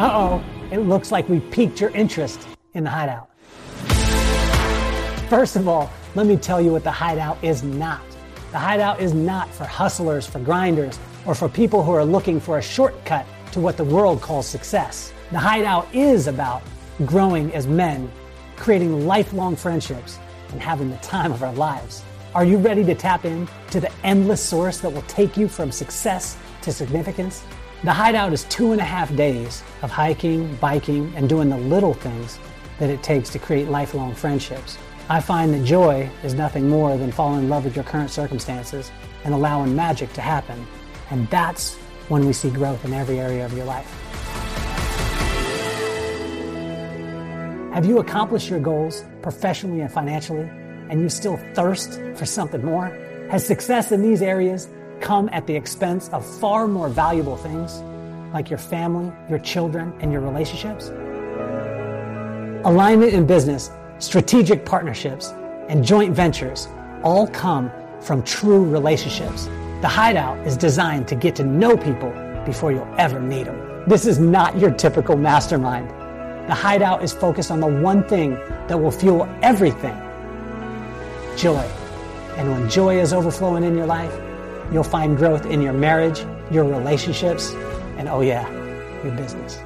Uh oh, it looks like we piqued your interest in the hideout. First of all, let me tell you what the hideout is not. The hideout is not for hustlers, for grinders, or for people who are looking for a shortcut to what the world calls success. The hideout is about growing as men, creating lifelong friendships, and having the time of our lives. Are you ready to tap in to the endless source that will take you from success to significance? The hideout is two and a half days of hiking, biking, and doing the little things that it takes to create lifelong friendships. I find that joy is nothing more than falling in love with your current circumstances and allowing magic to happen. And that's when we see growth in every area of your life. Have you accomplished your goals professionally and financially, and you still thirst for something more? Has success in these areas come at the expense of far more valuable things, like your family, your children, and your relationships? Alignment in business, strategic partnerships, and joint ventures all come from true relationships. The Hideout is designed to get to know people before you'll ever meet them. This is not your typical mastermind. The Hideout is focused on the one thing that will fuel everything joy. And when joy is overflowing in your life, you'll find growth in your marriage, your relationships, and oh, yeah, your business.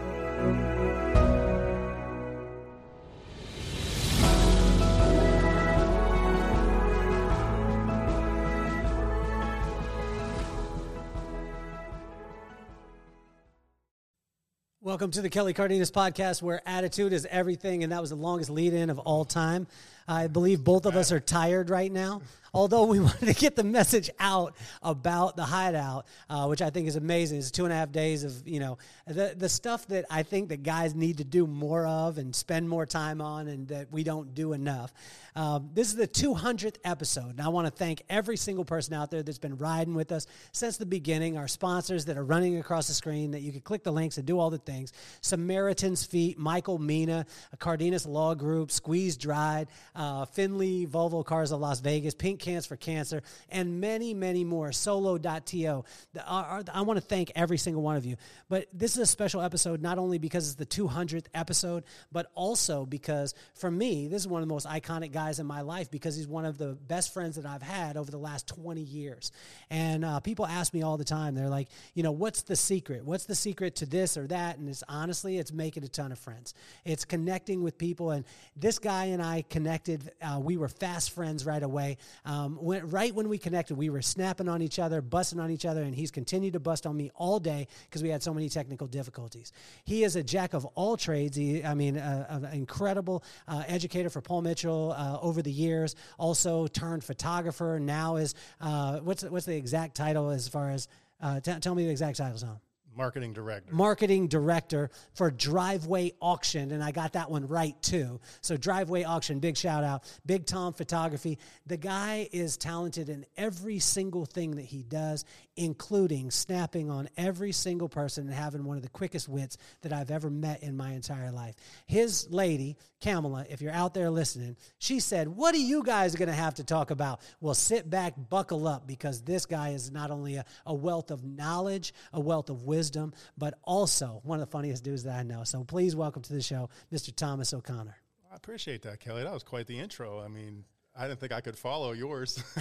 Welcome to the Kelly Cardenas podcast, where attitude is everything, and that was the longest lead in of all time. I believe both of us are tired right now although we wanted to get the message out about the hideout, uh, which I think is amazing. It's two and a half days of, you know, the, the stuff that I think that guys need to do more of and spend more time on and that we don't do enough. Um, this is the 200th episode, and I want to thank every single person out there that's been riding with us since the beginning, our sponsors that are running across the screen that you can click the links and do all the things. Samaritan's Feet, Michael Mina, Cardenas Law Group, Squeeze Dried, uh, Findlay Volvo Cars of Las Vegas, Pink Cans for Cancer, and many, many more. Solo.to. I want to thank every single one of you. But this is a special episode not only because it's the 200th episode, but also because for me, this is one of the most iconic guys in my life because he's one of the best friends that I've had over the last 20 years. And uh, people ask me all the time, they're like, you know, what's the secret? What's the secret to this or that? And it's honestly, it's making a ton of friends. It's connecting with people. And this guy and I connected. Uh, we were fast friends right away. Um, when, right when we connected, we were snapping on each other, busting on each other, and he's continued to bust on me all day because we had so many technical difficulties. He is a jack of all trades. He, I mean, uh, an incredible uh, educator for Paul Mitchell uh, over the years. Also turned photographer. Now is uh, what's what's the exact title as far as uh, t- tell me the exact title, Tom marketing director. Marketing director for Driveway Auction, and I got that one right too. So Driveway Auction, big shout out. Big Tom Photography. The guy is talented in every single thing that he does, including snapping on every single person and having one of the quickest wits that I've ever met in my entire life. His lady, Kamala, if you're out there listening, she said, What are you guys going to have to talk about? Well, sit back, buckle up, because this guy is not only a, a wealth of knowledge, a wealth of wisdom wisdom, but also one of the funniest dudes that I know. So please welcome to the show, Mr. Thomas O'Connor. I appreciate that, Kelly. That was quite the intro. I mean, I didn't think I could follow yours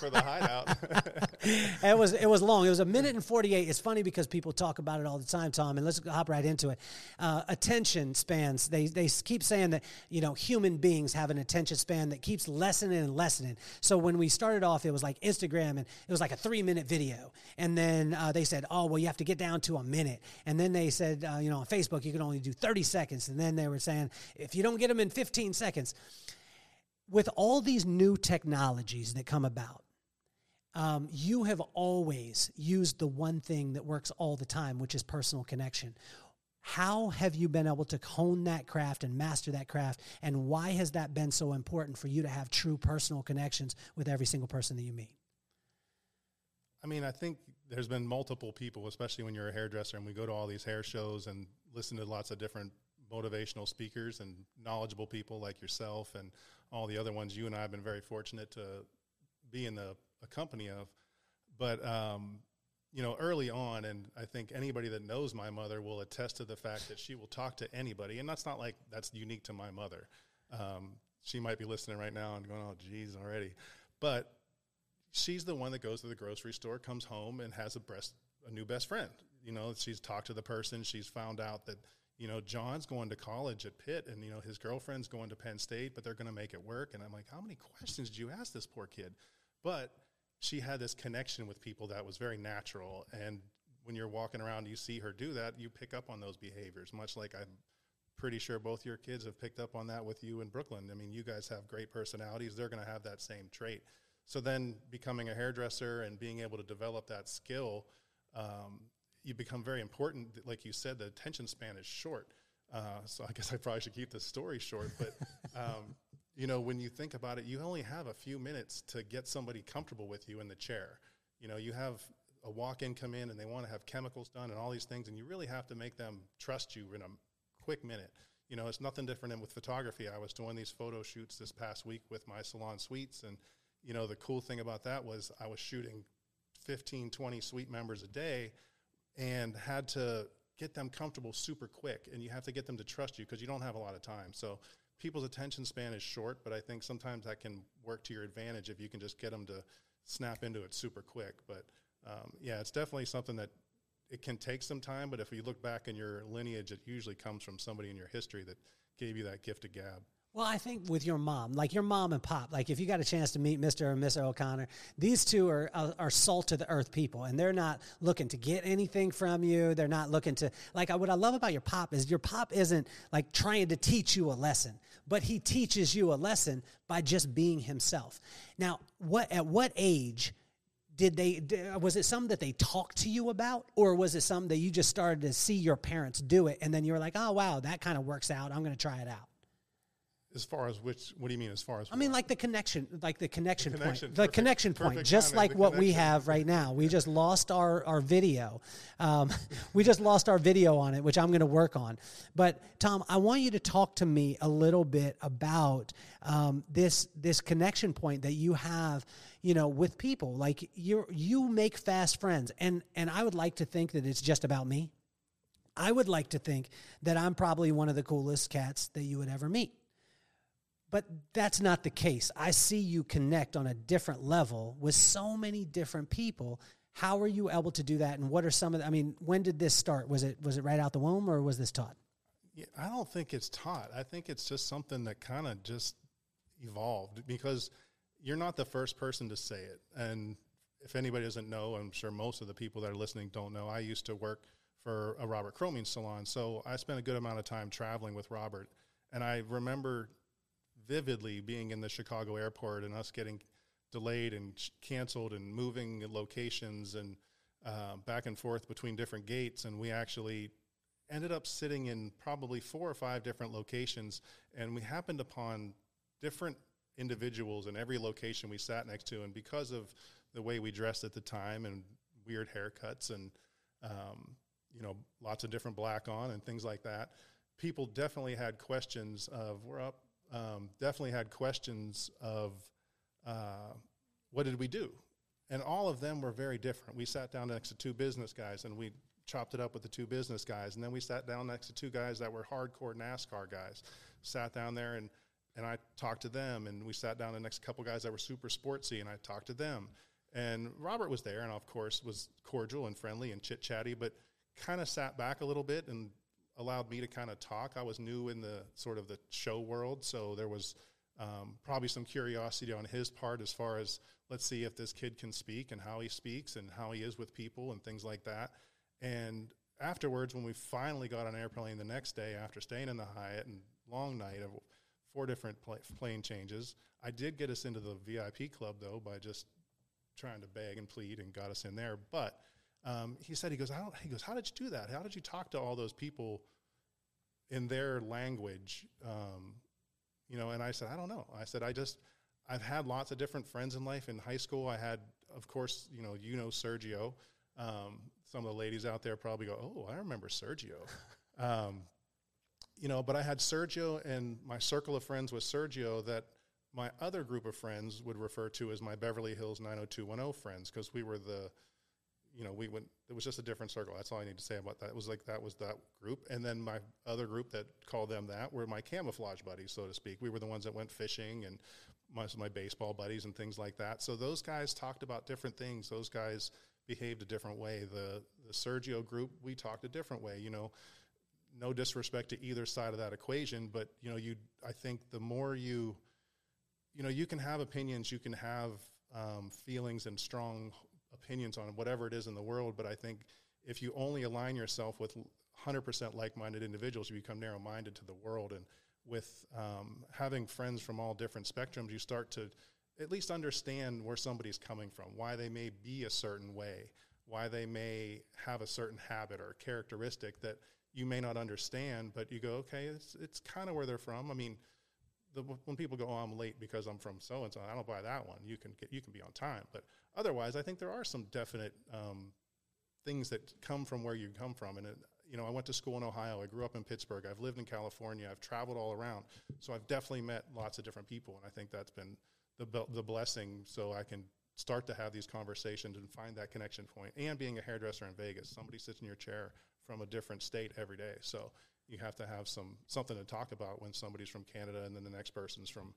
for the hideout. it was it was long. It was a minute and forty eight. It's funny because people talk about it all the time, Tom. And let's hop right into it. Uh, attention spans. They they keep saying that you know human beings have an attention span that keeps lessening and lessening. So when we started off, it was like Instagram, and it was like a three minute video, and then uh, they said, oh well, you have to get down to a minute, and then they said, uh, you know, on Facebook you can only do thirty seconds, and then they were saying if you don't get them in fifteen seconds with all these new technologies that come about, um, you have always used the one thing that works all the time, which is personal connection. How have you been able to hone that craft and master that craft? And why has that been so important for you to have true personal connections with every single person that you meet? I mean, I think there's been multiple people, especially when you're a hairdresser and we go to all these hair shows and listen to lots of different motivational speakers and knowledgeable people like yourself and all the other ones you and I have been very fortunate to be in the a company of. But um, you know, early on, and I think anybody that knows my mother will attest to the fact that she will talk to anybody, and that's not like that's unique to my mother. Um, she might be listening right now and going, "Oh, geez, already," but she's the one that goes to the grocery store, comes home, and has a breast a new best friend. You know, she's talked to the person, she's found out that you know John's going to college at Pitt, and you know his girlfriend's going to Penn State, but they're going to make it work. And I'm like, how many questions did you ask this poor kid? But she had this connection with people that was very natural. And when you're walking around, you see her do that, you pick up on those behaviors, much like I'm pretty sure both your kids have picked up on that with you in Brooklyn. I mean, you guys have great personalities. They're going to have that same trait. So then becoming a hairdresser and being able to develop that skill, um, you become very important. Like you said, the attention span is short. Uh, so I guess I probably should keep the story short, but um, you know, when you think about it, you only have a few minutes to get somebody comfortable with you in the chair. You know, you have a walk in come in and they want to have chemicals done and all these things, and you really have to make them trust you in a quick minute. You know, it's nothing different than with photography. I was doing these photo shoots this past week with my salon suites, and, you know, the cool thing about that was I was shooting 15, 20 suite members a day and had to get them comfortable super quick and you have to get them to trust you because you don't have a lot of time so people's attention span is short, but I think sometimes that can work to your advantage if you can just get them to snap into it super quick. But um, yeah, it's definitely something that it can take some time. But if you look back in your lineage, it usually comes from somebody in your history that gave you that gift of gab. Well, I think with your mom, like your mom and pop, like if you got a chance to meet Mr. and Mrs. O'Connor, these two are, are, are salt to the earth people, and they're not looking to get anything from you. They're not looking to like what I love about your pop is your pop isn't like trying to teach you a lesson, but he teaches you a lesson by just being himself. Now, what at what age? Did they was it something that they talked to you about or was it something that you just started to see your parents do it and then you were like, "Oh wow, that kind of works out. I'm going to try it out." As far as which, what do you mean? As far as I mean, like the connection, like the connection, The connection, point, the connection point, just like what we have right now. We just lost our our video. Um, we just lost our video on it, which I'm going to work on. But Tom, I want you to talk to me a little bit about um, this this connection point that you have, you know, with people. Like you you make fast friends, and and I would like to think that it's just about me. I would like to think that I'm probably one of the coolest cats that you would ever meet. But that's not the case. I see you connect on a different level with so many different people. How are you able to do that? And what are some of the, I mean, when did this start? Was it was it right out the womb or was this taught? Yeah, I don't think it's taught. I think it's just something that kind of just evolved because you're not the first person to say it. And if anybody doesn't know, I'm sure most of the people that are listening don't know. I used to work for a Robert Cromeans salon, so I spent a good amount of time traveling with Robert. And I remember vividly being in the Chicago airport and us getting delayed and canceled and moving locations and uh, back and forth between different gates. And we actually ended up sitting in probably four or five different locations, and we happened upon different individuals in every location we sat next to. And because of the way we dressed at the time and weird haircuts and um, you know lots of different black on and things like that, people definitely had questions of we're up. Um, definitely had questions of uh, what did we do, and all of them were very different. We sat down next to two business guys and we chopped it up with the two business guys, and then we sat down next to two guys that were hardcore NASCAR guys. Sat down there and and I talked to them, and we sat down the next couple guys that were super sportsy, and I talked to them. And Robert was there, and of course was cordial and friendly and chit chatty, but kind of sat back a little bit and allowed me to kind of talk. I was new in the sort of the show world, so there was um, probably some curiosity on his part as far as let's see if this kid can speak and how he speaks and how he is with people and things like that. And afterwards, when we finally got on airplane the next day after staying in the Hyatt and long night of four different pla plane changes, I did get us into the VIP club though by just trying to beg and plead and got us in there. But um, he said, he goes, how, he goes, how did you do that? How did you talk to all those people in their language? Um, you know, and I said, I don't know. I said, I just, I've had lots of different friends in life. In high school, I had, of course, you know, you know Sergio. Um, some of the ladies out there probably go, oh, I remember Sergio. um, you know, but I had Sergio, and my circle of friends was Sergio that my other group of friends would refer to as my Beverly Hills 90210 friends because we were the, you know, we went. It was just a different circle. That's all I need to say about that. It was like that was that group, and then my other group that called them that were my camouflage buddies, so to speak. We were the ones that went fishing and most of my baseball buddies and things like that. So those guys talked about different things. Those guys behaved a different way. The the Sergio group, we talked a different way. You know, no disrespect to either side of that equation, but you know, you I think the more you, you know, you can have opinions, you can have um, feelings and strong opinions on whatever it is in the world, but I think if you only align yourself with 100% like-minded individuals, you become narrow-minded to the world. And with um, having friends from all different spectrums, you start to at least understand where somebody's coming from, why they may be a certain way, why they may have a certain habit or characteristic that you may not understand, but you go, okay, it's, it's kind of where they're from. I mean, the, when people go, oh, I'm late because I'm from so and so, I don't buy that one. You can get, you can be on time, but otherwise, I think there are some definite um, things that come from where you come from. And it, you know, I went to school in Ohio. I grew up in Pittsburgh. I've lived in California. I've traveled all around, so I've definitely met lots of different people, and I think that's been the the blessing. So I can start to have these conversations and find that connection point. And being a hairdresser in Vegas, somebody sits in your chair from a different state every day, so you have to have some something to talk about when somebody's from Canada and then the next person's from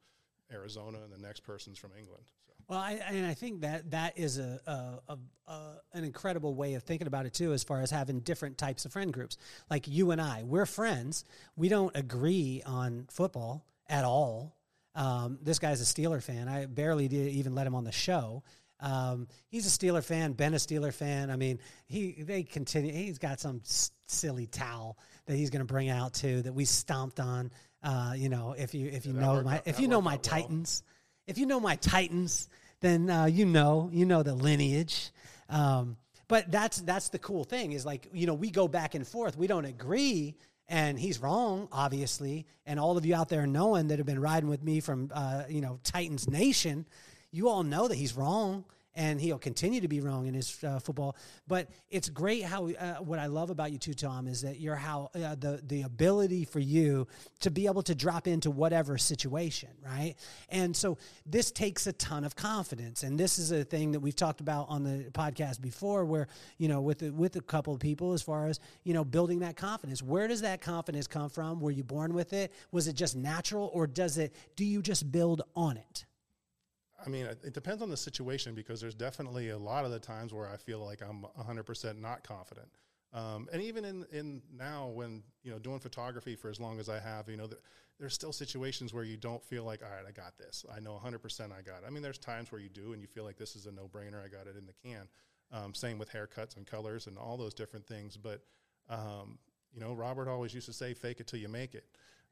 Arizona and the next person's from England. So. Well, I, and I think that that is a, a, a, a, an incredible way of thinking about it too, as far as having different types of friend groups. Like you and I, we're friends. We don't agree on football at all. Um, this guy's a Steeler fan. I barely did even let him on the show. Um, he's a Steeler fan. Ben a Steeler fan. I mean, he they continue. He's got some s- silly towel that he's going to bring out too that we stomped on. Uh, you know, if you if you yeah, know my out, if you know my Titans, well. if you know my Titans, then uh, you know you know the lineage. Um, but that's that's the cool thing is like you know we go back and forth. We don't agree, and he's wrong, obviously. And all of you out there knowing that have been riding with me from uh, you know Titans Nation, you all know that he's wrong and he'll continue to be wrong in his uh, football. But it's great how uh, what I love about you too, Tom, is that you're how uh, the the ability for you to be able to drop into whatever situation, right? And so this takes a ton of confidence, and this is a thing that we've talked about on the podcast before, where you know with with a couple of people as far as you know building that confidence. Where does that confidence come from? Were you born with it? Was it just natural, or does it? Do you just build on it? I mean, it depends on the situation because there's definitely a lot of the times where I feel like I'm 100% not confident. Um, and even in, in now when, you know, doing photography for as long as I have, you know, there's still situations where you don't feel like, all right, I got this. I know 100% I got it. I mean, there's times where you do and you feel like this is a no brainer. I got it in the can. Um, same with haircuts and colors and all those different things. But, um, you know, Robert always used to say, fake it till you make it.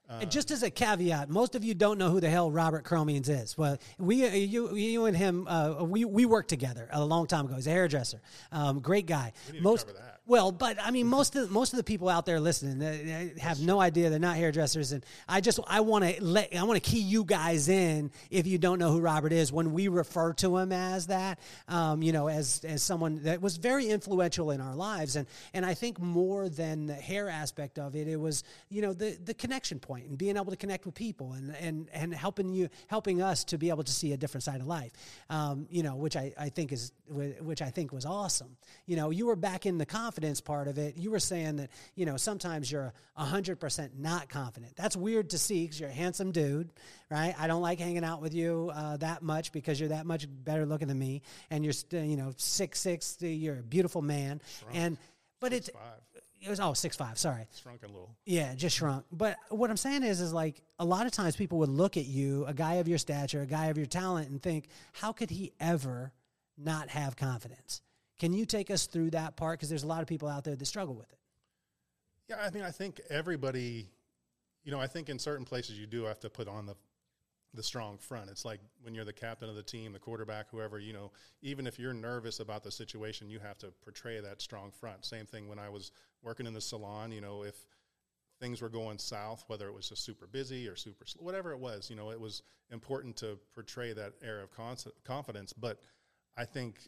And just as a caveat, most of you don't know who the hell Robert Cromeans is. Well, we, uh, you, you and him, uh, we, we worked together a long time ago. He's a hairdresser, um, great guy. most, well, but I mean, most of the, most of the people out there listening they have no idea they're not hairdressers, and I just I want to let I want to key you guys in if you don't know who Robert is. When we refer to him as that, um, you know, as as someone that was very influential in our lives, and and I think more than the hair aspect of it, it was you know the the connection point and being able to connect with people and and and helping you helping us to be able to see a different side of life, um, you know, which I I think is which I think was awesome. You know, you were back in the conference confidence part of it, you were saying that, you know, sometimes you're 100% not confident. That's weird to see because you're a handsome dude, right? I don't like hanging out with you uh, that much because you're that much better looking than me. And you're, st- you know, six six. You're a beautiful man. Shrunk. And, but six, it's, five. it was, oh, six five, sorry. Shrunk a little. Yeah, just shrunk. But what I'm saying is, is like a lot of times people would look at you, a guy of your stature, a guy of your talent, and think, how could he ever not have confidence? Can you take us through that part? Because there's a lot of people out there that struggle with it. Yeah, I mean, I think everybody, you know, I think in certain places you do have to put on the the strong front. It's like when you're the captain of the team, the quarterback, whoever, you know, even if you're nervous about the situation, you have to portray that strong front. Same thing when I was working in the salon, you know, if things were going south, whether it was just super busy or super slow, whatever it was, you know, it was important to portray that air of confidence. But I think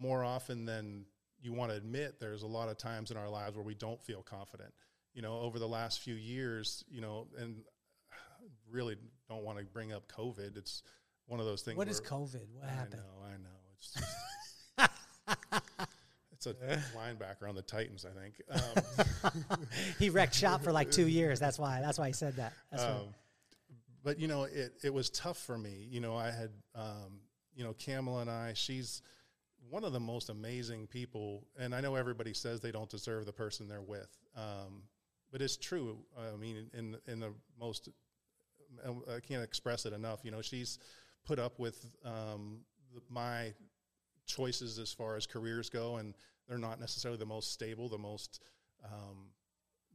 more often than you want to admit, there's a lot of times in our lives where we don't feel confident. You know, over the last few years, you know, and really don't want to bring up COVID. It's one of those things. What is COVID? What happened? I know, I know. It's just, It's a linebacker on the Titans, I think. Um, he wrecked shop for like two years. That's why. That's why he said that. That's um, but you know, it it was tough for me. You know, I had um, you know Camila and I. She's one of the most amazing people, and I know everybody says they don't deserve the person they're with, um, but it's true. I mean, in in the most, I can't express it enough. You know, she's put up with um, my choices as far as careers go, and they're not necessarily the most stable, the most um,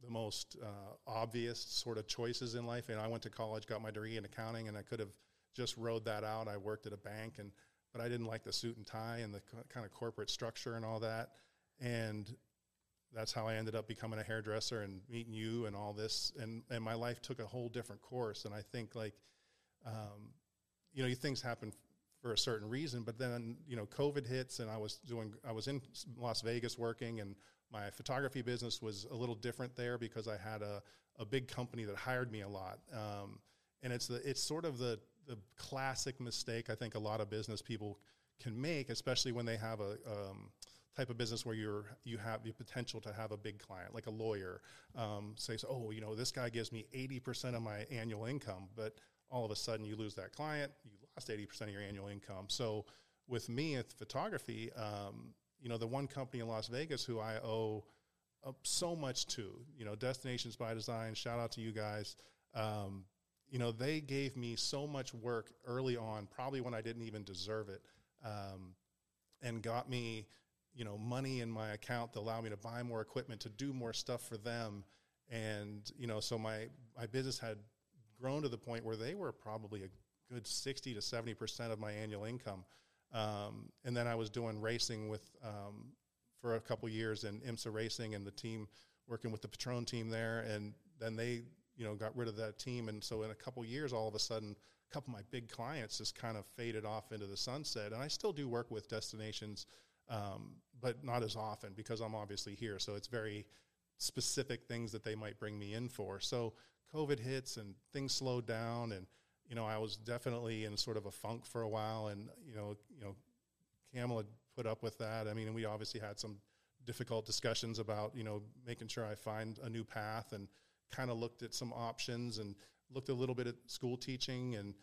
the most uh, obvious sort of choices in life. And I went to college, got my degree in accounting, and I could have just rode that out. I worked at a bank, and but I didn't like the suit and tie and the kind of corporate structure and all that. And that's how I ended up becoming a hairdresser and meeting you and all this. And and my life took a whole different course. And I think like, um, you know, things happen for a certain reason. But then you know, COVID hits, and I was doing I was in Las Vegas working, and my photography business was a little different there because I had a a big company that hired me a lot. Um, and it's the it's sort of the the classic mistake I think a lot of business people can make, especially when they have a um, type of business where you're you have the potential to have a big client, like a lawyer, um, says, "Oh, you know, this guy gives me eighty percent of my annual income," but all of a sudden you lose that client, you lost 80% of your annual income. So with me at photography, um, you know, the one company in Las Vegas who I owe uh, so much to, you know, Destinations by Design, shout out to you guys. Um, you know, they gave me so much work early on, probably when I didn't even deserve it, um, and got me, you know, money in my account to allow me to buy more equipment, to do more stuff for them. And, you know, so my, my business had grown to the point where they were probably a good 60 to 70% of my annual income. Um, and then I was doing racing with, um, for a couple years in IMSA Racing and the team working with the Patron team there. And then they, you know, got rid of that team. And so in a couple years, all of a sudden, a couple of my big clients just kind of faded off into the sunset. And I still do work with destinations, um, but not as often because I'm obviously here. So it's very specific things that they might bring me in for. So COVID hits and things slowed down and – you know, I was definitely in sort of a funk for a while, and you know, you know, Camel had put up with that. I mean, we obviously had some difficult discussions about you know making sure I find a new path, and kind of looked at some options and looked a little bit at school teaching and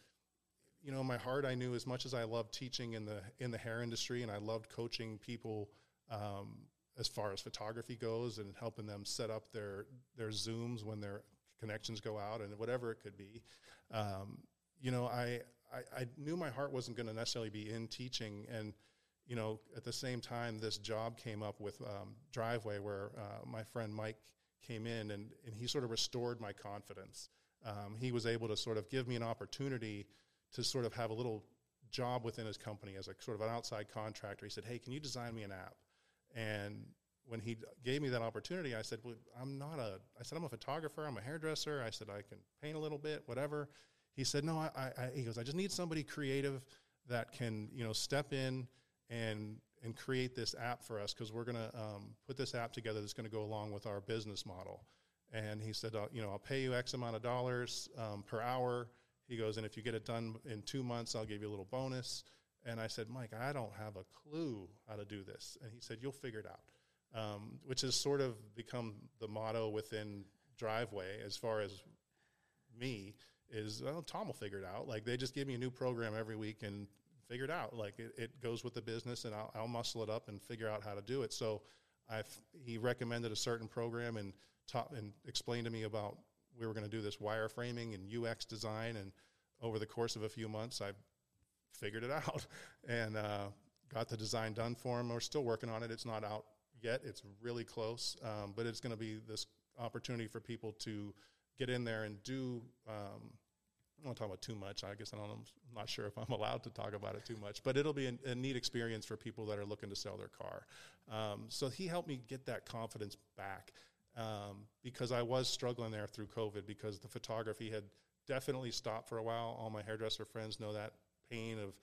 you know, my heart, I knew as much as I loved teaching in the in the hair industry, and I loved coaching people um, as far as photography goes, and helping them set up their their zooms when their connections go out, and whatever it could be. Um, you know, I, I, I knew my heart wasn't going to necessarily be in teaching. And, you know, at the same time, this job came up with um, Driveway where uh, my friend Mike came in and, and he sort of restored my confidence. Um, he was able to sort of give me an opportunity to sort of have a little job within his company as a sort of an outside contractor. He said, Hey, can you design me an app? And when he gave me that opportunity, I said, well, I'm not a, I said, I'm a photographer, I'm a hairdresser. I said, I can paint a little bit, whatever he said, no, I, I, he goes, I just need somebody creative that can, you know, step in and and create this app for us because we're going to um, put this app together that's going to go along with our business model. And he said, uh, you know, I'll pay you X amount of dollars um, per hour. He goes, and if you get it done in two months, I'll give you a little bonus. And I said, Mike, I don't have a clue how to do this. And he said, you'll figure it out, um, which has sort of become the motto within Driveway as far as me is Tom will figure it out. Like they just give me a new program every week and figure it out. Like it, it goes with the business, and I'll, I'll, muscle it up and figure out how to do it. So I he recommended a certain program and taught and explained to me about we were going to do this wireframing and UX design, and over the course of a few months, I figured it out and uh, got the design done for him. We're still working on it. It's not out yet. It's really close, um, but it's going to be this opportunity for people to get in there and do. Um, I don't want to talk about too much. I guess I I'm not sure if I'm allowed to talk about it too much, but it'll be a, a neat experience for people that are looking to sell their car. Um, so he helped me get that confidence back um, because I was struggling there through COVID because the photography had definitely stopped for a while. All my hairdresser friends know that pain of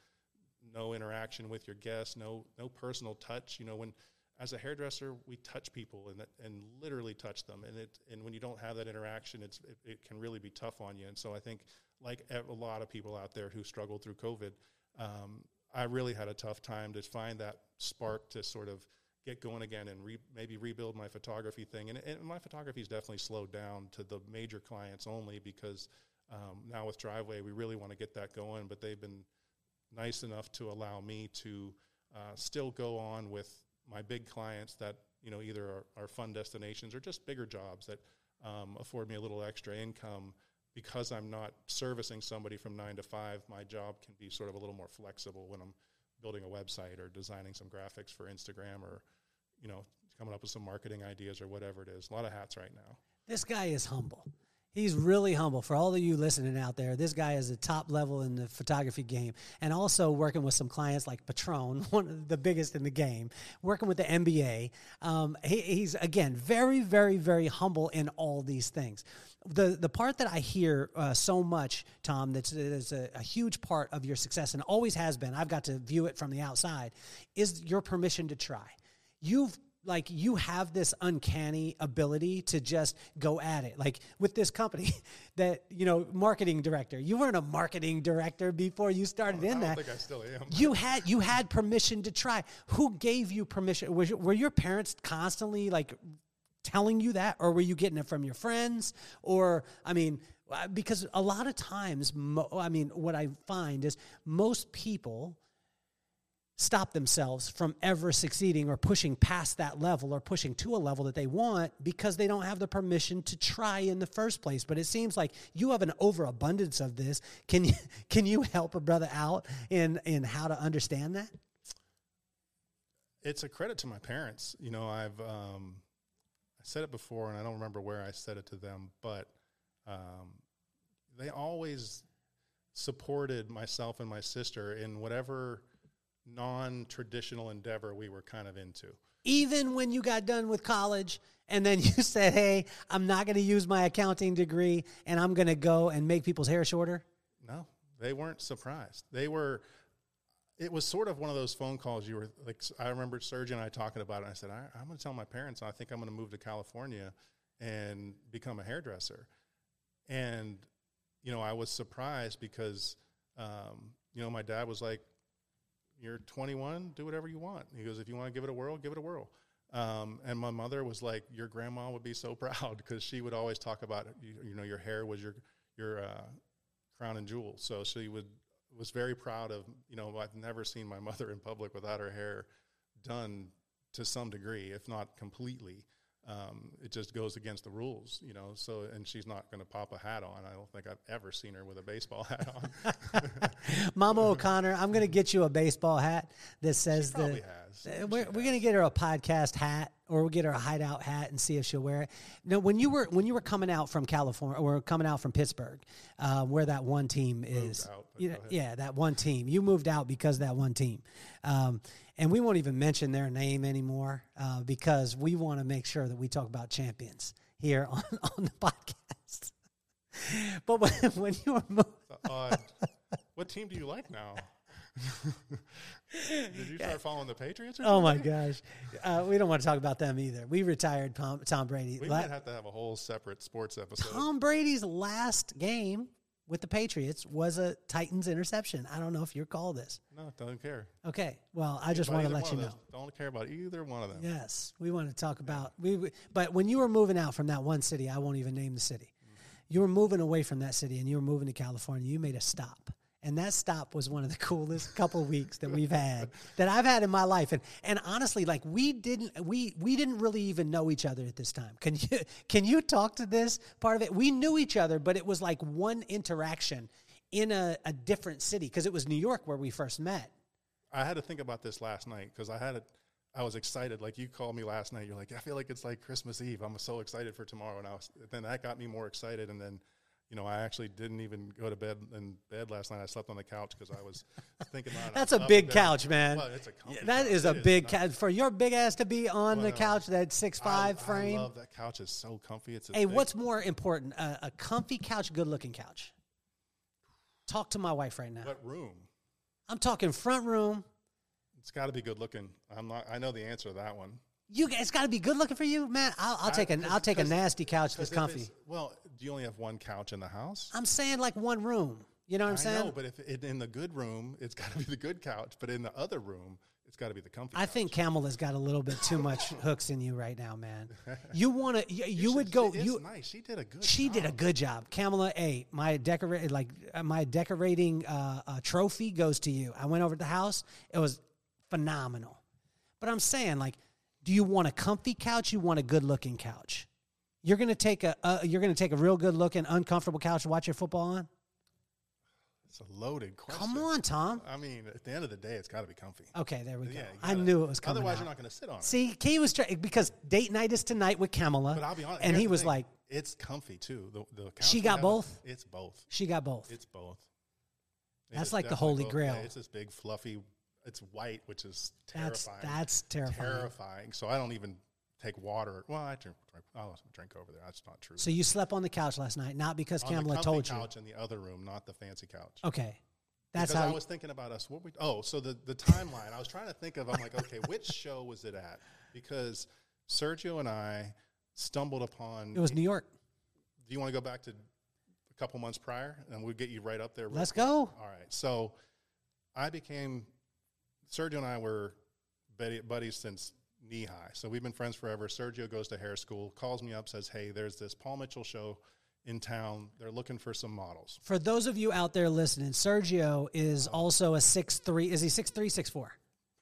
no interaction with your guests, no no personal touch. You know when as a hairdresser, we touch people and and literally touch them, and it and when you don't have that interaction, it's it, it, can really be tough on you. And so I think, like a lot of people out there who struggled through COVID, um, I really had a tough time to find that spark to sort of get going again and re, maybe rebuild my photography thing. And, and my photography's definitely slowed down to the major clients only because um, now with Driveway, we really want to get that going. But they've been nice enough to allow me to uh, still go on with my big clients that you know either are, are fun destinations or just bigger jobs that um, afford me a little extra income because I'm not servicing somebody from nine to five. My job can be sort of a little more flexible when I'm building a website or designing some graphics for Instagram or you know coming up with some marketing ideas or whatever it is. A lot of hats right now. This guy is humble. He's really humble. For all of you listening out there, this guy is a top level in the photography game, and also working with some clients like Patron, one of the biggest in the game. Working with the NBA, um, he, he's again very, very, very humble in all these things. The the part that I hear uh, so much, Tom, that's, that's a, a huge part of your success, and always has been. I've got to view it from the outside. Is your permission to try. You've like you have this uncanny ability to just go at it like with this company that you know marketing director you weren't a marketing director before you started in that. I don't that think I still am. you had you had permission to try who gave you permission was, were your parents constantly like telling you that or were you getting it from your friends or i mean uh, because a lot of times mo- i mean what i find is most people stop themselves from ever succeeding or pushing past that level or pushing to a level that they want because they don't have the permission to try in the first place. But it seems like you have an overabundance of this. Can you can you help a brother out in in how to understand that? It's a credit to my parents. You know, I've um, I said it before, and I don't remember where I said it to them, but um, they always supported myself and my sister in whatever non-traditional endeavor we were kind of into. even when you got done with college and then you said hey i'm not going to use my accounting degree and i'm going to go and make people's hair shorter No, they weren't surprised. They were. It was sort of one of those phone calls. You were like, I remember Serge and I talking about it. And I said, I, I'm going to tell my parents. I think I'm going to move to California and become a hairdresser. And you know, I was surprised because um, you know my dad was like, "You're 21. Do whatever you want." He goes, "If you want to give it a whirl, give it a whirl." Um, and my mother was like, "Your grandma would be so proud because she would always talk about you, you know your hair was your your uh, crown and jewel. So she would was very proud of you know I've never seen my mother in public without her hair done to some degree, if not completely. Um, it just goes against the rules, you know. So and she's not going to pop a hat on. I don't think I've ever seen her with a baseball hat on. mama o'connor i'm going to get you a baseball hat that says the probably has. We're, we're going to get her a podcast hat or we'll get her a hideout hat and see if she'll wear it no when you were when you were coming out from california or coming out from pittsburgh uh, where that one team is out, you know, yeah that one team you moved out because that one team um, and we won't even mention their name anymore uh, because we want to make sure that we talk about champions here on, on the podcast but when, when you were moving what team do you like now? Did you start following the Patriots? Or Oh my gosh, uh, we don't want to talk about them either. We retired Tom, Tom Brady. We La- might have to have a whole separate sports episode. Tom Brady's last game with the Patriots was a Titans interception. I don't know if you recall this. No, don't care. Okay, well, I just want to let you know. Don't care about either one of them. Yes, we want to talk about we. we- But when you were moving out from that one city, I won't even name the city. You were moving away from that city, and you were moving to California. You made a stop, and that stop was one of the coolest couple weeks that we've had that I've had in my life. And and honestly, like we didn't we we didn't really even know each other at this time. Can you can you talk to this part of it? We knew each other, but it was like one interaction in a, a different city because it was New York where we first met. I had to think about this last night because I had a, I was excited. Like you called me last night. You're like, I feel like it's like Christmas Eve. I'm so excited for tomorrow. And I was, then that got me more excited. And then, you know, I actually didn't even go to bed in bed last night. I slept on the couch because I was thinking about it. That's a big couch, man. Well, it's a comfy That is a It big couch for your big ass to be on the couch. That six I- five frame. I love that couch. It's so comfy. It's a hey, thick- what's more important, a, a comfy couch, good looking couch? Talk to my wife right now. what room? I'm talking front room. It's got to be good looking. I'm not. I know the answer to that one. You it's got to be good looking for you, man. I'll, I'll take a will take a nasty couch that's comfy. Well, do you only have one couch in the house? I'm saying like one room. You know what I'm I saying? know, but if it, in the good room, it's got to be the good couch. But in the other room, it's got to be the comfy. I couch. think Camel has got a little bit too much hooks in you right now, man. You want to? You, you would go. You nice. She did a good. She did a good job. Kamala, hey, my decorate like uh, my decorating uh, uh, trophy goes to you. I went over to the house. It was phenomenal. But I'm saying, like, do you want a comfy couch? You want a good looking couch? You're gonna take a uh, you're gonna take a real good looking uncomfortable couch to watch your football on. It's a loaded question. Come on, Tom. I mean, at the end of the day, it's got to be comfy. Okay, there we go. Yeah, I gotta- knew it was coming. Otherwise, out. you're not going to sit on it. See, Key was trying because date night is tonight with Kamala, But I'll be honest. and he was thing. like, "It's comfy too." The, the couch She got both? It's both. she got both. It's both. That's is like the holy both. grail. Yeah, it's this big fluffy. It's white, which is terrifying. that's terrifying. terrifying. So I don't even take water. Well, I drink. drink I'll drink over there. That's not true. So you slept on the couch last night, not because on Kamala told you. couch in the other room, not the fancy couch. Okay, that's because how. I was thinking about us. What we? Oh, so the the timeline. I was trying to think of. I'm like, okay, which show was it at? Because Sergio and I stumbled upon. it was New York. Do you want to go back to a couple months prior, and we'll get you right up there? Let's quick? go. All right. So I became Sergio and I were buddies since knee high. So we've been friends forever. Sergio goes to hair school, calls me up, says, "Hey, there's this Paul Mitchell show in town. They're looking for some models." For those of you out there listening, Sergio is also a six three. Is he six three, six four?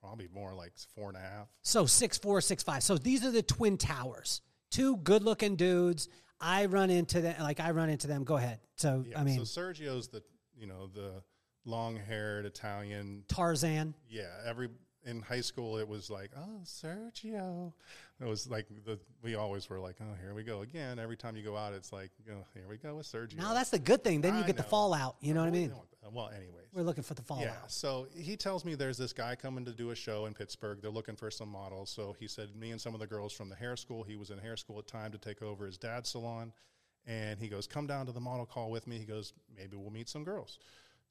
Probably more like four and a half. So six four, six five. So these are the twin towers. Two good looking dudes. I run into them like I run into them. Go ahead. So Yeah. I mean so Sergio's the you know the long haired Italian. Tarzan. Yeah, every in high school it was like, oh Sergio. It was like the we always were like, oh here we go again. Every time you go out, it's like, oh, here we go with Sergio. Now that's the good thing. Then you I get the fallout. You know what I mean? don't want that. Well, anyways. We're looking for the fallout. Yeah. So he tells me there's this guy coming to do a show in Pittsburgh. They're looking for some models. So he said, me and some of the girls from the hair school, he was in hair school at time to take over his dad's salon. And he goes, come down to the model call with me. He goes, maybe we'll meet some girls.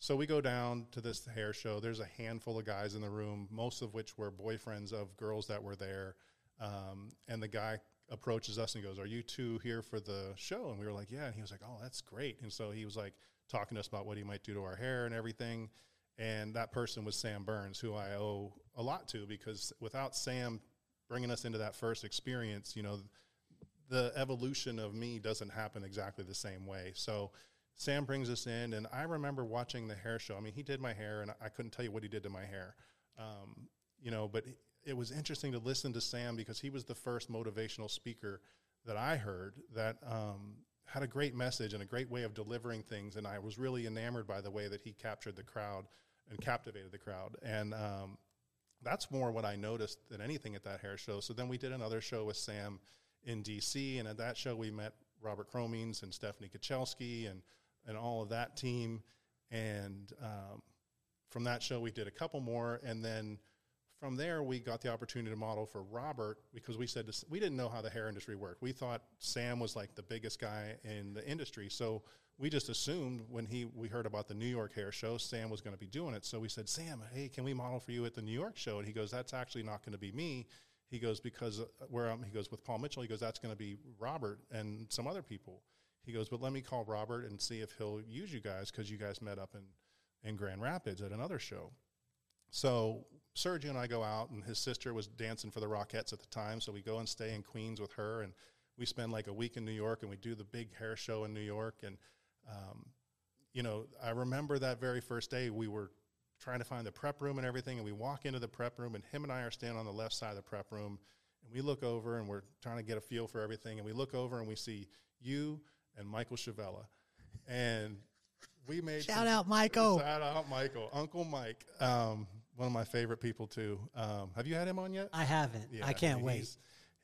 So we go down to this hair show. There's a handful of guys in the room, most of which were boyfriends of girls that were there. Um, and the guy approaches us and goes, Are you two here for the show? And we were like, Yeah. And he was like, Oh, that's great. And so he was like talking to us about what he might do to our hair and everything. And that person was Sam Burns, who I owe a lot to because without Sam bringing us into that first experience, you know, the evolution of me doesn't happen exactly the same way. So Sam brings us in, and I remember watching the hair show. I mean, he did my hair, and I couldn't tell you what he did to my hair, um, you know. But it was interesting to listen to Sam because he was the first motivational speaker that I heard that um, had a great message and a great way of delivering things, and I was really enamored by the way that he captured the crowd and captivated the crowd, and um, that's more what I noticed than anything at that hair show. So then we did another show with Sam in DC, and at that show we met Robert Cromeans and Stephanie Kocielski and and all of that team. And um, from that show we did a couple more, and then from there we got the opportunity to model for Robert because we said this, we didn't know how the hair industry worked. We thought Sam was like the biggest guy in the industry, so we just assumed when he we heard about the New York hair show, Sam was going to be doing it. So we said, Sam, hey, can we model for you at the New York show? And he goes, that's actually not going to be me. He goes because uh, where I'm, he goes with Paul Mitchell. He goes, that's going to be Robert and some other people. He goes, but let me call Robert and see if he'll use you guys because you guys met up in in Grand Rapids at another show. So Sergio and I go out, and his sister was dancing for the Rockettes at the time. So we go and stay in Queens with her, and we spend like a week in New York, and we do the big hair show in New York. And um, you know, I remember that very first day we were trying to find the prep room and everything, and we walk into the prep room, and him and I are standing on the left side of the prep room, and we look over, and we're trying to get a feel for everything, and we look over, and we see you and Michael Chavella, and we made Shout some- out, Michael. Shout out, Michael, Uncle Mike, um, one of my favorite people too. Um, have you had him on yet? I haven't. Yeah, I can't mean, wait. He's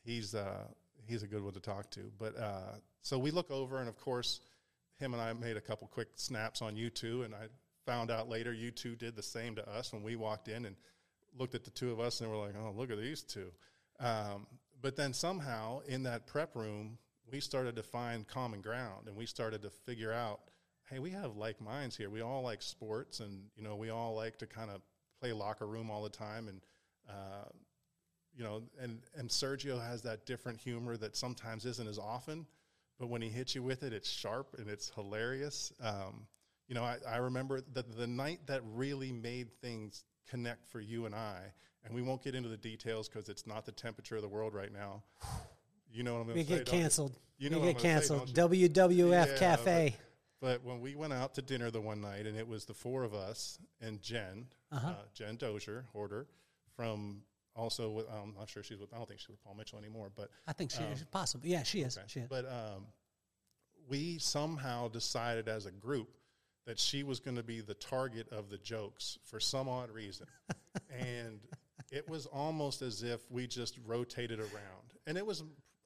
he's, uh, he's a good one to talk to. But uh, so we look over, and of course, him and I made a couple quick snaps on you two, and I found out later you two did the same to us when we walked in and looked at the two of us, and we're like, oh, look at these two. Um, but then somehow in that prep room, we started to find common ground, and we started to figure out, hey, we have like minds here. We all like sports, and you know, we all like to kind of play locker room all the time, and uh, you know, and and Sergio has that different humor that sometimes isn't as often, but when he hits you with it, it's sharp and it's hilarious. Um, You know, I, I remember that the night that really made things connect for you and I, and we won't get into the details because it's not the temperature of the world right now. You know what I'm going We to say? get canceled. You know we what get say, canceled. you? WWF Yeah, Cafe. But when we went out to dinner the one night, and it was the four of us and Jen, Uh-huh. uh, Jen Dozier, Hoarder, from also with, I'm not sure she's with, I don't think she's with Paul Mitchell anymore, but I think she is possible. Yeah, she is. Um, Okay. She is. But um, we somehow decided as a group that she was going to be the target of the jokes for some odd reason. and it was almost as if we just rotated around. And it was,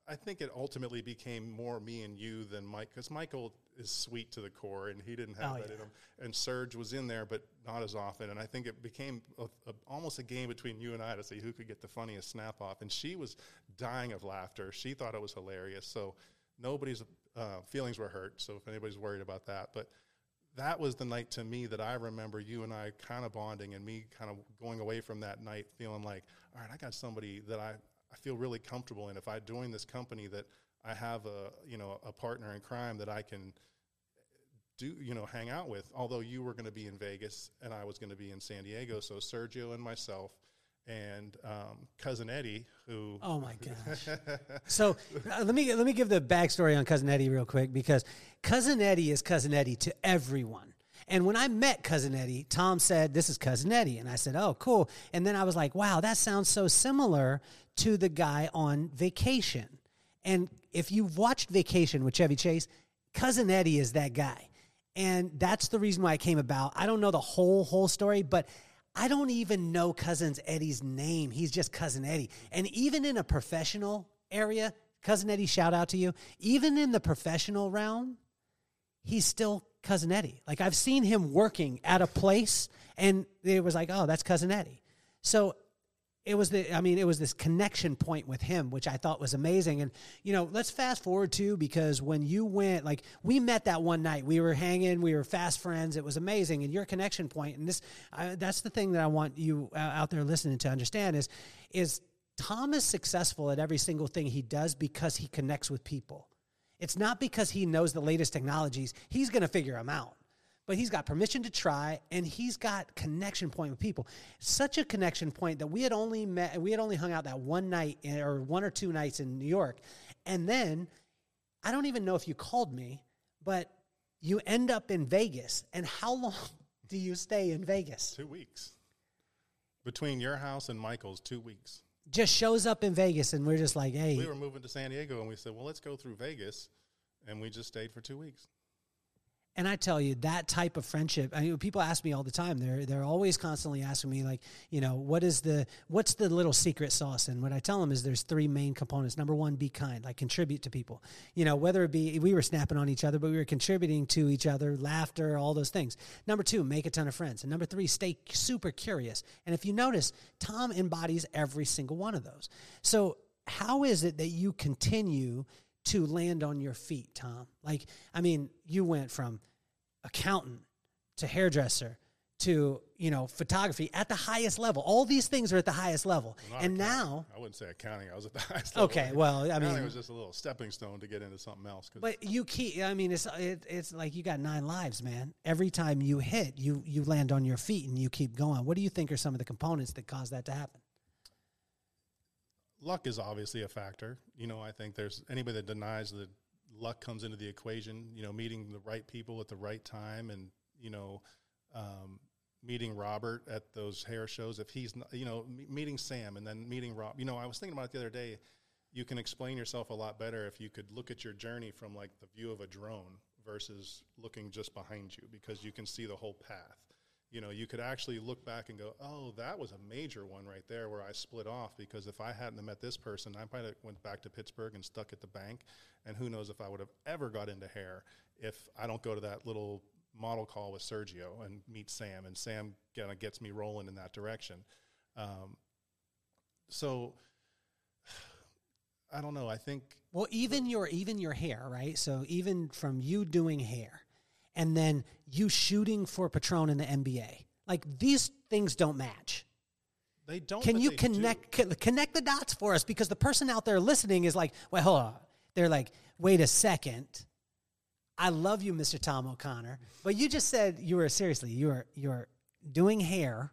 I think it ultimately became more me and you than Mike, because Michael is sweet to the core and he didn't have Oh, that yeah. in him. And Serge was in there, but not as often. And I think it became a, a, almost a game between you and I to see who could get the funniest snap off. And she was dying of laughter. She thought it was hilarious. So nobody's uh, feelings were hurt. So if anybody's worried about that, but that was the night to me that I remember you and I kind of bonding and me kind of going away from that night feeling like, all right, I got somebody that I, I feel really comfortable in. If I join this company, that I have a you know a partner in crime that I can do you know hang out with. Although you were going to be in Vegas and I was going to be in San Diego, so Sergio and myself and um, cousin Eddie, who Oh my gosh! so uh, let me let me give the backstory on cousin Eddie real quick because cousin Eddie is cousin Eddie to everyone. And when I met cousin Eddie, Tom said, "This is cousin Eddie," and I said, "Oh, cool." And then I was like, "Wow, that sounds so similar to the guy on Vacation." And if you've watched Vacation with Chevy Chase, cousin Eddie is that guy. And that's the reason why it came about. I don't know the whole whole story, but I don't even know cousin Eddie's name. He's just cousin Eddie. And even in a professional area, cousin Eddie, shout out to you. Even in the professional realm, he's still cousin Eddie. Like I've seen him working at a place, and it was like, oh, that's cousin Eddie. So it was the i mean it was this connection point with him which i thought was amazing. And you know let's fast forward too because when you went like we met that one night. We were hanging we were fast friends. It was amazing. And your connection point and this I, that's the thing that i want you uh, out there listening to understand is is tom is successful at every single thing he does because he connects with people. It's not because he knows the latest technologies. He's going to figure them out but he's got permission to try and he's got connection point with people. Such a connection point that we had only met we had only hung out that one night in- or one or two nights in new york. And then i don't even know if you called me but you end up in vegas. And how long do you stay in vegas? Two weeks. Between your house and Michael's, two weeks. just shows up in vegas and we're just like hey. We were moving to San Diego, and we said, well, let's go through Vegas, and we just stayed for two weeks. And I tell you, that type of friendship. I mean, people ask me all the time. They're they're always constantly asking me, like, you know, what is the what's the little secret sauce? And what I tell them is there's three main components. Number one, be kind, like contribute to people. You know, whether it be we were snapping on each other, but we were contributing to each other, laughter, all those things. Number two, make a ton of friends. And number three, stay super curious. And if you notice, Tom embodies every single one of those. So how is it that you continue to land on your feet, Tom? Like, I mean, you went from accountant to hairdresser to, you know, photography at the highest level. All these things are at the highest level. Not and accounting. now, I wouldn't say accounting. I was at the highest level. okay, well, I Accounting mean, was just a little stepping stone to get into something else. but you keep, I mean, it's, it, it's like you got nine lives, man. Every time you hit, you, you land on your feet and you keep going. What do you think are some of the components that cause that to happen? Luck is obviously a factor. You know, I think there's anybody that denies that luck comes into the equation. You know, meeting the right people at the right time, and you know, um, meeting Robert at those hair shows. If he's, not, you know, meeting Sam and then meeting Rob. You know, I was thinking about it the other day. You can explain yourself a lot better if you could look at your journey from like the view of a drone versus looking just behind you because you can see the whole path you know, you could actually look back and go, oh, that was a major one right there where I split off because if I hadn't met this person, I might have went back to Pittsburgh and stuck at the bank, and who knows if I would have ever got into hair if I don't go to that little model call with Sergio and meet Sam, and Sam kind of gets me rolling in that direction. Um, so I don't know. I think Well, even your even your hair, right? So even from you doing hair, and then you shooting for Patron in the NBA, like these things don't match. they don't. Can you connect co- connect the dots for us? Because the person out there listening is like, well, hold on. They're like, wait a second. I love you, Mr. Tom O'Connor, but you just said you were seriously you were you're doing hair,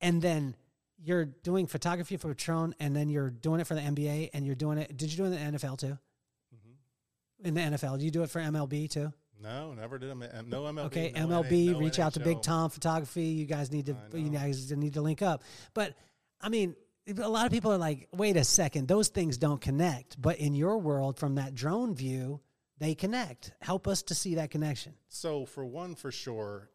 and then you're doing photography for Patron, and then you're doing it for the NBA, and you're doing it. Did you do it in the NFL too? Mm-hmm. In the NFL, do you do it for MLB too? No, never did. No MLB. Okay, no MLB, no reach out to Big Tom Photography. You guys need to you guys need to link up. But I mean, a lot of people are like, wait a second, those things don't connect. But in your world, from that drone view, they connect. Help us to see that connection. So, for one, for sure,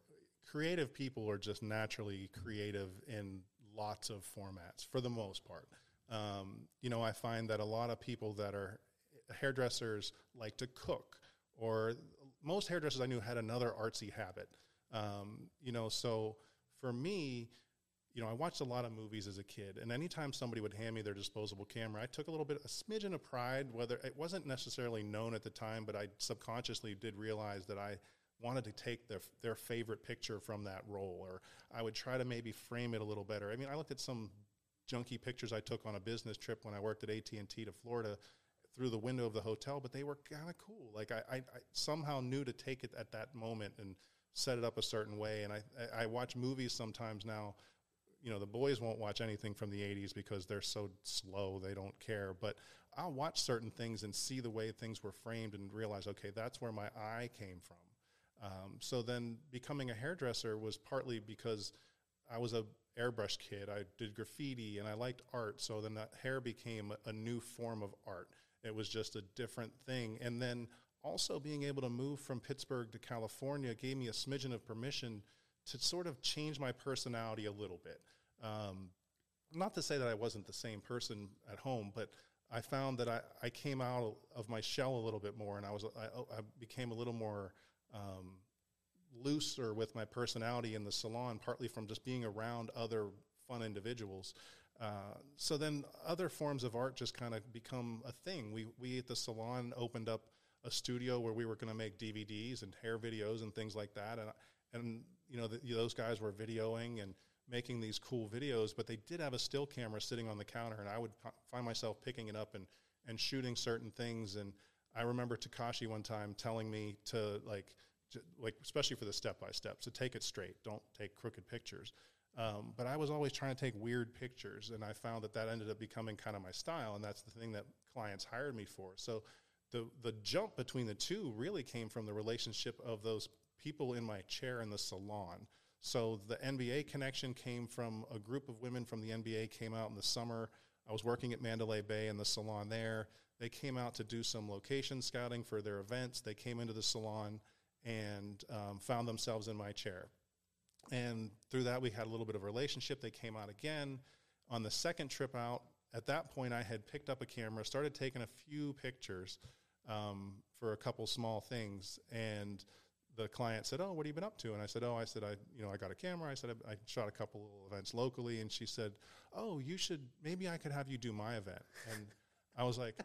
creative people are just naturally creative in lots of formats for the most part. Um, you know, I find that a lot of people that are hairdressers like to cook, or most hairdressers I knew had another artsy habit. Um, you know, so for me, you know, I watched a lot of movies as a kid, and anytime somebody would hand me their disposable camera, I took a little bit, a smidgen of pride. Whether it wasn't necessarily known at the time, but I subconsciously did realize that I wanted to take their their favorite picture from that roll, or I would try to maybe frame it a little better. I mean, I looked at some junky pictures I took on a business trip when I worked at AT and T to Florida through the window of the hotel, but they were kind of cool. Like I, I, I somehow knew to take it at that moment and set it up a certain way. And I, I, watch movies sometimes now. You know, the boys won't watch anything from the '80s because they're so slow; they don't care. But I'll watch certain things and see the way things were framed and realize, okay, that's where my eye came from. Um, so then, becoming a hairdresser was partly because I was a airbrush kid. I did graffiti and I liked art. So then that hair became a, a new form of art. It was just a different thing. And then also being able to move from Pittsburgh to California gave me a smidgen of permission to sort of change my personality a little bit. Um, not to say that I wasn't the same person at home, but I found that I, I came out of my shell a little bit more, and I was I, I became a little more um, looser with my personality in the salon, partly from just being around other fun individuals. Uh, so then other forms of art just kind of become a thing. We we at the salon opened up a studio where we were going to make DVDs and hair videos and things like that, and and you know the, those guys were videoing and making these cool videos, but they did have a still camera sitting on the counter, and I would find myself picking it up and and shooting certain things. And I remember Takashi one time telling me to like like especially for the step by steps to take it straight, don't take crooked pictures. Um, but I was always trying to take weird pictures, and I found that that ended up becoming kind of my style, and that's the thing that clients hired me for. So the the jump between the two really came from the relationship of those people in my chair in the salon. So the NBA connection came from a group of women from the NBA came out in the summer. I was working at Mandalay Bay in the salon there. They came out to do some location scouting for their events. They came into the salon and um, found themselves in my chair. And through that, we had a little bit of a relationship. They came out again. On the second trip out, at that point, I had picked up a camera, started taking a few pictures um, for a couple small things, and the client said, "Oh, what have you been up to?" And I said, "Oh, I said I, you know, I got a camera. I said I, I shot a couple little events locally." And she said, "Oh, you should maybe I could have you do my event." And I was like,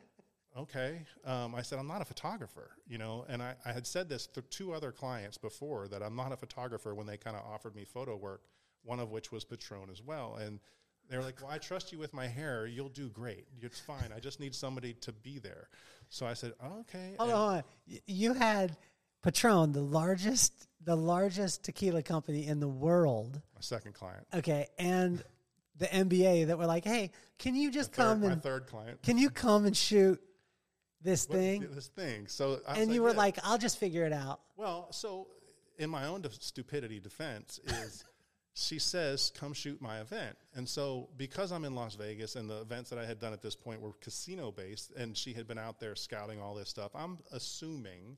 "Okay." Um, I said, "I'm not a photographer, you know," and I, I had said this to two other clients before that I'm not a photographer when they kind of offered me photo work. One of which was Patron as well, and they were like, "Well, I trust you with my hair. You'll do great. It's fine. I just need somebody to be there." So I said, "Okay." Hold on, hold on. You had Patron, the largest, the largest tequila company in the world. My second client. Okay, and the NBA that were like, "Hey, can you just Third- come my and third client. can you come and shoot this What- thing?" This thing. So I And you were "Yeah." like, "I'll just figure it out." well, so in my own def- stupidity defense is she says, come shoot my event. And so because I'm in Las Vegas and the events that I had done at this point were casino based and she had been out there scouting all this stuff, I'm assuming,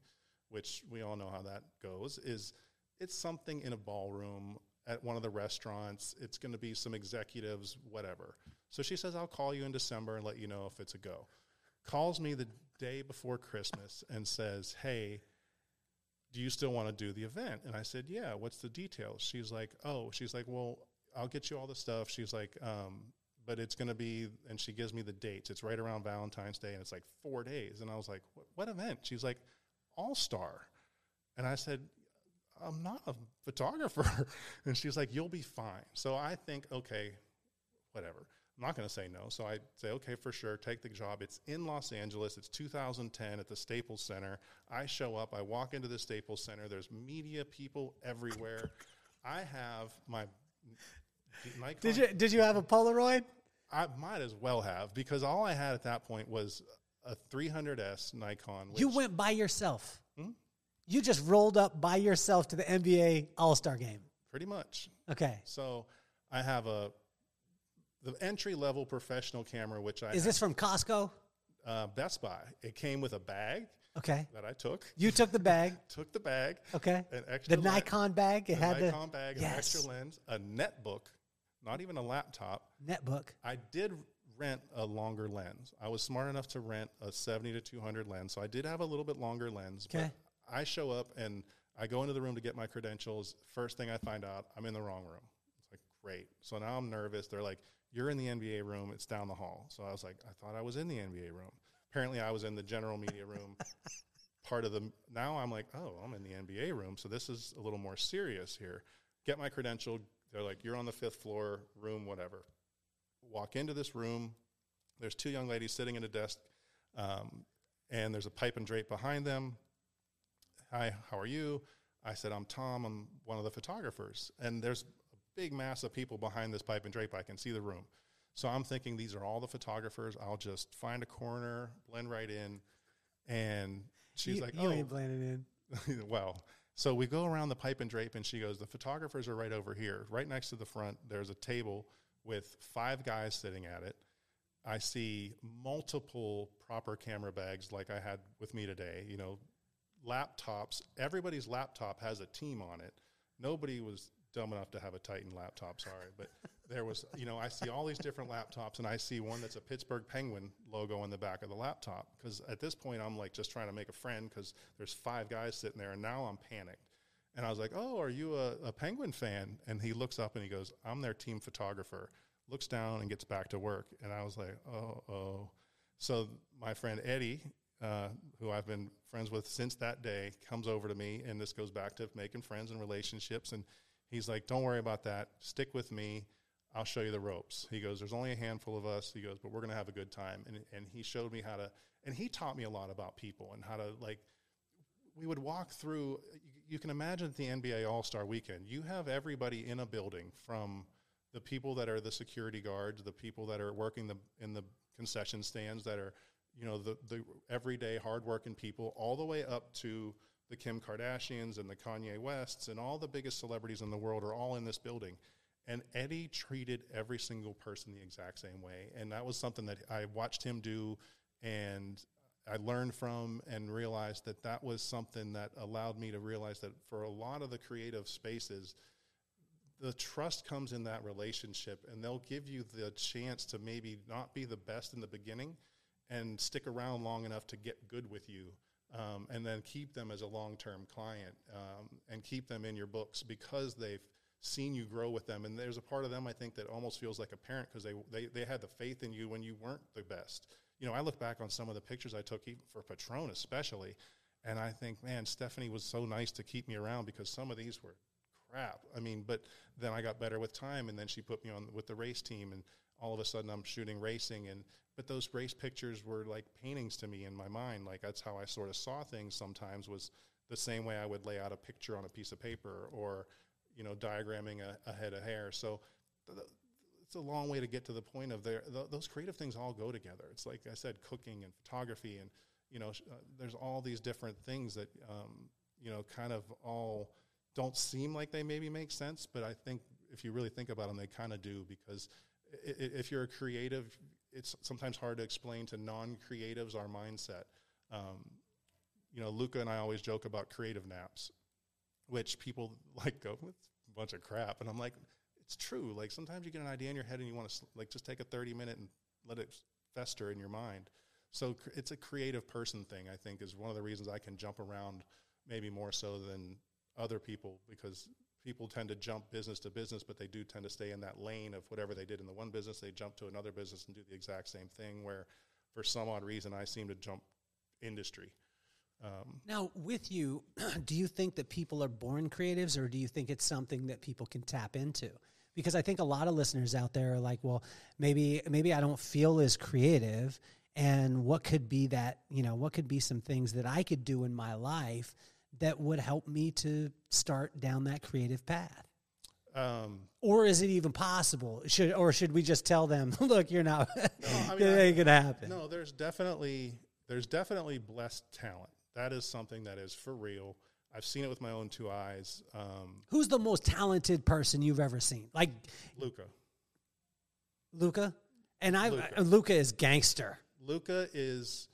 which we all know how that goes, is it's something in a ballroom at one of the restaurants. It's going to be some executives, whatever. So she says, I'll call you in December and let you know if it's a go. Calls me the day before Christmas and says, Hey, do you still want to do the event? And I said, yeah, what's the details? She's like, oh, she's like, well, I'll get you all the stuff. She's like, um, but it's going to be, and she gives me the dates. It's right around Valentine's Day and it's like four days. And I was like, what, what event? She's like, All Star. And I said, I'm not a photographer. and she's like, you'll be fine. So I think, okay, whatever. I'm not going to say no. So I say, okay, for sure, take the job. It's in Los Angeles. It's 2010 at the Staples Center. I show up. I walk into the Staples Center. There's media people everywhere. I have my Nikon. Did you did you have a Polaroid? I might as well have because all I had at that point was a 300S Nikon. Which, You went by yourself. Hmm? You just rolled up by yourself to the NBA All Star game. pretty much. Okay. So I have a the entry level professional camera, which I Is this from Costco? uh, Best Buy. It came with a bag Okay. that I took. You took the bag. Took the bag. Okay. An extra The lens- Nikon bag. It had Nikon the bag, an Yes. extra lens, a netbook, not even a laptop. netbook. I did rent a longer lens. I was smart enough to rent a 70 to 200 lens, so I did have a little bit longer lens. Okay. But I show up and I go into the room to get my credentials. First thing I find out, I'm in the wrong room. It's like, great. So now I'm nervous. They're like, you're in the NBA room. It's down the hall. So I was like, I thought I was in the NBA room. Apparently, I was in the general media room. Part of the now, I'm like, oh, I'm in the NBA room. So this is a little more serious here. Get my credential. They're like, you're on the fifth floor, room, whatever walk into this room. There's two young ladies sitting at a desk, um, and there's a pipe and drape behind them. Hi, how are you? I said, I'm Tom. I'm one of the photographers. And there's big mass of people behind this pipe and drape. I can see the room. So I'm thinking these are all the photographers. I'll just find a corner, blend right in. And she's you, like, you oh, ain't blending in. well, so we go around the pipe and drape, and she goes, The photographers are right over here. Right next to the front, there's a table with five guys sitting at it. I see multiple proper camera bags like I had with me today. You know, laptops. Everybody's laptop has a team on it. Nobody was dumb enough to have a Titan laptop, sorry. But there was, you know, I see all these different laptops, and I see one that's a Pittsburgh Penguin logo on the back of the laptop. Because at this point, I'm like just trying to make a friend because there's five guys sitting there, and now I'm panicked. And I was like, "Oh, are you a, a Penguin fan?" And he looks up and he goes, "I'm their team photographer." Looks down and gets back to work. And I was like, "Oh, oh." So my friend Eddie, uh, who I've been friends with since that day, comes over to me, and this goes back to making friends and relationships. And he's like, "Don't worry about that. Stick with me. I'll show you the ropes." He goes, "There's only a handful of us." He goes, "But we're gonna have a good time." And and he showed me how to, and he taught me a lot about people and how to like we would walk through you can imagine the NBA All-Star weekend you have everybody in a building from the people that are the security guards the people that are working the in the concession stands that are you know the the everyday hardworking people all the way up to the Kim Kardashians and the Kanye Wests and all the biggest celebrities in the world are all in this building and Eddie treated every single person the exact same way and that was something that I watched him do and I learned from and realized that that was something that allowed me to realize that for a lot of the creative spaces, the trust comes in that relationship, and they'll give you the chance to maybe not be the best in the beginning and stick around long enough to get good with you. Um, and then keep them as a long term client um, and keep them in your books because they've seen you grow with them. And there's a part of them I think that almost feels like a parent because they, they, they had the faith in you when you weren't the best you know, I look back on some of the pictures I took even for Patron, especially, and I think, man, Stephanie was so nice to keep me around because some of these were crap. I mean, but then I got better with time, and then she put me on with the race team, and all of a sudden I'm shooting racing, and but those race pictures were like paintings to me in my mind. Like that's how I sort of saw things. Sometimes was the same way I would lay out a picture on a piece of paper, or you know, diagramming a, a head of hair. So. The, it's a long way to get to the point of there. Th- those creative things all go together. It's like I said, cooking and photography, and you know, sh- uh, there's all these different things that um, you know, kind of all don't seem like they maybe make sense, but I think if you really think about them, they kind of do because if you're a creative, it's sometimes hard to explain to non-creatives our mindset. Um, you know, Luca and I always joke about creative naps, which people like go, it's a bunch of crap, and I'm like it's true. Like sometimes you get an idea in your head and you want to like just take a 30 minute and let it fester in your mind. So it's a creative person thing, I think, is one of the reasons I can jump around maybe more so than other people because people tend to jump business to business, but they do tend to stay in that lane of whatever they did in the one business. They jump to another business and do the exact same thing. Where for some odd reason, I seem to jump industry. Um, Now, with you, do you think that people are born creatives, or do you think it's something that people can tap into? because I think a lot of listeners out there are like, well, maybe maybe I don't feel as creative and what could be that, you know, what could be some things that I could do in my life that would help me to start down that creative path? Um, or is it even possible? Should or should we just tell them, look, you're not, I mean, it ain't gonna happen. No, there's definitely there's definitely blessed talent. That is something that is for real. I've seen it with my own two eyes. Um, Who's the most talented person you've ever seen? Like Luca. Luca, and I Luka. Luca is gangster. Luca is,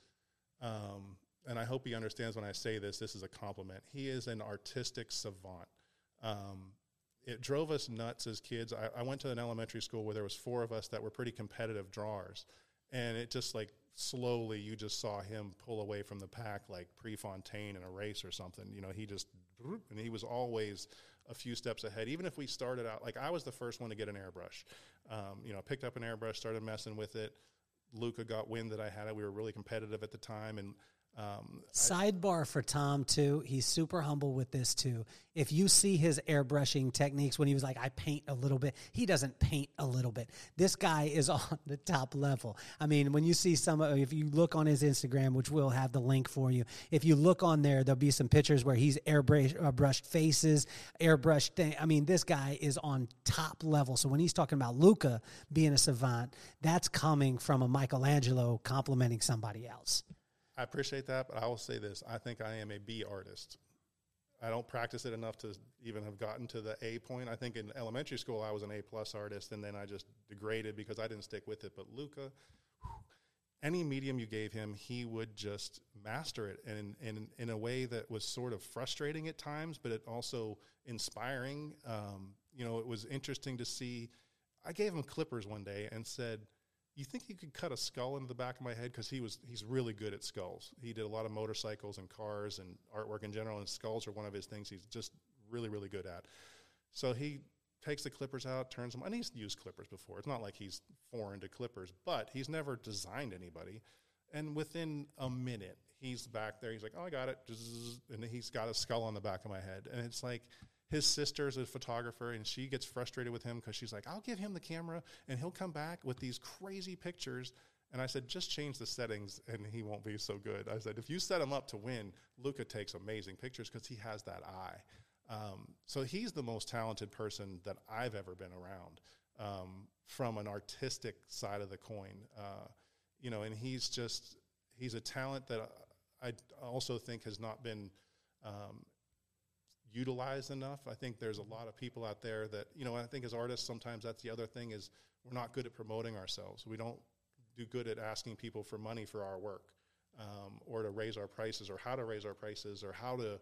um, and I hope he understands when I say this. This is a compliment. He is an artistic savant. Um, it drove us nuts as kids. I, I went to an elementary school where there was four of us that were pretty competitive drawers, and it just like slowly you just saw him pull away from the pack like Prefontaine in a race or something. You know, he just and he was always a few steps ahead. Even if we started out like I was the first one to get an airbrush. Um, you know, I picked up an airbrush, started messing with it. Luca got wind that I had it. We were really competitive at the time, and um, Sidebar for Tom too. He's super humble with this too. If you see his airbrushing techniques when he was like, I paint a little bit, he doesn't paint a little bit. This guy is on the top level. I mean, when you see some, if you look on his Instagram, which we'll have the link for you, if you look on there, there'll be some pictures where he's airbrushed uh, faces, airbrushed thing. I mean, this guy is on top level. So when he's talking about Luca being a savant, that's coming from a Michelangelo complimenting somebody else. I appreciate that, but I will say this: I think I am a B artist. I don't practice it enough to even have gotten to the A point. I think in elementary school I was an A plus artist, and then I just degraded because I didn't stick with it. But Luca, whew, any medium you gave him, he would just master it, and in, in a way that was sort of frustrating at times, but it also inspiring. Um, you know, it was interesting to see. I gave him clippers one day and said, you think he could cut a skull into the back of my head? Because he was he's really good at skulls. He did a lot of motorcycles and cars and artwork in general and skulls are one of his things he's just really really good at. So he takes the clippers out turns them and he's used clippers before. It's not like he's foreign to clippers but he's never designed anybody. And within a minute he's back there. He's like oh i got it. And he's got a skull on the back of my head. And it's like his sister's a photographer and she gets frustrated with him because she's like i'll give him the camera and he'll come back with these crazy pictures. And i said just change the settings and he won't be so good. I said if you set him up to win luca takes amazing pictures because he has that eye. Um, so he's the most talented person that i've ever been around um, from an artistic side of the coin uh, you know and he's just he's a talent that i also think has not been um, utilized enough. I think there's a lot of people out there that, you know, I think as artists, sometimes that's the other thing is we're not good at promoting ourselves. We don't do good at asking people for money for our work um, or to raise our prices or how to raise our prices or how to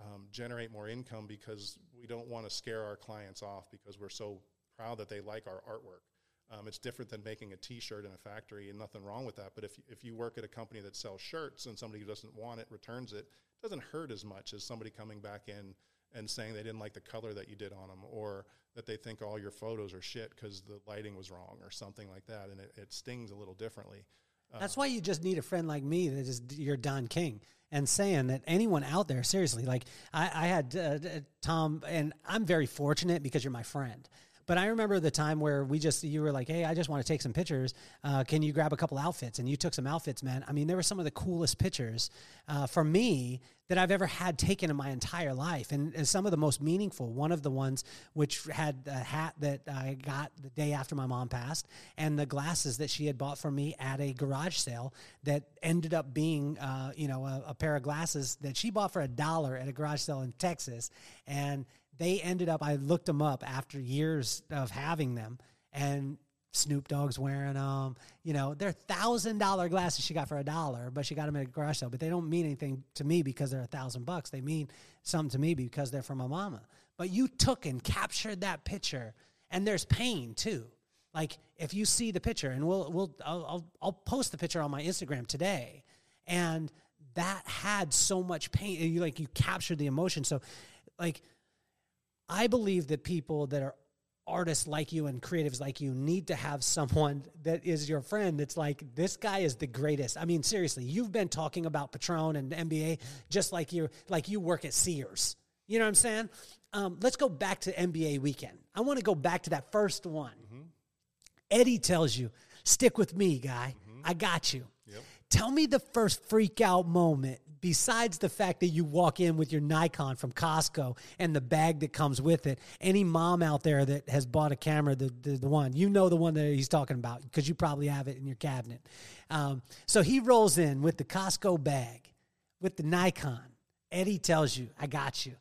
um, generate more income because we don't want to scare our clients off because we're so proud that they like our artwork. Um, it's different than making a T-shirt in a factory, and nothing wrong with that. But if if you work at a company that sells shirts and somebody who doesn't want it returns it, it doesn't hurt as much as somebody coming back in and saying they didn't like the color that you did on them, or that they think all your photos are shit because the lighting was wrong, or something like that, and it, it stings a little differently. That's why you just need a friend like me that is your Don King and saying that anyone out there, seriously, like I, I had uh, uh, Tom, and I'm very fortunate because you're my friend. But I remember the time where we just, you were like, hey, I just want to take some pictures. Uh, can you grab a couple outfits? And you took some outfits, man. I mean, there were some of the coolest pictures uh, for me that I've ever had taken in my entire life. And, and some of the most meaningful, one of the ones which had the hat that I got the day after my mom passed, and the glasses that she had bought for me at a garage sale that ended up being, uh, you know, a, a pair of glasses that she bought for a dollar at a garage sale in Texas. And they ended up, I looked them up after years of having them, and Snoop Dogg's wearing them. You know, they're thousand dollar glasses she got for a dollar, but she got them at a garage sale. But they don't mean anything to me because they're a thousand bucks. They mean something to me because they're from my mama. But you took and captured that picture, and there's pain too. Like if you see the picture, and we'll we'll I'll I'll, I'll post the picture on my Instagram today, and that had so much pain. You like you captured the emotion. So, like, I believe that people that are artists like you and creatives like you need to have someone that is your friend that's like this guy is the greatest i mean seriously you've been talking about patron and nba just like you like you work at sears you know what i'm saying Um, let's go back to NBA weekend. I want to go back to that first one. Eddie tells you, "Stick with me, guy. I got you." Yep. Tell me the first freak out moment besides the fact that you walk in with your Nikon from Costco and the bag that comes with it. Any mom out there that has bought a camera, the, the, the one, you know the one that he's talking about because you probably have it in your cabinet. Um, so he rolls in with the Costco bag with the Nikon. Eddie tells you, I got you.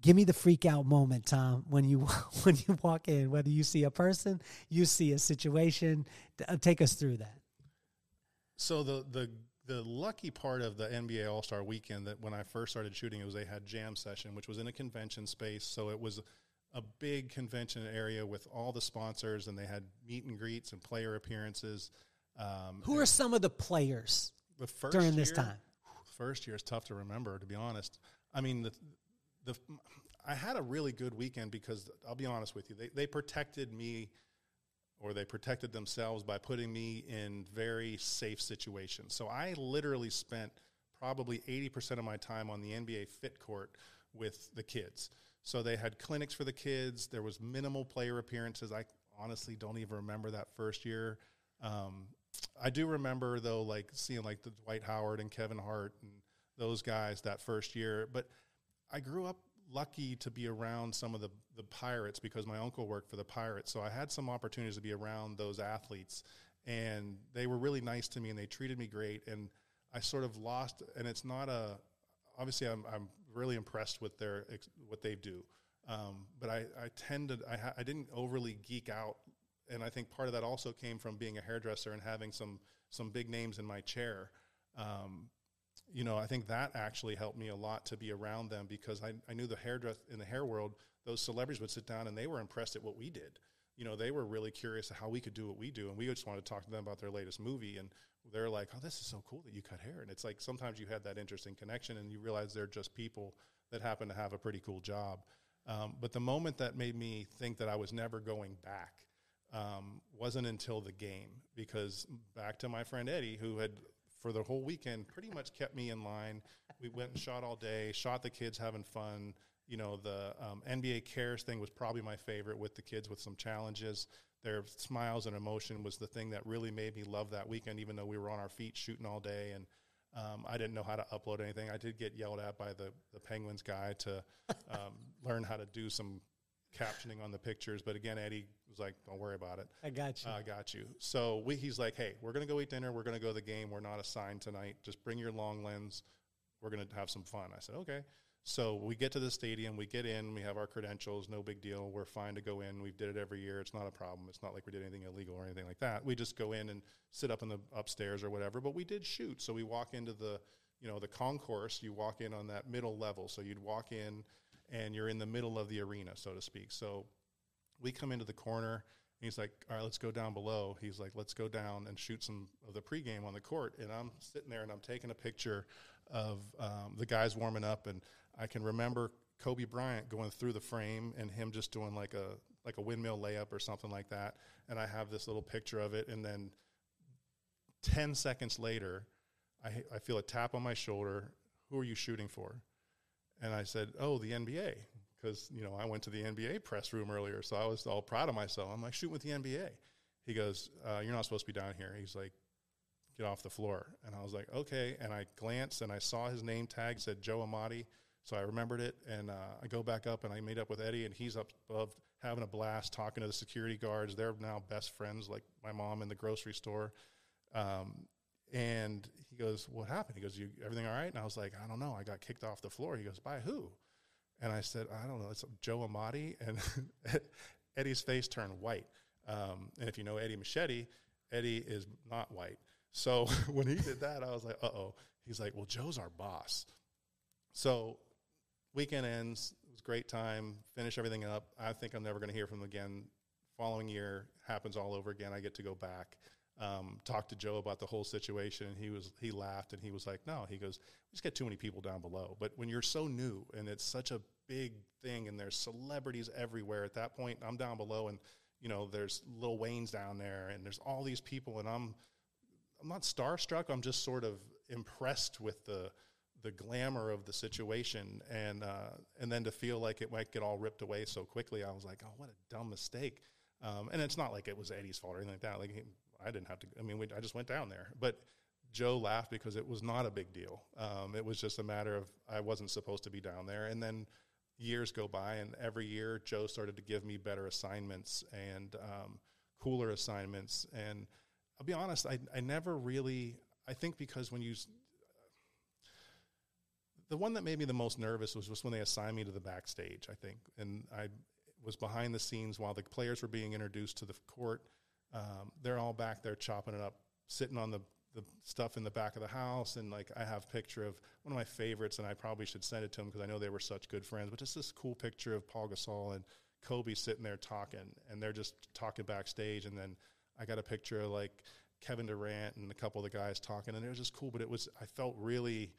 Give me the freak out moment, Tom, when you when you walk in, whether you see a person, you see a situation. Uh, Take us through that. So the the the lucky part of the NBA All Star Weekend that when I first started shooting, it was they had jam session, which was in a convention space. So it was a big convention area with all the sponsors, and they had meet and greets and player appearances. Um, Who are some of the players the first during this time? First year is tough to remember, to be honest. I mean, the the I had a really good weekend because I'll be honest with you, they they protected me, or they protected themselves by putting me in very safe situations. So I literally spent probably eighty percent of my time on the NBA Fit Court with the kids. So they had clinics for the kids. There was minimal player appearances. I honestly don't even remember that first year. Um, I do remember though, like seeing like the Dwight Howard and Kevin Hart and those guys that first year. But I grew up lucky to be around some of the the Pirates because my uncle worked for the Pirates, so I had some opportunities to be around those athletes, and they were really nice to me and they treated me great. And I sort of lost, and it's not a obviously I'm I'm really impressed with their what they do. Um, but I, I tended I, ha- I didn't overly geek out and I think part of that also came from being a hairdresser and having some some big names in my chair. Um, you know, I think that actually helped me a lot to be around them because I, I knew the hairdress in the hair world, those celebrities would sit down and they were impressed at what we did. You know, they were really curious how we could do what we do, and we just wanted to talk to them about their latest movie. And they're like, "Oh, this is so cool that you cut hair." And it's like sometimes you had that interesting connection, and you realize they're just people that happen to have a pretty cool job. Um, but the moment that made me think that I was never going back um, wasn't until the game because back to my friend Eddie, who had for the whole weekend pretty much kept me in line. We went and shot all day, shot the kids having fun. You know, the um, NBA Cares thing was probably my favorite with the kids with some challenges. Their smiles and emotion was the thing that really made me love that weekend, even though we were on our feet shooting all day and um, I didn't know how to upload anything. I did get yelled at by the, the Penguins guy to um, learn how to do some captioning on the pictures. But again, Eddie was like, "Don't worry about it. I got you. I got you." So we, he's like, "Hey, we're gonna go eat dinner. We're gonna go to the game. We're not assigned tonight. Just bring your long lens. We're gonna have some fun." I said, "Okay." So we get to the stadium. We get in. We have our credentials. No big deal. We're fine to go in. We've did it every year. It's not a problem. It's not like we did anything illegal or anything like that. We just go in and sit up in the upstairs or whatever. But we did shoot. So we walk into the you know the concourse. You walk in on that middle level. So you'd walk in and you're in the middle of the arena, so to speak. So we come into the corner. And he's like, "All right, let's go down below." He's like, "Let's go down and shoot some of the pregame on the court." And I'm sitting there and I'm taking a picture of um, the guys warming up, and I can remember Kobe Bryant going through the frame and him just doing like a like a windmill layup or something like that. And I have this little picture of it, and then ten seconds later, I, I feel a tap on my shoulder. Who are you shooting for? And I said, "Oh, the NBA." because you know I went to the NBA press room earlier, so I was all proud of myself. I'm like shooting with the NBA. He goes, uh, "You're not supposed to be down here." He's like, "Get off the floor." And I was like, "Okay." And I glanced and I saw his name tag said Joe Amati, so I remembered it. And uh, I go back up and I meet up with Eddie, and he's up above having a blast talking to the security guards. They're now best friends, like my mom in the grocery store. Um, and he goes, "What happened?" He goes, "You everything all right?" And I was like, "I don't know. I got kicked off the floor." He goes, "By who?" And I said, I don't know, it's Joe Amati. And Eddie's face turned white. Um, and if you know Eddie Machete, Eddie is not white. So when he did that, I was like, uh oh. He's like, well, Joe's our boss. So weekend ends. It was great time. Finish everything up. I think I'm never going to hear from him again. Following year happens all over again. I get to go back. Um, talk to Joe about the whole situation, and he was he laughed and he was like, "No," he goes, "We just got too many people down below." But when you're so new and it's such a big thing, and there's celebrities everywhere, at that point, I'm down below, and you know, there's Lil Wayne's down there, and there's all these people, and I'm I'm not starstruck. I'm just sort of impressed with the the glamour of the situation, and uh, and then to feel like it might get all ripped away so quickly, I was like, oh, what a dumb mistake. Um, and it's not like it was Eddie's fault or anything like that. Like I didn't have to. I mean, we, I just went down there, but Joe laughed because it was not a big deal. Um, it was just a matter of I wasn't supposed to be down there, and then years go by, and every year Joe started to give me better assignments and um, cooler assignments. And I'll be honest, I, I never really. I think because when you the one that made me the most nervous was just when they assigned me to the backstage. I think, and I was behind the scenes while the players were being introduced to the court. Um, they're all back there chopping it up, sitting on the the stuff in the back of the house, and like I have picture of one of my favorites, and I probably should send it to them because I know they were such good friends. But just this cool picture of Paul Gasol and Kobe sitting there talking, and they're just talking backstage, and then I got a picture of like Kevin Durant and a couple of the guys talking, and it was just cool. But it was I felt really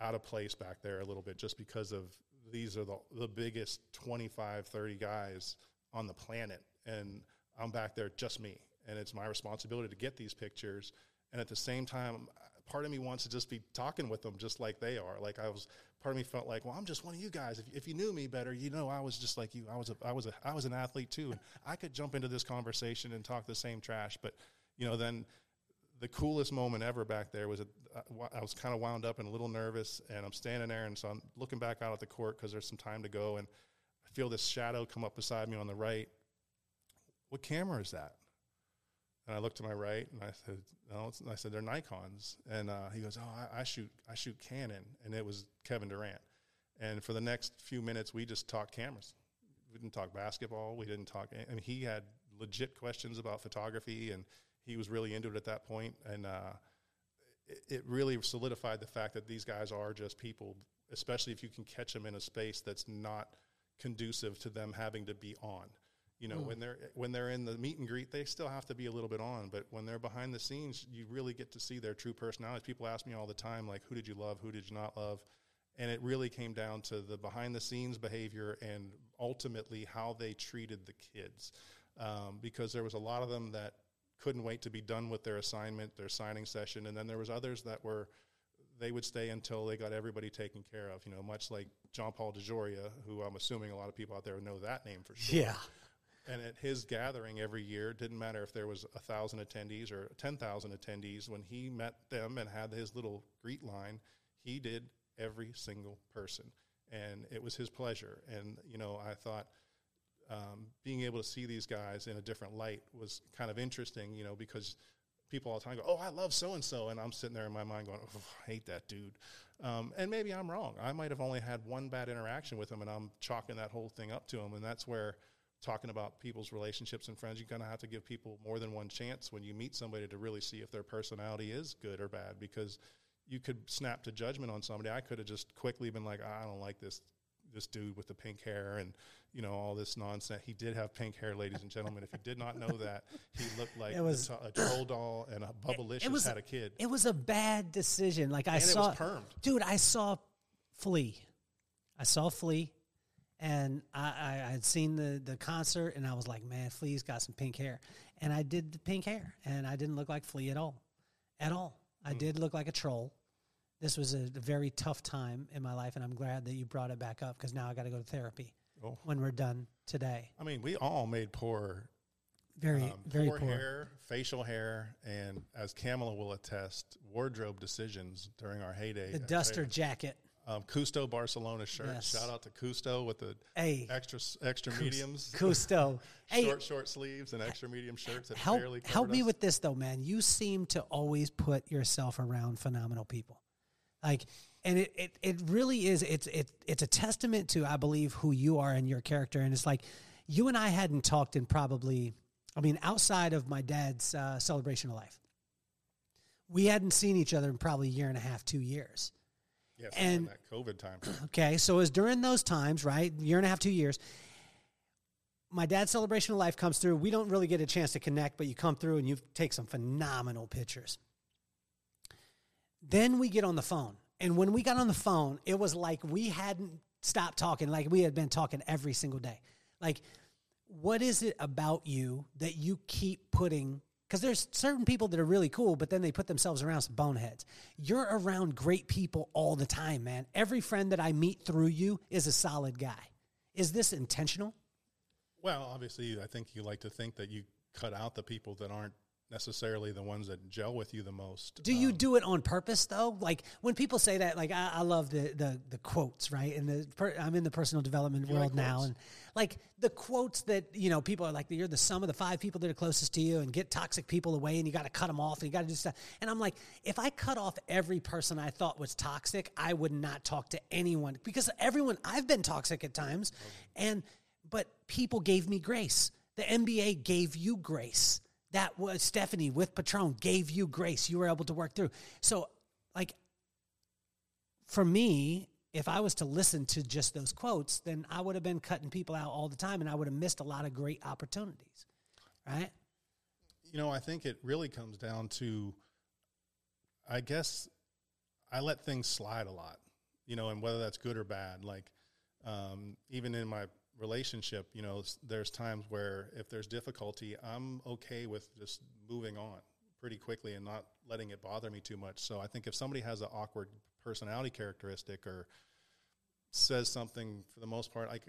out of place back there a little bit just because of these are the, the biggest 25 30 guys on the planet and i'm back there just me. And it's my responsibility to get these pictures. And at the same time part of me wants to just be talking with them just like they are. Like i was part of me felt like well i'm just one of you guys. If, if you knew me better you know i was just like you. I was a, i was a, i was an athlete too. And i could jump into this conversation and talk the same trash. But you know then the coolest moment ever back there was uh, I was kind of wound up and a little nervous, and I'm standing there, and so I'm looking back out at the court because there's some time to go, and I feel this shadow come up beside me on the right. What camera is that? And I looked to my right, and I said, "No," I said they're Nikon's, and uh, he goes, "Oh, I, I shoot, I shoot Canon," and it was Kevin Durant. And for the next few minutes, we just talked cameras. We didn't talk basketball. We didn't talk. And he had legit questions about photography and he was really into it at that point. and uh, it, it, really solidified the fact that these guys are just people, especially if you can catch them in a space that's not conducive to them having to be on. You know, mm. when they're when they're in the meet and greet, they still have to be a little bit on. But when they're behind the scenes, you really get to see their true personalities. People ask me all the time, like, "Who did you love? Who did you not love?" And it really came down to the behind the scenes behavior and ultimately how they treated the kids, um, because there was a lot of them that couldn't wait to be done with their assignment, their signing session, and then there was others that were they would stay until they got everybody taken care of. You know, much like John Paul DeJoria, who I'm assuming a lot of people out there know that name for sure. Yeah. And at his gathering every year, didn't matter if there was a thousand attendees or ten thousand attendees. When he met them and had his little greet line, he did every single person, and it was his pleasure. And you know, I thought um, being able to see these guys in a different light was kind of interesting, you know, because people all the time go, "Oh, I love so and so," and I'm sitting there in my mind going, oh, "I hate that dude," um, and maybe I'm wrong. I might have only had one bad interaction with him, and I'm chalking that whole thing up to him, and that's where talking about people's relationships and friends, you kind of have to give people more than one chance when you meet somebody to really see if their personality is good or bad, because you could snap to judgment on somebody. I could have just quickly been like, I don't like this this dude with the pink hair and you know all this nonsense. He did have pink hair, ladies and gentlemen. if you did not know that, he looked like it was, a troll doll and a Bubblicious had a kid. It was a bad decision. Like I and saw, dude. I saw Flea. I saw Flea, and I, I, had seen the the concert, and I was like, man, Flea's got some pink hair, and I did the pink hair, and I didn't look like Flea at all, at all. I mm. did look like a troll this was a, a, very tough time in my life, and I'm glad that you brought it back up because now I got to go to therapy oh. when we're done today. I mean, we all made poor, very, um, very poor, poor, hair, facial hair, and as Kamala will attest, wardrobe decisions during our heyday. The duster jacket. Um, Custo Barcelona shirt. Yes. Shout out to Custo with the hey, extra extra mediums. Custo. short hey, short sleeves and extra medium shirts. That help help me us. with this though, man. You seem to always put yourself around phenomenal people. Like, and it, it, it really is, it's, it, it's a testament to, I believe, who you are and your character. And it's like, you and I hadn't talked in probably, I mean, outside of my dad's uh, celebration of life, we hadn't seen each other in probably a year and a half, two years. Yeah, and that COVID time. Okay, so it was during those times, right? Year and a half, two years. My dad's celebration of life comes through. We don't really get a chance to connect, but you come through and you take some phenomenal pictures. Then we get on the phone. And when we got on the phone, it was like we hadn't stopped talking, like we had been talking every single day. Like, what is it about you that you keep putting Because there's certain people that are really cool, but then they put themselves around some boneheads. You're around great people all the time, man. Every friend that I meet through you is a solid guy. Is this intentional? Well, obviously, I think you like to think that you cut out the people that aren't necessarily the ones that gel with you the most. Do you um, do it on purpose though? Like when people say that, like I, I love the, the the quotes, right? And the per, I'm in the personal development world like now, and like the quotes that you know people are like, you're the sum of the five people that are closest to you, and get toxic people away, and you got to cut them off, and you got to do stuff. And I'm like, if I cut off every person I thought was toxic, I would not talk to anyone because everyone I've been toxic at times, okay. and but people gave me grace. The NBA gave you grace that was Stephanie with Patron gave you grace. You were able to work through. So, like, for me, if I was to listen to just those quotes, then I would have been cutting people out all the time and I would have missed a lot of great opportunities. Right? You know, I think it really comes down to, I guess, I let things slide a lot, you know, and whether that's good or bad. Like, um, even in my relationship, you know, there's times where if there's difficulty, I'm okay with just moving on pretty quickly and not letting it bother me too much. So I think if somebody has an awkward personality characteristic or says something for the most part, I,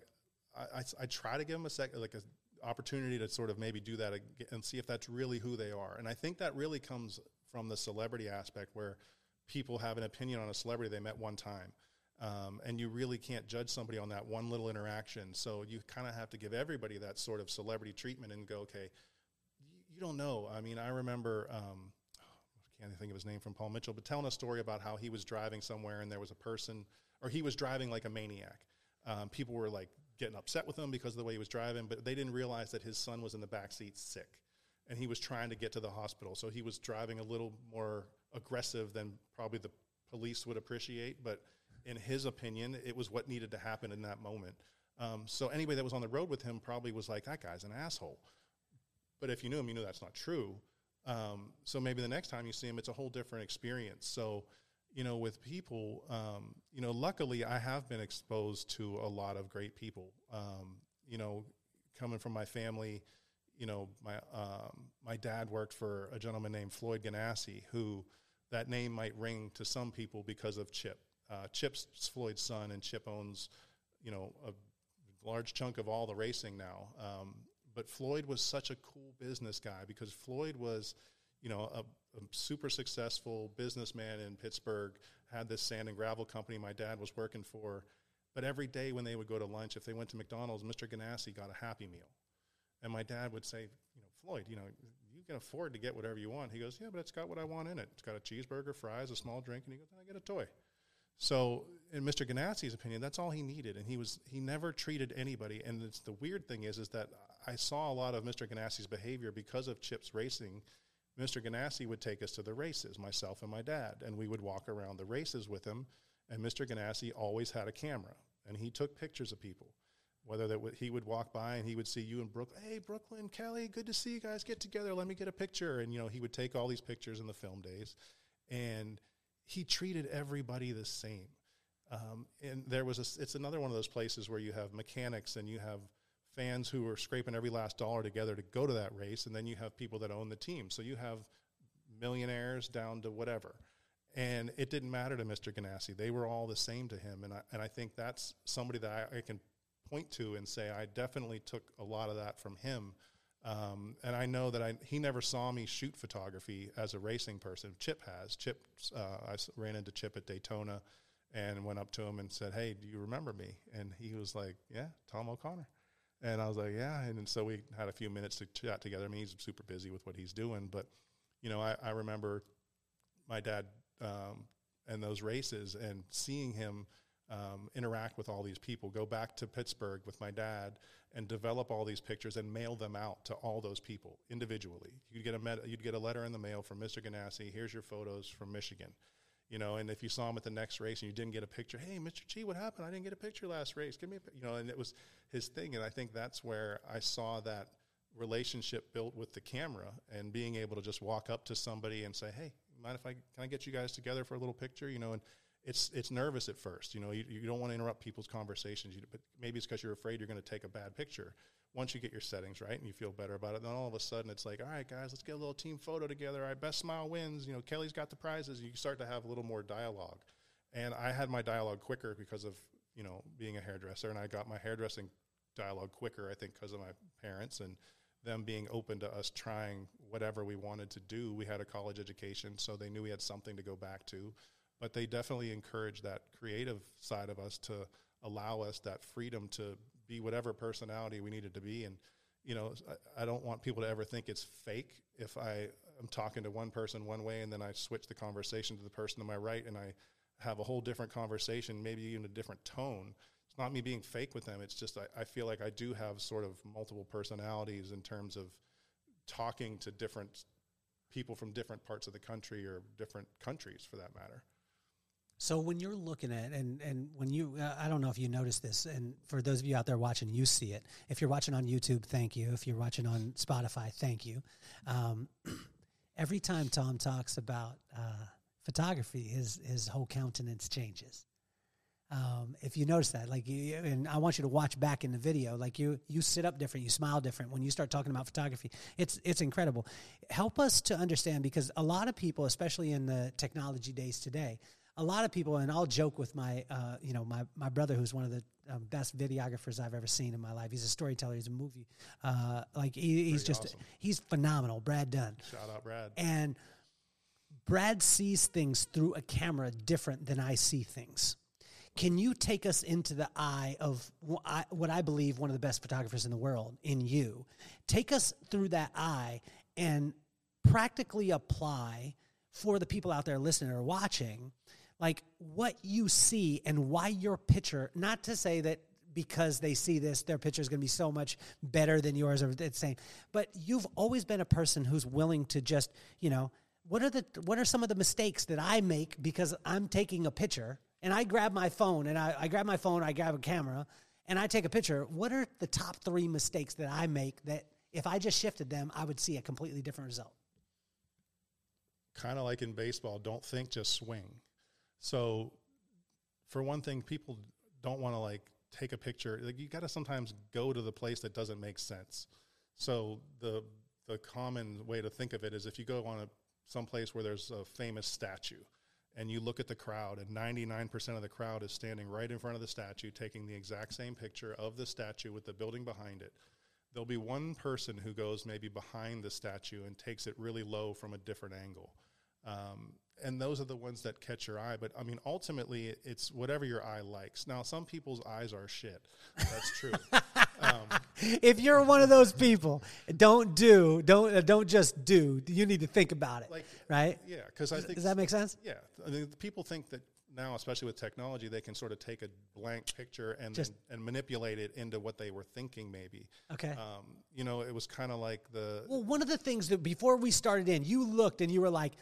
I, I try to give them a sec, like a opportunity to sort of maybe do that and see if that's really who they are. And I think that really comes from the celebrity aspect where people have an opinion on a celebrity they met one time. Um, and you really can't judge somebody on that one little interaction. So you kind of have to give everybody that sort of celebrity treatment and go, okay, you, don't know. I mean, I remember, um, I can't think of his name from Paul Mitchell, but telling a story about how he was driving somewhere and there was a person, or he was driving like a maniac. Um, people were like getting upset with him because of the way he was driving, but they didn't realize that his son was in the back seat sick, and he was trying to get to the hospital. So he was driving a little more aggressive than probably the police would appreciate, but in his opinion, it was what needed to happen in that moment. Um, so anybody that was on the road with him probably was like, that guy's an asshole. But if you knew him, you knew that's not true. Um, so maybe the next time you see him, it's a whole different experience. So, you know, with people, um, you know, luckily I have been exposed to a lot of great people. Um, you know, coming from my family, you know, my um, my dad worked for a gentleman named Floyd Ganassi, who that name might ring to some people because of Chip. Uh, Chip's Floyd's son, and Chip owns, you know, a large chunk of all the racing now. Um, but Floyd was such a cool business guy because Floyd was, you know, a, a, super successful businessman in Pittsburgh. Had this sand and gravel company my dad was working for. But every day when they would go to lunch, if they went to McDonald's, Mr. Ganassi got a Happy Meal, and my dad would say, you know, Floyd, you know, you can afford to get whatever you want. He goes, yeah, but it's got what I want in it. It's got a cheeseburger, fries, a small drink, and he goes, I get a toy. So, in Mr. Ganassi's opinion, that's all he needed, and he was he never treated anybody. And it's the weird thing is, is that I saw a lot of Mr. Ganassi's behavior because of Chips racing. Mr. Ganassi would take us to the races, myself and my dad, and we would walk around the races with him. And Mr. Ganassi always had a camera, and he took pictures of people. Whether that w- he would walk by and he would see you in Brooklyn, hey Brooklyn, Kelly, good to see you guys. Get together, let me get a picture. And you know he would take all these pictures in the film days, and he treated everybody the same. Um, and there was a, it's another one of those places where you have mechanics and you have fans who are scraping every last dollar together to go to that race, and then you have people that own the team. So you have millionaires down to whatever. And it didn't matter to Mr. Ganassi. They were all the same to him. And I, and I think that's somebody that I, I can point to and say I definitely took a lot of that from him um, and I know that I, he never saw me shoot photography as a racing person. Chip has. Chip, uh, I ran into Chip at Daytona and went up to him and said, Hey, do you remember me? And he was like, Yeah, Tom O'Connor. And I was like, Yeah. And, and so we had a few minutes to chat together. I mean, he's super busy with what he's doing. But, you know, I, I remember my dad um, and those races and seeing him um, interact with all these people, go back to Pittsburgh with my dad and develop all these pictures and mail them out to all those people individually. You'd get a med- you'd get a letter in the mail from Mr. Ganassi. Here's your photos from Michigan. You know, and if you saw him at the next race and you didn't get a picture, hey, Mr. G, what happened? I didn't get a picture last race. Give me a, you know, and it was his thing. And I think that's where I saw that relationship built with the camera and being able to just walk up to somebody and say, hey, mind if I can I get you guys together for a little picture? You know, and it's it's nervous at first. You know, you, you don't want to interrupt people's conversations, you, but maybe it's because you're afraid you're going to take a bad picture. Once you get your settings right and you feel better about it, then all of a sudden it's like, all right, guys, let's get a little team photo together. All right, best smile wins. You know, Kelly's got the prizes. You start to have a little more dialogue. And I had my dialogue quicker because of you know being a hairdresser, and I got my hairdressing dialogue quicker. I think because of my parents and them being open to us trying whatever we wanted to do. We had a college education, so they knew we had something to go back to. But they definitely encourage that creative side of us to allow us that freedom to be whatever personality we needed to be. And, you know, I, I don't want people to ever think it's fake if I am talking to one person one way and then I switch the conversation to the person to my right and I have a whole different conversation, maybe even a different tone it's not me being fake with them. It's just I, I feel like I do have sort of multiple personalities in terms of talking to different people from different parts of the country or different countries for that matter. So when you're looking at and and when you uh, I don't know if you notice this and for those of you out there watching you see it. If you're watching on YouTube, thank you. If you're watching on Spotify, thank you. Um, every time Tom talks about uh, photography, his his whole countenance changes. Um, if you notice that, like, you, and I want you to watch back in the video, like you you sit up different, you smile different when you start talking about photography. It's it's incredible. Help us to understand because a lot of people, especially in the technology days today, a lot of people, and I'll joke with my uh, you know my my brother who's one of the um, best videographers I've ever seen in my life. He's a storyteller. He's a movie. Uh, like he, he's just awesome. he's phenomenal. Brad Dunn. Shout out Brad. And Brad sees things through a camera different than I see things. Can you take us into the eye of what I believe one of the best photographers in the world in you? Take us through that eye and practically apply for the people out there listening or watching, like what you see and why your picture, not to say that because they see this, their picture is going to be so much better than yours or the same. But you've always been a person who's willing to just, you know, what are the what are some of the mistakes that I make because I'm taking a picture and I grab my phone and I, I grab my phone, I grab a camera, and I take a picture, what are the top three mistakes that I make that if I just shifted them, I would see a completely different result? Kind of like in baseball, don't think, just swing. So, for one thing, people don't want to like take a picture. Like you got to sometimes go to the place that doesn't make sense. So the the common way to think of it is if you go on a some place where there's a famous statue and you look at the crowd, and 99% of the crowd is standing right in front of the statue, taking the exact same picture of the statue with the building behind it. There'll be one person who goes maybe behind the statue and takes it really low from a different angle. Um, and those are the ones that catch your eye. But I mean, ultimately, it's whatever your eye likes. Now, some people's eyes are shit. That's true. um, if you're one of those people, don't do, don't uh, don't just do. You need to think about it, like, right? Yeah, because I think does that make sense? Yeah, I mean, people think that now, especially with technology, they can sort of take a blank picture and then, and manipulate it into what they were thinking. Maybe. Okay. Um, you know, it was kind of like the. Well, one of the things that before we started in, you looked and you were like,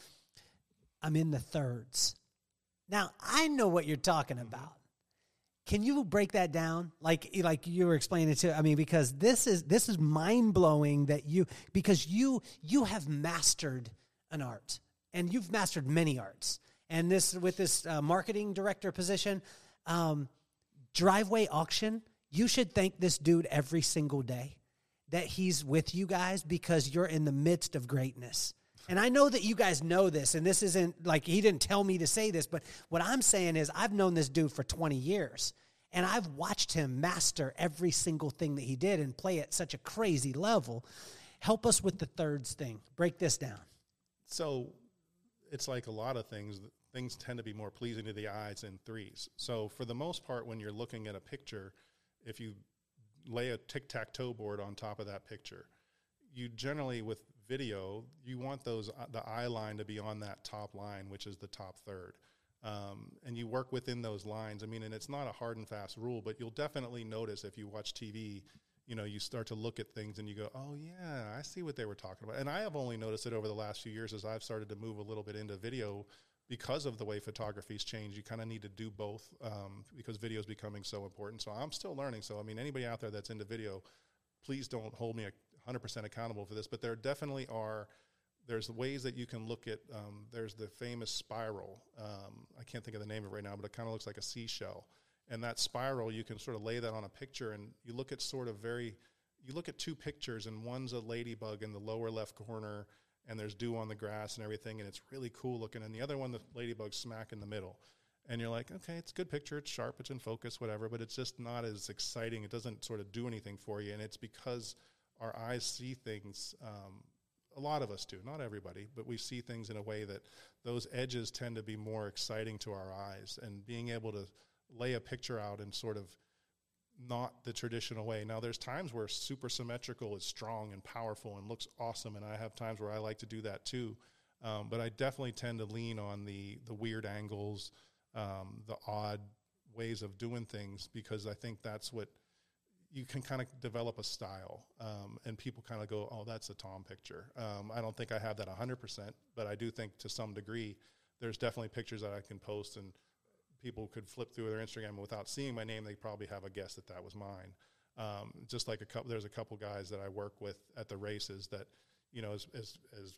"I'm in the thirds." Now I know what you're talking about. Can you break that down? Like like you were explaining it to I mean because this is this is mind blowing that you because you you have mastered an art and you've mastered many arts and this with this uh, marketing director position um, driveway auction you should thank this dude every single day that he's with you guys because you're in the midst of greatness and I know that you guys know this, and this isn't like he didn't tell me to say this, but what I'm saying is I've known this dude for 20 years, and I've watched him master every single thing that he did and play at such a crazy level. Help us with the thirds thing. Break this down. So it's like a lot of things. Things tend to be more pleasing to the eyes in threes. So for the most part, when you're looking at a picture, if you lay a tic tac toe board on top of that picture, you generally with video, you want those uh, the eye line to be on that top line, which is the top third. Um, and you work within those lines. I mean, and it's not a hard and fast rule, but you'll definitely notice if you watch TV, you know, you start to look at things and you go, oh, yeah, I see what they were talking about. And I have only noticed it over the last few years as I've started to move a little bit into video because of the way photography's changed. You kind of need to do both um, because video is becoming so important. So I'm still learning. So, I mean, anybody out there that's into video, please don't hold me 100% accountable for this, but there definitely are there's ways that you can look at. Um, there's the famous spiral. Um, I can't think of the name of it right now, but it kind of looks like a seashell. And that spiral, you can sort of lay that on a picture, and you look at sort of very. You look at two pictures, and one's a ladybug in the lower left corner, and there's dew on the grass and everything, and it's really cool looking. And the other one, the ladybug smack in the middle. And you're like, okay, it's a good picture, it's sharp, it's in focus, whatever, but it's just not as exciting. It doesn't sort of do anything for you. And it's because our eyes see things um, a lot of us do, not everybody, but we see things in a way that those edges tend to be more exciting to our eyes. And being able to lay a picture out in sort of not the traditional way. Now, there's times where super symmetrical is strong and powerful and looks awesome, and I have times where I like to do that too. Um, but I definitely tend to lean on the the weird angles, um, the odd ways of doing things because I think that's what you can kind of develop a style, um, and people kind of go, "Oh, that's a Tom picture." Um, I don't think I have that 100%, but I do think to some degree, there's definitely pictures that I can post, and people could flip through their Instagram and without seeing my name. They probably have a guess that that was mine. Um, just like a couple, there's a couple guys that I work with at the races that, you know, as, as as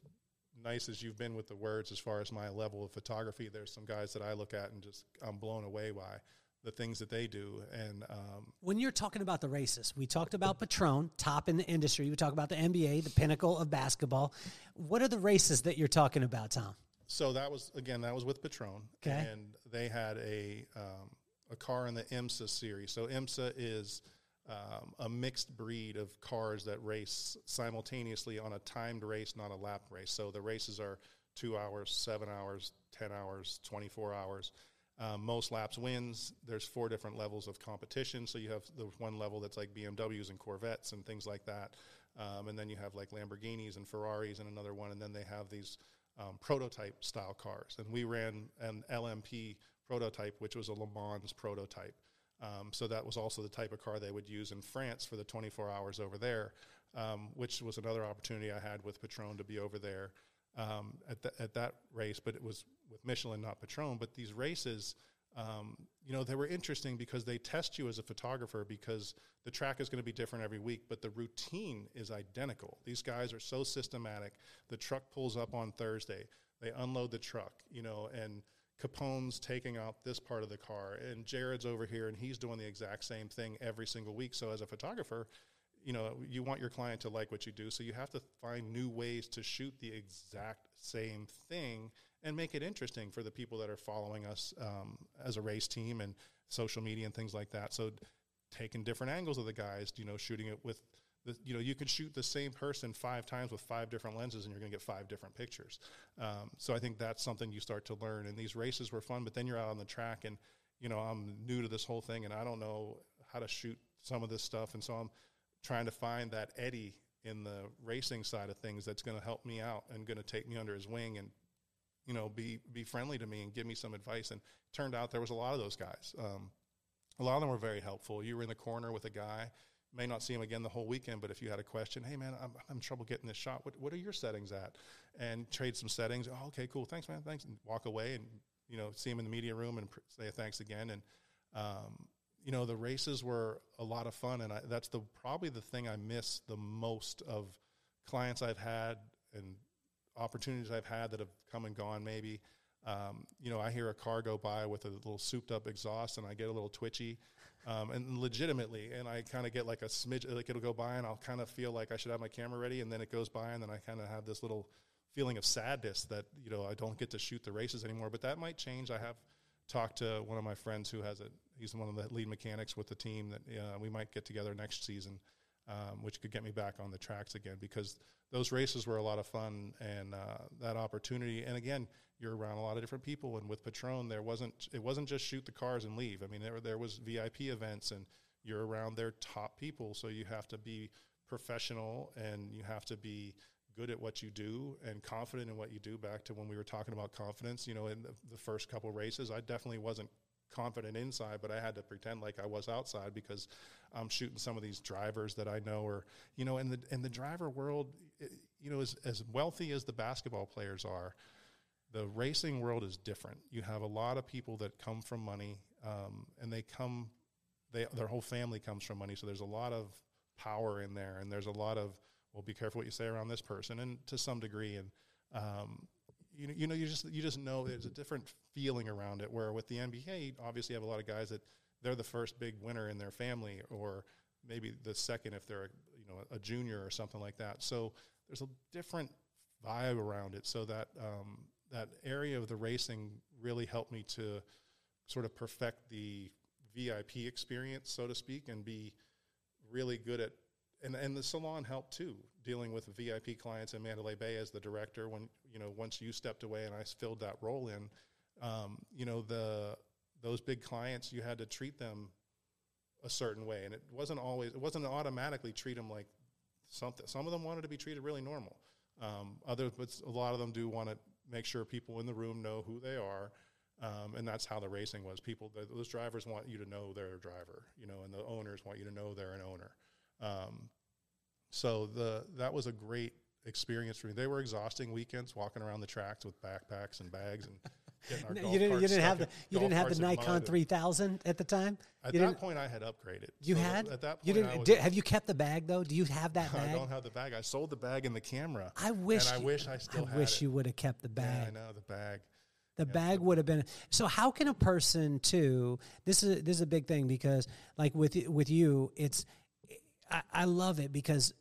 nice as you've been with the words as far as my level of photography, there's some guys that I look at and just I'm blown away by the things that they do. And um, when you're talking about the races, we talked about Patron, top in the industry. We talk about the NBA, the pinnacle of basketball. What are the races that you're talking about, Tom? So that was again that was with Patron, okay. and they had a um, a car in the IMSA series. So IMSA is um, a mixed breed of cars that race simultaneously on a timed race, not a lap race. So the races are two hours, seven hours, ten hours, twenty four hours. Um, most laps wins. There's four different levels of competition. So you have the one level that's like BMWs and Corvettes and things like that. Um, and then you have like Lamborghinis and Ferraris and another one. And then they have these um, prototype style cars. And we ran an LMP prototype, which was a Le Mans prototype. Um, so that was also the type of car they would use in France for the 24 hours over there, um, which was another opportunity I had with Patron to be over there um, at, the, at that race, but it was with Michelin, not Patron. But these races, um, you know, they were interesting because they test you as a photographer because the track is going to be different every week, but the routine is identical. These guys are so systematic. The truck pulls up on Thursday, they unload the truck, you know, and Capone's taking out this part of the car, and Jared's over here, and he's doing the exact same thing every single week. So as a photographer, you know you want your client to like what you do so you have to find new ways to shoot the exact same thing and make it interesting for the people that are following us um, as a race team and social media and things like that. So taking different angles of the guys you know shooting it with the, you know you can shoot the same person five times with five different lenses and you're going to get five different pictures. Um, so i think that's something you start to learn. And these races were fun but then you're out on the track and you know i'm new to this whole thing and i don't know how to shoot some of this stuff. And so i'm trying to find that Eddie in the racing side of things that's going to help me out and going to take me under his wing and you know be be friendly to me and give me some advice. And turned out there was a lot of those guys. Um, a lot of them were very helpful. You were in the corner with a guy may not see him again the whole weekend but if you had a question hey man i'm, I'm in trouble getting this shot. What, what are your settings at? And trade some settings. Oh, okay cool. Thanks man. Thanks. And walk away and you know see him in the media room and say thanks again. And um, you know the races were a lot of fun. And I, that's the probably the thing i miss the most of clients i've had and opportunities i've had that have come and gone maybe. Um, you know i hear a car go by with a little souped up exhaust and i get a little twitchy um, and legitimately and i kind of get like a smidge like it'll go by and i'll kind of feel like i should have my camera ready and then it goes by and then i kind of have this little feeling of sadness that you know i don't get to shoot the races anymore but that might change. I have talked to one of my friends who has a he's one of the lead mechanics with the team that uh, we might get together next season, um, which could get me back on the tracks again because those races were a lot of fun and uh, that opportunity. And again, you're around a lot of different people, and with Patron, there wasn't it wasn't just shoot the cars and leave. I mean, there there was VIP events, and you're around their top people, so you have to be professional and you have to be good at what you do and confident in what you do back to when we were talking about confidence you know in the, the first couple races i definitely wasn't confident inside, but I had to pretend like I was outside because I'm shooting some of these drivers that I know or you know, in the in the driver world, you know, as as wealthy as the basketball players are, the racing world is different. You have a lot of people that come from money, um, and they come, they their whole family comes from money. So there's a lot of power in there, and there's a lot of well, be careful what you say around this person, and to some degree, and Um, you know, you know, you just you just know there's a different feeling around it. Where with the NBA, obviously, you have a lot of guys that they're the first big winner in their family, or maybe the second if they're a, you know a junior or something like that. So there's a different vibe around it. So that um, that area of the racing really helped me to sort of perfect the VIP experience, so to speak, and be really good at. And, and the salon helped too, dealing with VIP clients in Mandalay Bay as the director. When you know, once you stepped away and I filled that role in, um, you know, the those big clients, you had to treat them a certain way, and it wasn't always, it wasn't automatically treat them like something. Some of them wanted to be treated really normal. Um, others, but a lot of them do want to make sure people in the room know who they are. Um, and that's how the racing was. People, those drivers want you to know they're a driver, you know, and the owners want you to know they're an owner. Um, so the that was a great experience for me. They were exhausting weekends walking around the tracks with backpacks and bags and you didn't. You didn't have the. You didn't have the Nikon three thousand at the time. At you that point, I had upgraded. You so had at that point. You didn't. Did, have you kept the bag though? Do you have that bag? I don't have the bag. I sold the bag and the camera. I wish. And I wish I still. I wish it. you would have kept the bag. Yeah, I know the bag. The yeah, bag would have been so. How can a person too? This is this is a big thing because, like with with you, it's I, I love it because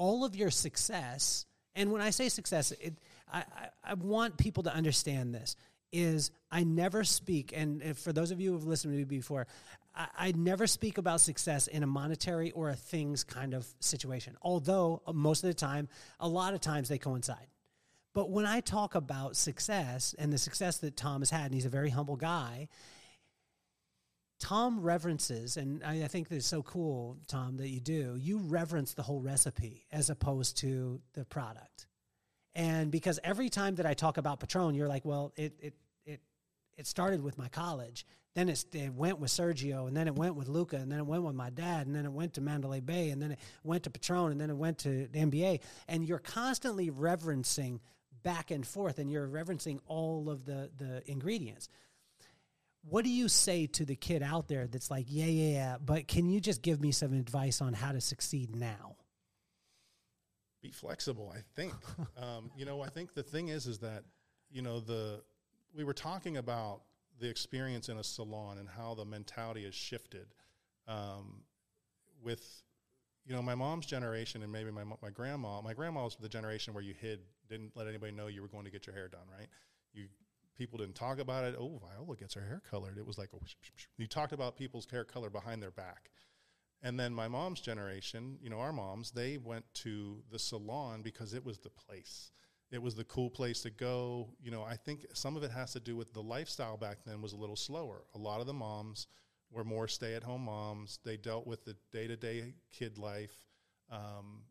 all of your success, and when I say success, it I, I, I want people to understand this is I never speak, and for those of you who've listened to me before, I, I, never speak about success in a monetary or a things kind of situation. Although uh, most of the time, a lot of times they coincide. But when I talk about success and the success that Tom has had, and he's a very humble guy, Tom reverences, and I, I think that's so cool, Tom, that you do. You reverence the whole recipe as opposed to the product. And because every time that I talk about Patron, you're like, well, it it it it started with my college. Then it went with Sergio, and then it went with Luca, and then it went with my dad, and then it went to Mandalay Bay, and then it went to Patron, and then it went to the NBA. And you're constantly reverencing back and forth, and you're reverencing all of the the ingredients. What do you say to the kid out there that's like, yeah, yeah, yeah, but can you just give me some advice on how to succeed now? be flexible. I think, um, you know, I think the thing is, is that, you know, the we were talking about the experience in a salon and how the mentality has shifted. Um, with, you know, my mom's generation and maybe my my grandma. My grandma was the generation where you hid, didn't let anybody know you were going to get your hair done. Right? You people didn't talk about it. Oh, Viola gets her hair colored. It was like you talked about people's hair color behind their back. And then my mom's generation, you know, our moms, they went to the salon because it was the place. It was the cool place to go. You know, I think some of it has to do with the lifestyle back then was a little slower. A lot of the moms were more stay at home moms. They dealt with the day to day kid life. Um,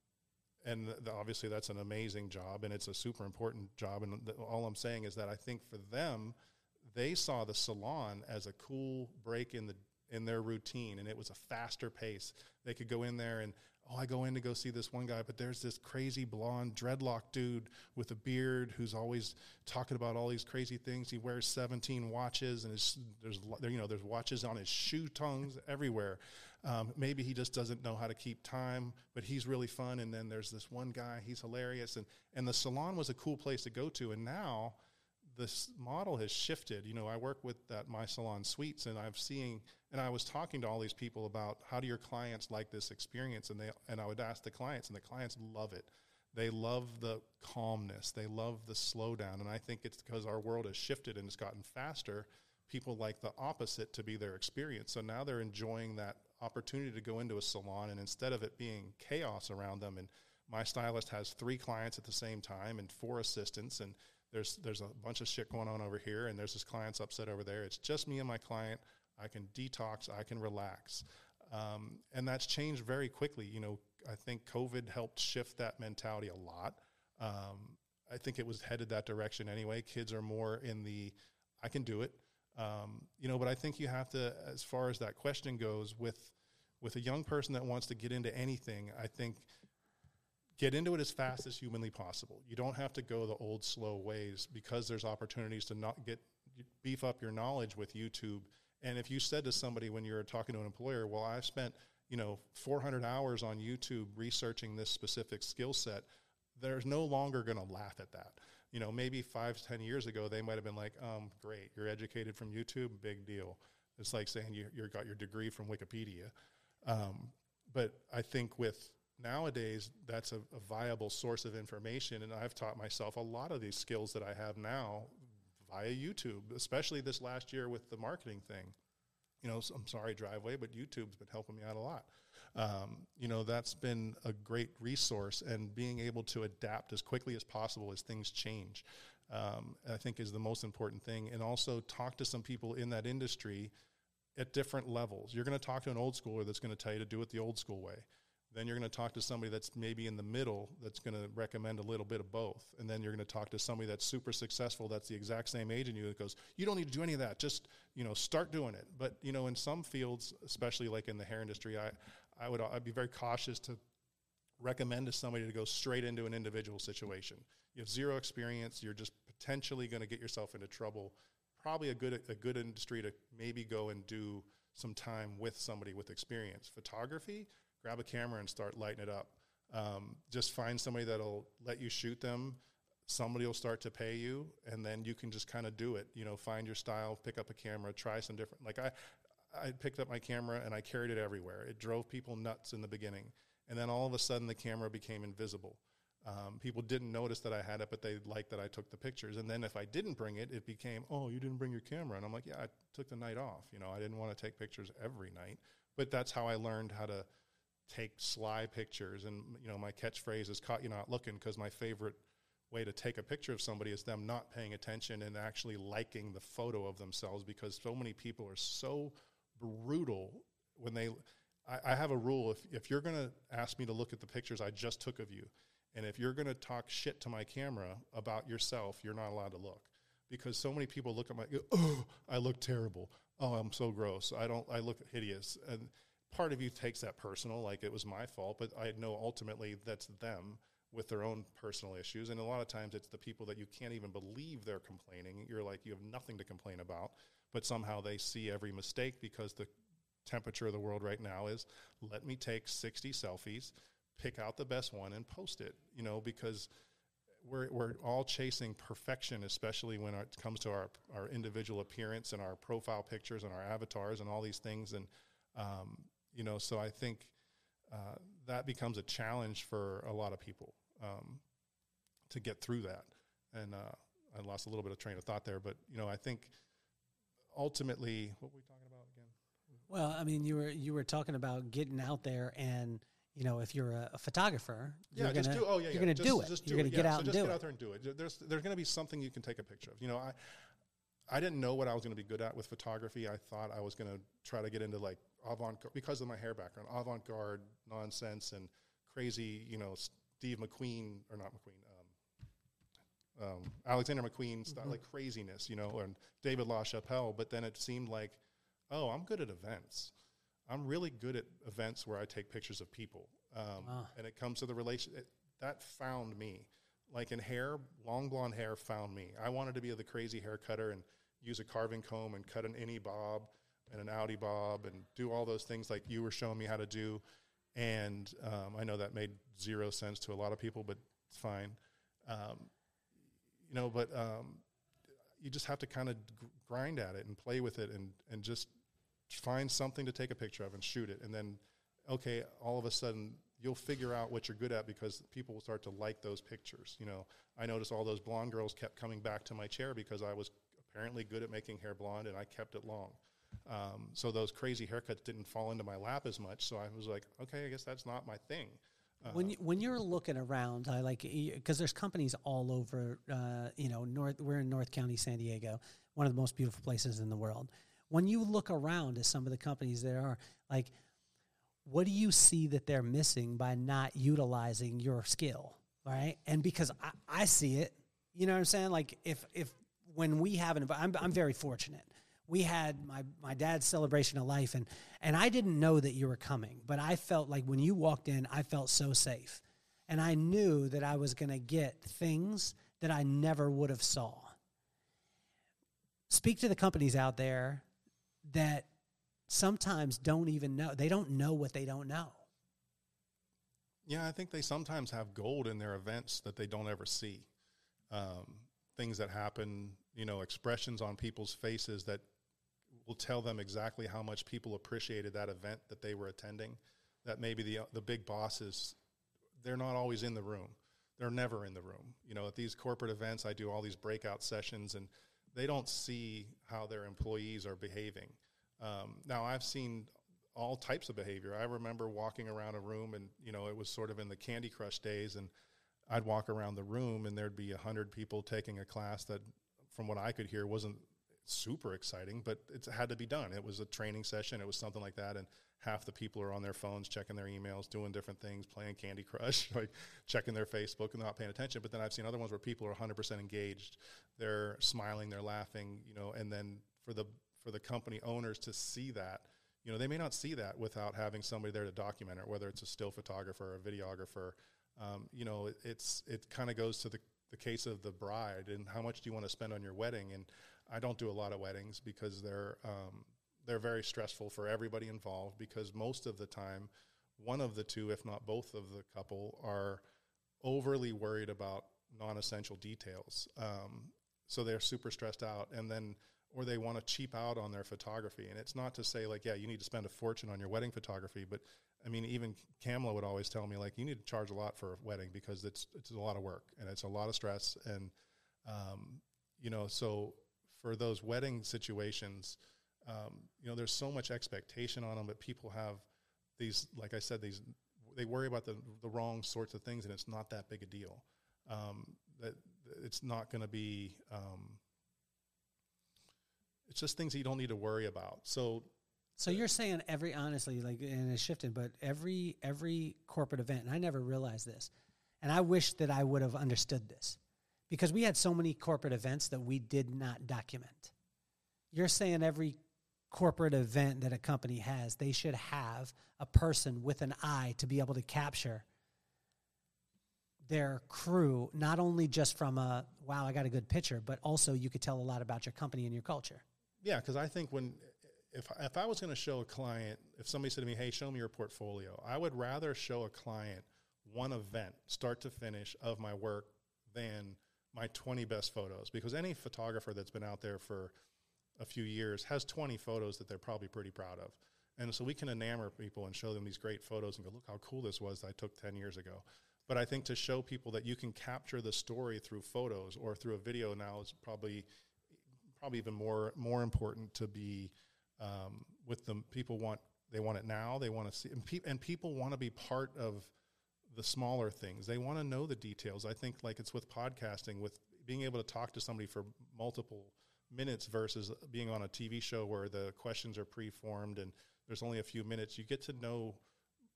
and the, obviously, that's an amazing job and it's a super important job. And the, all I'm saying is that I think for them, they saw the salon as a cool break in the in their routine and it was a faster pace. They could go in there and oh, I go in to go see this one guy, but there's this crazy blonde dreadlock dude with a beard who's always talking about all these crazy things. He wears 17 watches and his, there's you know there's watches on his shoe tongues everywhere. Um, maybe he just doesn't know how to keep time, but he's really fun. And then there's this one guy, he's hilarious, and and the salon was a cool place to go to. And now this model has shifted. You know, I work with that My Salon Suites, and I'm seeing, and I was talking to all these people about how do your clients like this experience, and they, and I would ask the clients, and the clients love it. They love the calmness. They love the slowdown, and I think it's because our world has shifted and it's gotten faster. People like the opposite to be their experience, so now they're enjoying that opportunity to go into a salon, and instead of it being chaos around them, and my stylist has three clients at the same time and four assistants, and there's there's a bunch of shit going on over here, and there's this client's upset over there. It's just me and my client. I can detox. I can relax, um, and that's changed very quickly. You know, I think COVID helped shift that mentality a lot. Um, I think it was headed that direction anyway. Kids are more in the I can do it. Um, you know, but I think you have to, as far as that question goes, with with a young person that wants to get into anything, I think get into it as fast as humanly possible. You don't have to go the old slow ways because there's opportunities to not get beef up your knowledge with YouTube. And if you said to somebody when you're talking to an employer, "Well, I've spent, you know, 400 hours on YouTube researching this specific skill set," they're no longer going to laugh at that. You know, maybe five, ten years ago, they might have been like, um, great, you're educated from YouTube, big deal. It's like saying you, you got your degree from Wikipedia. Um, but I think with nowadays, that's a, a viable source of information. And I've taught myself a lot of these skills that I have now via YouTube, especially this last year with the marketing thing. You know, I'm sorry, Driveway, but YouTube's been helping me out a lot. Um, you know, that's been a great resource, and being able to adapt as quickly as possible as things change, um, I think, is the most important thing. And also talk to some people in that industry at different levels. You're going to talk to an old schooler that's going to tell you to do it the old school way. Then you're going to talk to somebody that's maybe in the middle that's going to recommend a little bit of both. And then you're going to talk to somebody that's super successful that's the exact same age and you that goes, you don't need to do any of that. Just, you know, start doing it. But, you know, in some fields, especially like in the hair industry, I, I would I'd be very cautious to recommend to somebody to go straight into an individual situation. You have zero experience, you're just potentially going to get yourself into trouble. Probably a good a good industry to maybe go and do some time with somebody with experience. Photography, grab a camera and start lighting it up. Um, just find somebody that'll let you shoot them. Somebody will start to pay you, and then you can just kind of do it. You know, find your style, pick up a camera, try some different. Like I, I picked up my camera and I carried it everywhere. It drove people nuts in the beginning, and then all of a sudden the camera became invisible. Um, people didn't notice that I had it, but they liked that I took the pictures. And then if I didn't bring it, it became, oh, you didn't bring your camera. And I'm like, yeah, I took the night off. You know, I didn't want to take pictures every night, but that's how I learned how to take sly pictures. And, you know, my catchphrase is caught you not looking because my favorite way to take a picture of somebody is them not paying attention and actually liking the photo of themselves because so many people are so brutal when they. I, I have a rule if, if you're going to ask me to look at the pictures I just took of you, and if you're going to talk shit to my camera about yourself, you're not allowed to look because so many people look at my oh I look terrible oh I'm so gross I don't I look hideous and part of you takes that personal, like it was my fault, but I know ultimately that's them with their own personal issues. And a lot of times it's the people that you can't even believe they're complaining. You're like, you have nothing to complain about, but somehow they see every mistake because the temperature of the world right now is let me take 60 selfies, pick out the best one and post it, you know, because we're, we're all chasing perfection, especially when it comes to our, our individual appearance and our profile pictures and our avatars and all these things. And, um, you know, so I think uh, that becomes a challenge for a lot of people um, to get through that. And uh, I lost a little bit of train of thought there, but you know, I think ultimately, what were we talking about again? Well, I mean, you were you were talking about getting out there and you know, if you're a, a photographer, yeah, you're gonna, do. Oh, yeah, you're yeah. gonna just, do it. Just you're gonna it. get yeah, out so and just do get it. out there and do it. There's there's going to be something you can take a picture of. You know, I I didn't know what I was going to be good at with photography. I thought I was going to try to get into like avant because of my hair background, avant garde nonsense and crazy. You know, Steve McQueen or not McQueen. Um, Alexander McQueen style, Mm-hmm. like craziness, you know, and David LaChapelle. But then it seemed like, oh, I'm good at events. I'm really good at events where I take pictures of people. Um, Wow. And it comes to the relation it, that found me. Like in hair, long blonde hair found me. I wanted to be the crazy hair cutter and use a carving comb and cut an innie bob and an outie bob and do all those things like you were showing me how to do. And um, I know that made zero sense to a lot of people, but it's fine. Um, you know, but um, you just have to kind of gr- grind at it and play with it and, and just find something to take a picture of and shoot it. And then, okay, all of a sudden you'll figure out what you're good at because people will start to like those pictures. You know, I noticed all those blonde girls kept coming back to my chair because I was apparently good at making hair blonde and I kept it long. Um, so those crazy haircuts didn't fall into my lap as much. So I was like, okay, I guess that's not my thing. When you, when you're looking around, I like because there's companies all over. Uh, you know, North. We're in North County, San Diego, one of the most beautiful places in the world. When you look around at some of the companies there are, like, what do you see that they're missing by not utilizing your skill, right? And because I, I see it, you know what I'm saying? Like, if if when we have an, I'm I'm very fortunate. We had my my dad's celebration of life, and and I didn't know that you were coming, but I felt like when you walked in, I felt so safe, and I knew that I was going to get things that I never would have saw. Speak to the companies out there that sometimes don't even know they don't know what they don't know. Yeah, I think they sometimes have gold in their events that they don't ever see. Um, things that happen, you know, expressions on people's faces that will tell them exactly how much people appreciated that event that they were attending. That maybe the the big bosses, they're not always in the room. They're never in the room. You know, at these corporate events, I do all these breakout sessions, and they don't see how their employees are behaving. Um, now, I've seen all types of behavior. I remember walking around a room, and you know, it was sort of in the Candy Crush days, and I'd walk around the room, and there'd be a hundred people taking a class that, from what I could hear, wasn't super exciting, but it had to be done. It was a training session. It was something like that, and half the people are on their phones, checking their emails, doing different things, playing Candy Crush, like checking their Facebook and not paying attention. But then I've seen other ones where people are 100% engaged. They're smiling, they're laughing, you know, and then for the for the company owners to see that, you know, they may not see that without having somebody there to document it, whether it's a still photographer or a videographer. Um, you know, it, it's it kind of goes to the the case of the bride and how much do you want to spend on your wedding and I don't do a lot of weddings because they're um, they're very stressful for everybody involved because most of the time one of the two if not both of the couple are overly worried about non-essential details. Um, so they're super stressed out and then or they want to cheap out on their photography. And it's not to say like yeah you need to spend a fortune on your wedding photography but i mean even kamala would always tell me like you need to charge a lot for a wedding because it's it's a lot of work and it's a lot of stress and um, you know so for those wedding situations, um, you know, there's so much expectation on them, but people have these, like I said, these they worry about the the wrong sorts of things, and it's not that big a deal. Um, that it's not going to be. Um, it's just things that you don't need to worry about. So, so you're saying every honestly, like, and it's shifted, but every every corporate event, and I never realized this, and I wish that I would have understood this because we had so many corporate events that we did not document. You're saying every corporate event that a company has, they should have a person with an eye to be able to capture their crew, not only just from a wow, I got a good picture, but also you could tell a lot about your company and your culture. Yeah, because I think when if if I was going to show a client, if somebody said to me, "Hey, show me your portfolio," I would rather show a client one event, start to finish, of my work than my 20 best photos because any photographer that's been out there for a few years has 20 photos that they're probably pretty proud of. And so we can enamor people and show them these great photos and go, look how cool this was I took 10 years ago. But I think to show people that you can capture the story through photos or through a video now is probably probably even more more important to be um, with them. People want they want it now. They want to see and, pe- and people want to be part of the smaller things. They want to know the details. I think like it's with podcasting, with being able to talk to somebody for multiple minutes versus being on a TV show where the questions are pre-formed and there's only a few minutes. You get to know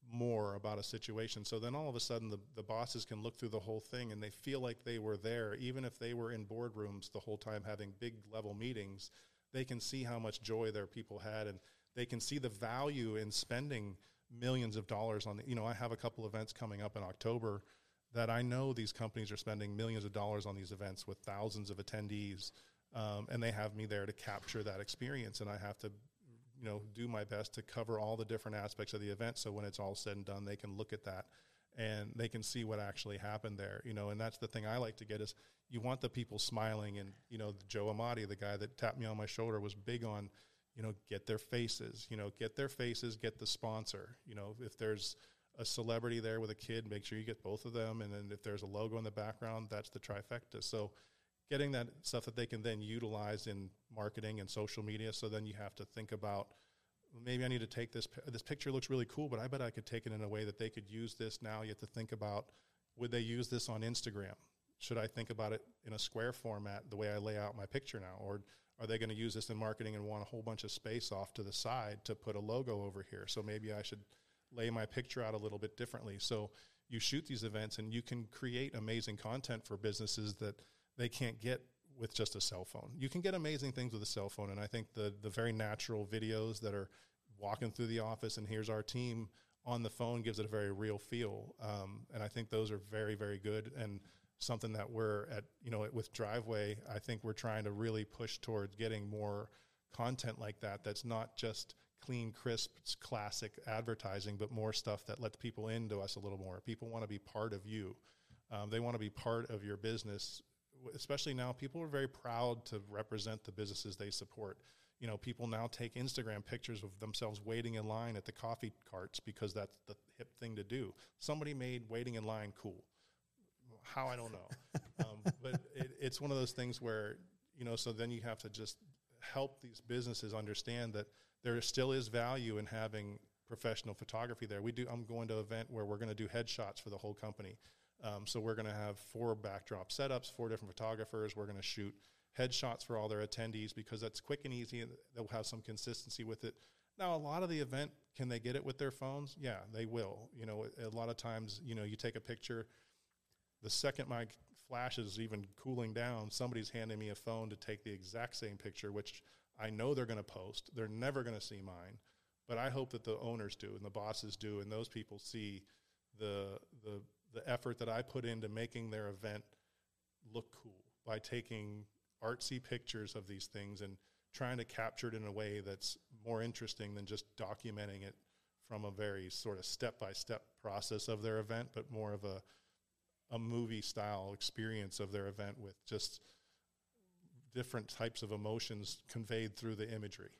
more about a situation. So then all of a sudden the, the bosses can look through the whole thing and they feel like they were there, even if they were in boardrooms the whole time having big level meetings, they can see how much joy their people had and they can see the value in spending – millions of dollars on the, you know, I have a couple events coming up in October that I know these companies are spending millions of dollars on these events with thousands of attendees. Um, and they have me there to capture that experience. And I have to, you know, do my best to cover all the different aspects of the event. So when it's all said and done, they can look at that and they can see what actually happened there, you know, and that's the thing I like to get is you want the people smiling and, you know, Joe Amati, the guy that tapped me on my shoulder was big on, you know, get their faces, you know, get their faces, get the sponsor. You know, if there's a celebrity there with a kid, make sure you get both of them. And then if there's a logo in the background, that's the trifecta. So getting that stuff that they can then utilize in marketing and social media. So then you have to think about maybe I need to take this. This picture looks really cool, but I bet I could take it in a way that they could use this. Now you have to think about would they use this on Instagram? Should I think about it in a square format the way I lay out my picture now, or are they going to use this in marketing and want a whole bunch of space off to the side to put a logo over here? So maybe I should lay my picture out a little bit differently. So you shoot these events and you can create amazing content for businesses that they can't get with just a cell phone. You can get amazing things with a cell phone, and I think the the very natural videos that are walking through the office and here's our team on the phone gives it a very real feel. Um, and I think those are very very good and something that we're at, you know, with Driveway, I think we're trying to really push towards getting more content like that that's not just clean, crisp, classic advertising, but more stuff that lets people into us a little more. People want to be part of you. Um, they want to be part of your business, especially now. People are very proud to represent the businesses they support. You know, people now take Instagram pictures of themselves waiting in line at the coffee carts because that's the hip thing to do. Somebody made waiting in line cool. How I don't know, um, but it, it's one of those things where you know. So then you have to just help these businesses understand that there still is value in having professional photography there. We do. I'm going to an event where we're going to do headshots for the whole company. Um, so we're going to have four backdrop setups, four different photographers. We're going to shoot headshots for all their attendees because that's quick and easy. And they'll have some consistency with it. Now, a lot of the event, can they get it with their phones? Yeah, they will. You know, a lot of times, you know, you take a picture. The second my flash is even cooling down, somebody's handing me a phone to take the exact same picture, which I know they're going to post. They're never going to see mine, but I hope that the owners do and the bosses do, and those people see the the the effort that I put into making their event look cool by taking artsy pictures of these things and trying to capture it in a way that's more interesting than just documenting it from a very sort of step by step process of their event, but more of a a movie style experience of their event with just different types of emotions conveyed through the imagery.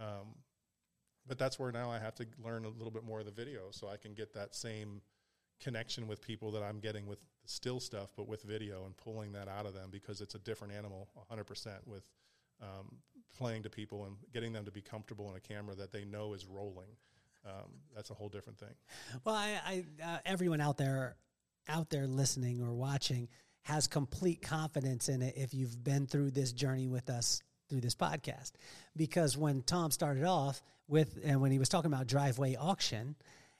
Um, but that's where now I have to learn a little bit more of the video so I can get that same connection with people that I'm getting with still stuff, but with video and pulling that out of them because it's a different animal 100% with um, playing to people and getting them to be comfortable in a camera that they know is rolling. Um, that's a whole different thing. Well, I, I uh, everyone out there, out there listening or watching, has complete confidence in it if you've been through this journey with us through this podcast. Because when Tom started off with, and when he was talking about driveway auction,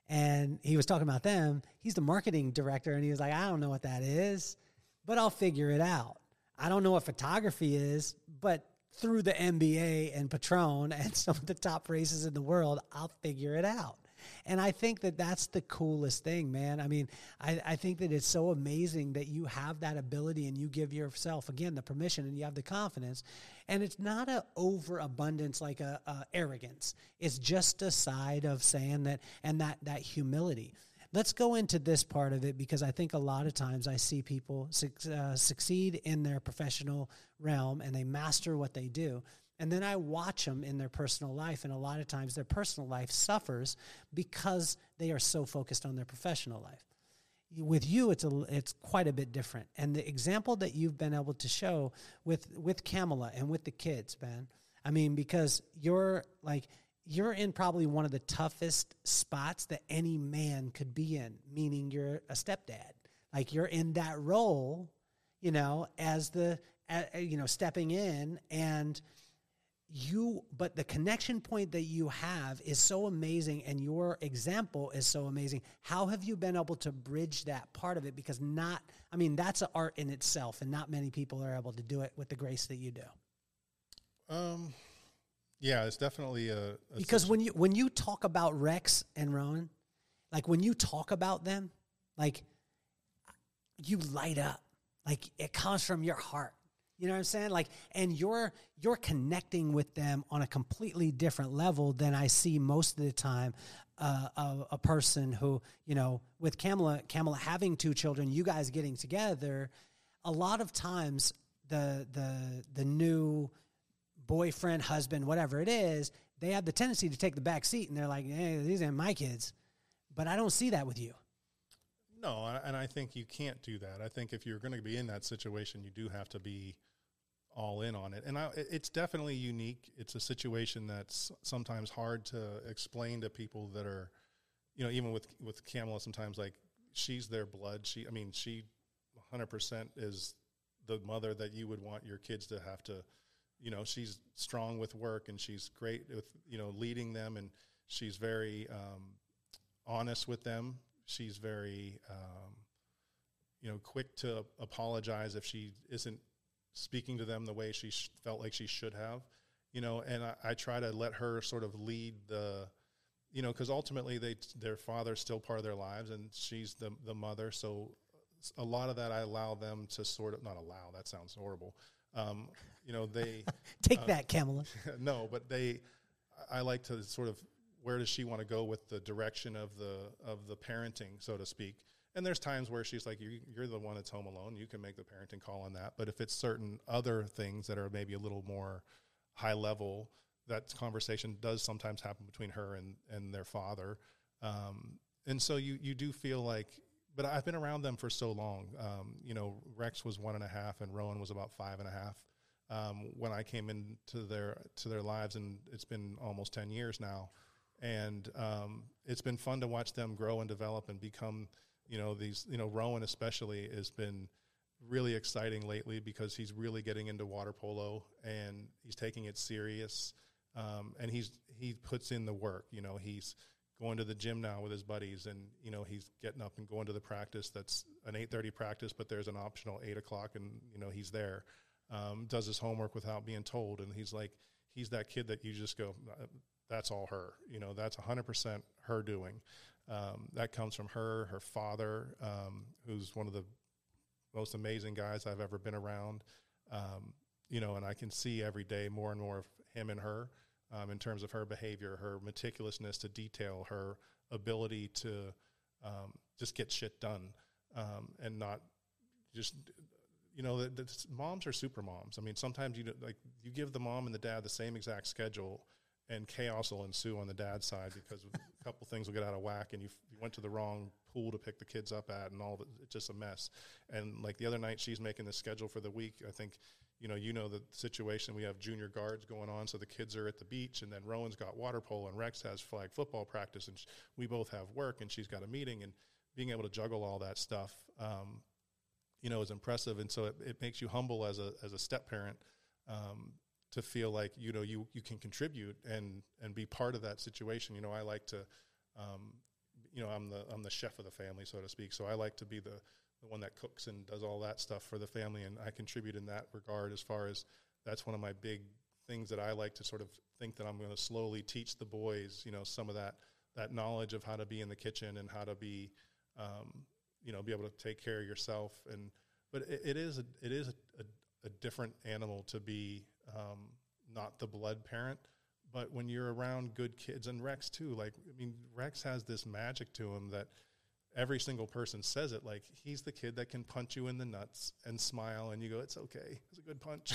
and he was talking about them, he's the marketing director, and he was like, I don't know what that is, but I'll figure it out. I don't know what photography is, but through the NBA and Patron and some of the top races in the world, I'll figure it out. And I think that that's the coolest thing, man. I mean, I, I think that it's so amazing that you have that ability and you give yourself, again, the permission and you have the confidence. And it's not a overabundance like a, a arrogance. It's just a side of saying that and that that humility let's go into this part of it because I think a lot of times I see people uh, succeed in their professional realm and they master what they do. And then I watch them in their personal life, and a lot of times their personal life suffers because they are so focused on their professional life. With you, it's a, it's quite a bit different. And the example that you've been able to show with with Kamala and with the kids, Ben, I mean, because you're like you're in probably one of the toughest spots that any man could be in, meaning you're a stepdad. Like you're in that role, you know, as the, uh, you know, stepping in and you but the connection point that you have is so amazing and your example is so amazing. How have you been able to bridge that part of it? Because not i mean that's an art in itself and not many people are able to do it with the grace that you do. Um yeah it's definitely a, a because when you when you talk about rex and rowan like when you talk about them like you light up. Like it comes from your heart you know what I'm saying? Like, and you're you're connecting with them on a completely different level than I see most of the time. Uh, a, a, person who, you know, with Kamala, Kamala having two children, you guys getting together, a lot of times the the the new boyfriend, husband, whatever it is, they have the tendency to take the back seat and they're like, "Hey, these aren't my kids." But I don't see that with you. No, and I think you can't do that. I think if you're going to be in that situation, you do have to be all in on it. And I, it's definitely unique. It's a situation that's sometimes hard to explain to people that are, you know, even with with Kamala, sometimes like she's their blood. She, I mean, she, hundred percent is the mother that you would want your kids to have to. You know, she's strong with work and she's great with you know leading them, and she's very um, honest with them. She's very um, you know quick to apologize if she isn't speaking to them the way she sh- felt like she should have, you know, and I, I, try to let her sort of lead the, you know, because ultimately they their father's still part of their lives and she's the the mother, so a lot of that I allow them to sort of not allow that sounds horrible, um, you know they take uh, that Kamala. no, but they. I like to sort of where does she want to go with the direction of the of the parenting, so to speak. And there's times where she's like, you, you're the one that's home alone. You can make the parenting call on that. But if it's certain other things that are maybe a little more high level, that conversation does sometimes happen between her and, and their father. Um, and so you, you do feel like, but I've been around them for so long. Um, you know, Rex was one and a half and Rowan was about five and a half. Um, when I came into their to their lives, and it's been almost ten years now, and um, it's been fun to watch them grow and develop and become you know these you know Rowan especially has been really exciting lately because he's really getting into water polo and he's taking it serious. Um, and he's he puts in the work you know he's going to the gym now with his buddies and you know he's getting up and going to the practice that's an 8.30 practice but there's an optional 8 o'clock and you know he's there um, does his homework without being told. And he's like he's that kid that you just go uh, that's all her you know that's 100% her doing um, that comes from her, her father, um, who's one of the most amazing guys I've ever been around. Um, you know, and I can see every day more and more of him and her um, in terms of her behavior, her meticulousness to detail, her ability to um, just get shit done um, and not just you know, the, the, moms are super moms. I mean, sometimes you like you give the mom and the dad the same exact schedule, and chaos will ensue on the dad side because a couple things will get out of whack and you, you went to the wrong pool to pick the kids up at and all it, it's just a mess. And like the other night she's making the schedule for the week. I think you know you know the situation. We have junior guards going on so the kids are at the beach and then rowan's got water polo and rex has flag football practice and sh- we both have work and she's got a meeting and being able to juggle all that stuff um, you know is impressive. And so it, it makes you humble as a as a step parent um, to feel like you know you you can contribute and and be part of that situation. You know, I like to, um, you know, I'm the I'm the chef of the family, so to speak. So I like to be the the one that cooks and does all that stuff for the family, and I contribute in that regard. As far as that's one of my big things that I like to sort of think that I'm going to slowly teach the boys. You know, some of that that knowledge of how to be in the kitchen and how to be, um, you know, be able to take care of yourself. And but it, it is a, it is a, a, a different animal to be um, not the blood parent. But when you're around good kids, and Rex too, like, I mean, Rex has this magic to him that every single person says it. Like, he's the kid that can punch you in the nuts and smile, and you go, it's okay. It's a good punch.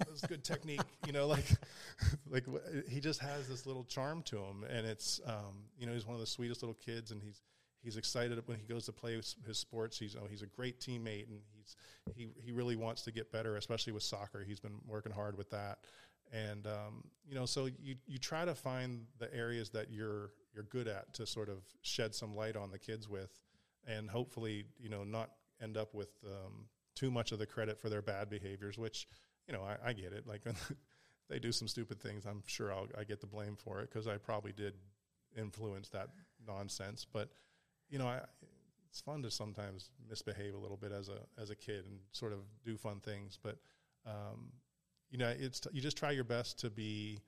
it's a good technique. You know, like, like he just has this little charm to him. And it's, um, you know, he's one of the sweetest little kids, and he's, he's excited when he goes to play his, his sports. He's, oh, he's a great teammate, and he's, he, he really wants to get better, especially with soccer. He's been working hard with that. And, um, you know, so you, you try to find the areas that you're, you're good at to sort of shed some light on the kids with and hopefully, you know, not end up with um, too much of the credit for their bad behaviors, which, you know, I, I get it. Like they do some stupid things, I'm sure I'll, I get the blame for it because I probably did influence that nonsense. But, you know, I, it's fun to sometimes misbehave a little bit as a as a kid and sort of do fun things. But um, you know, it's you just try your best to be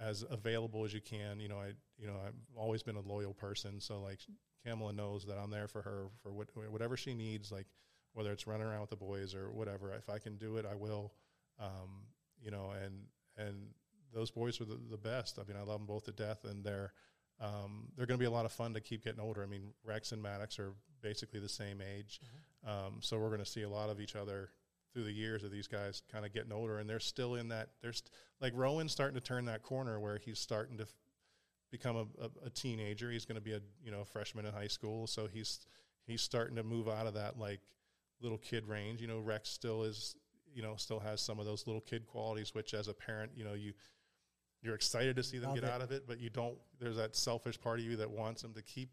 as available as you can. You know, I you know I've always been a loyal person, so like Kamala knows that I'm there for her for what, whatever she needs. Like whether it's running around with the boys or whatever, if I can do it, I will. Um, you know, and and those boys are the, the best. I mean, I love them both to death, and they're um, they're going to be a lot of fun to keep getting older. I mean, Rex and Maddox are basically the same age, mm-hmm. um, so we're going to see a lot of each other through the years of these guys kind of getting older, and they're still in that. There's like Rowan's starting to turn that corner where he's starting to f- become a, a, a, teenager. He's going to be a you know freshman in high school, so he's he's starting to move out of that like little kid range. You know, Rex still is you know still has some of those little kid qualities, which as a parent, you know you you're excited to see them Love get it. out of it, but you don't. There's that selfish part of you that wants them to keep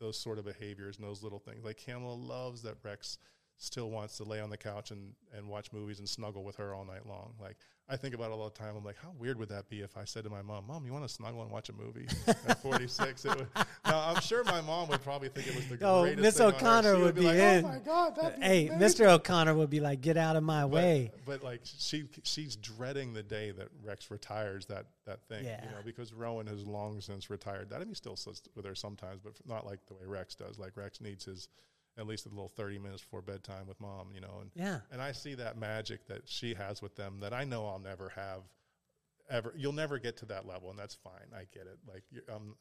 those sort of behaviors and those little things. Like Kamala loves that Rex still wants to lay on the couch and, and watch movies and snuggle with her all night long. Like I think about it all the time. I'm like, how weird would that be if I said to my mom, "Mom, you want to snuggle and watch a movie?" At 46, it would. Now I'm sure my mom would probably think it was the oh, greatest. Miss O'Connor would, would, be, like, in. Oh my god! That'd hey, Mr. O'Connor would be like, "Get out of my but, way." But like she she's dreading the day that Rex retires that that thing. Yeah. You know, because Rowan has long since retired. That I mean, he still sits with her sometimes, but not like the way Rex does. Like Rex needs his at least a little 30 minutes before bedtime with mom, you know. And, yeah. and I see that magic that she has with them that I know I'll never have ever you'll never get to that level and that's fine i get it like i'm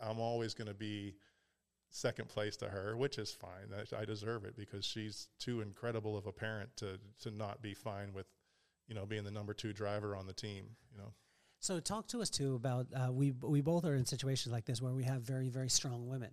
i'm always going to be second place to her which is fine i deserve it because she's too incredible of a parent to to not be fine with you know being the number two driver on the team you know so talk to us too about uh, we we both are in situations like this where we have very very strong women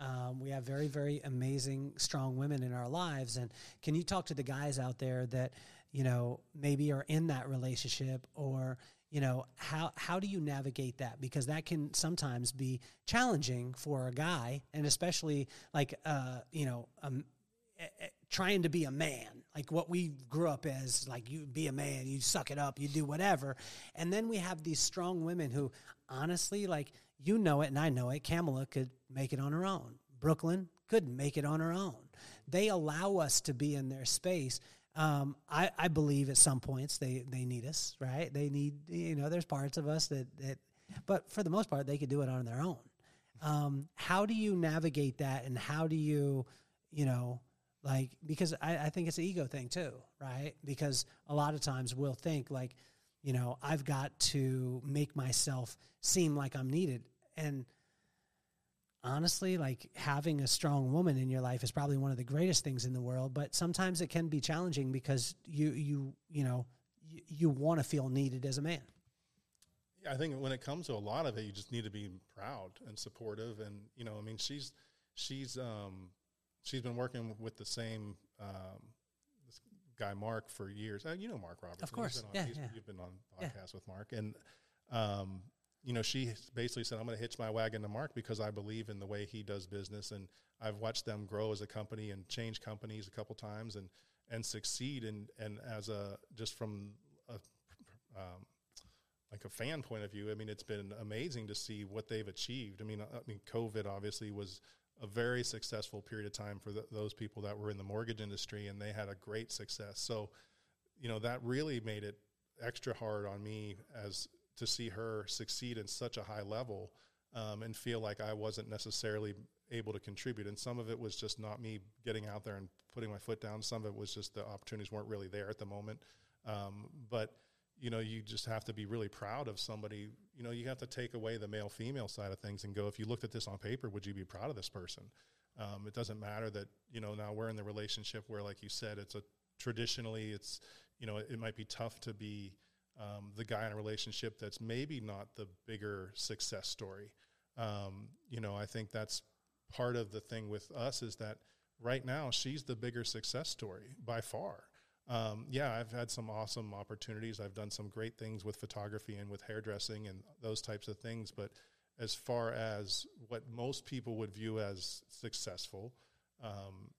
um, we have very, very amazing, strong women in our lives. And can you talk to the guys out there that, you know, maybe are in that relationship or, you know, how, how do you navigate that? Because that can sometimes be challenging for a guy and especially like, uh, you know, um, trying to be a man, like what we grew up as, like you be a man, you suck it up, you do whatever. And then we have these strong women who honestly, like, you know it and I know it. Kamala could make it on her own. Brooklyn couldn't make it on her own. They allow us to be in their space. Um, I, I believe at some points they, they need us, right? They need, you know, there's parts of us that, that, but for the most part, they could do it on their own. Um, how do you navigate that and how do you, you know, like, because I, I think it's an ego thing too, right? Because a lot of times we'll think like, you know, I've got to make myself seem like I'm needed. And honestly, like having a strong woman in your life is probably one of the greatest things in the world. But sometimes it can be challenging because you you you know you, you want to feel needed as a man. Yeah, I think when it comes to a lot of it, you just need to be proud and supportive. And you know, I mean, she's she's um, she's been working with the same um, guy Mark for years. Uh, you know Mark Roberts, of course. On, yeah, yeah, You've been on podcast yeah. with Mark, and um, you know, she basically said, I'm going to hitch my wagon to Mark because I believe in the way he does business. And I've watched them grow as a company and change companies a couple times and, and succeed. And, and as a, just from a, um, like a fan point of view, I mean, it's been amazing to see what they've achieved. I mean, I mean, COVID obviously was a very successful period of time for the, those people that were in the mortgage industry and they had a great success. So, you know, that really made it extra hard on me as to see her succeed in such a high level um, and feel like I wasn't necessarily able to contribute. And some of it was just not me getting out there and putting my foot down. Some of it was just the opportunities weren't really there at the moment. Um, but you know, you just have to be really proud of somebody. You know, you have to take away the male female side of things and go, if you looked at this on paper, would you be proud of this person? Um, it doesn't matter that you know now we're in the relationship where, like you said, it's a traditionally it's you know it, it might be tough to be um, the guy in a relationship that's maybe not the bigger success story. Um, you know, I think that's part of the thing with us is that right now she's the bigger success story by far. Um, yeah, I've had some awesome opportunities. I've done some great things with photography and with hairdressing and those types of things. But as far as what most people would view as successful, um,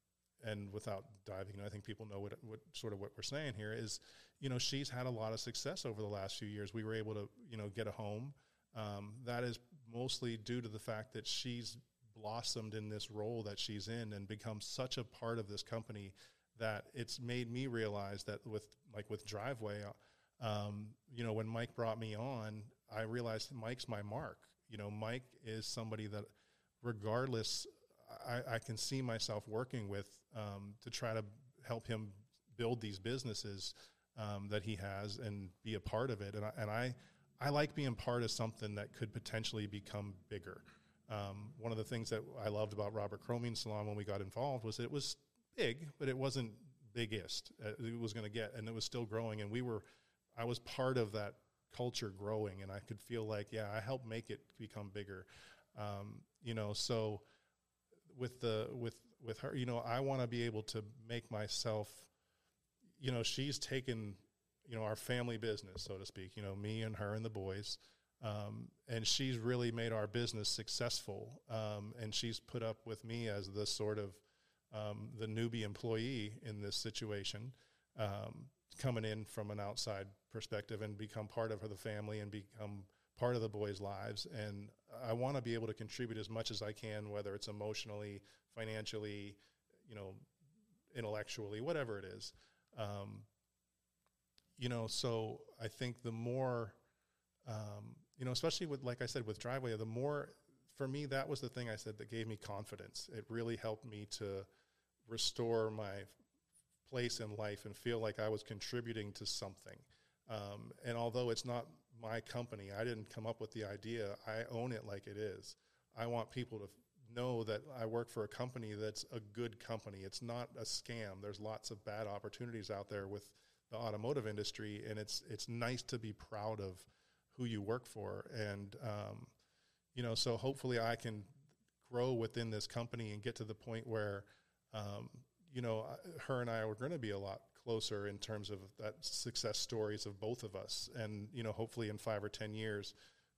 and without diving, I think people know what, what sort of what we're saying here is, you know, she's had a lot of success over the last few years. We were able to, you know, get a home. Um, that is mostly due to the fact that she's blossomed in this role that she's in and become such a part of this company that it's made me realize that with like with driveway um, you know when mike brought me on i realized mike's my mark you know mike is somebody that regardless I, I can see myself working with um, to try to help him build these businesses um, that he has and be a part of it. And I, and I, I like being part of something that could potentially become bigger. Um, one of the things that I loved about Robert Cromeans Salon when we got involved was it was big, but it wasn't biggest uh, it was going to get, and it was still growing. And we were, I was part of that culture growing, and I could feel like, yeah, I helped make it become bigger. Um, you know, so with the with with her you know i want to be able to make myself you know she's taken you know our family business so to speak you know me and her and the boys um, and she's really made our business successful um, and she's put up with me as the sort of um, the newbie employee in this situation um, coming in from an outside perspective and become part of her the family and become part of the boys' lives. And I want to be able to contribute as much as I can, whether it's emotionally, financially, you know, intellectually, whatever it is. Um, you know, so I think the more, um, you know, especially with, like I said, with Driveway, the more, for me, that was the thing I said that gave me confidence. It really helped me to restore my place in life and feel like I was contributing to something. Um, and although it's not my company. I didn't come up with the idea. I own it like it is. I want people to know that I work for a company that's a good company. It's not a scam. There's lots of bad opportunities out there with the automotive industry, and it's it's nice to be proud of who you work for. And um, you know, so hopefully I can grow within this company and get to the point where um, you know her and I are going to be a lot closer in terms of that success stories of both of us. And you know, hopefully in five or ten years,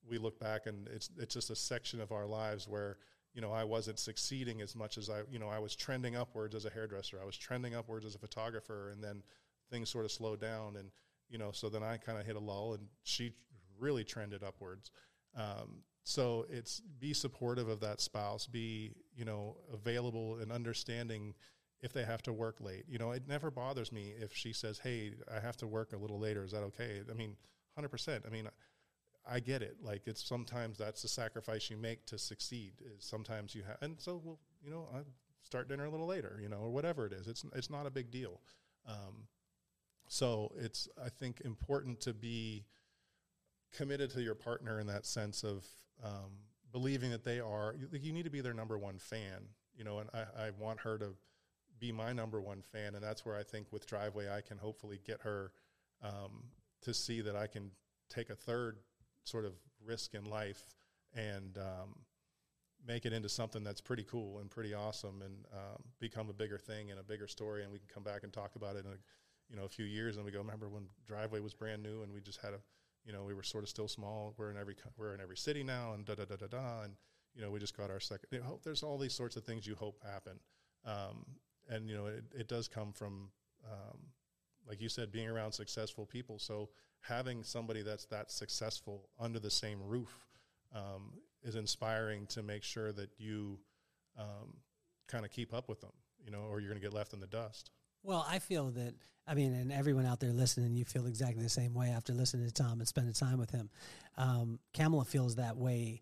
we look back and it's it's just a section of our lives where you know I wasn't succeeding as much as I you know I was trending upwards as a hairdresser. I was trending upwards as a photographer, and then things sort of slowed down. And you know, so then I kind of hit a lull, and she really trended upwards. Um, so it's be supportive of that spouse, be you know available and understanding if they have to work late. You know, it never bothers me if she says, "Hey, I have to work a little later. Is that okay?" I mean, hundred percent. I mean, I get it. Like it's sometimes that's the sacrifice you make to succeed. Is sometimes you have, and so well, you know, I start dinner a little later, you know, or whatever it is. It's it's not a big deal. Um, so it's I think important to be committed to your partner in that sense of um, believing that they are. You, you need to be their number one fan, you know, and I, I want her to be my number one fan, and that's where I think with Driveway I can hopefully get her um, to see that I can take a third sort of risk in life and um, make it into something that's pretty cool and pretty awesome, and um, become a bigger thing and a bigger story, and we can come back and talk about it in a you know a few years, and we go remember when Driveway was brand new and we just had a you know we were sort of still small. We're in every we're in every city now, and da da da da da, and you know we just got our second. You know, there's all these sorts of things you hope happen. Um, and you know it, it does come from um, like you said being around successful people. So having somebody that's that successful under the same roof um, is inspiring to make sure that you um, kind of keep up with them you know or you're going to get left in the dust. Well i feel that i mean and everyone out there listening you feel exactly the same way after listening to tom and spending time with him. Um, feels that way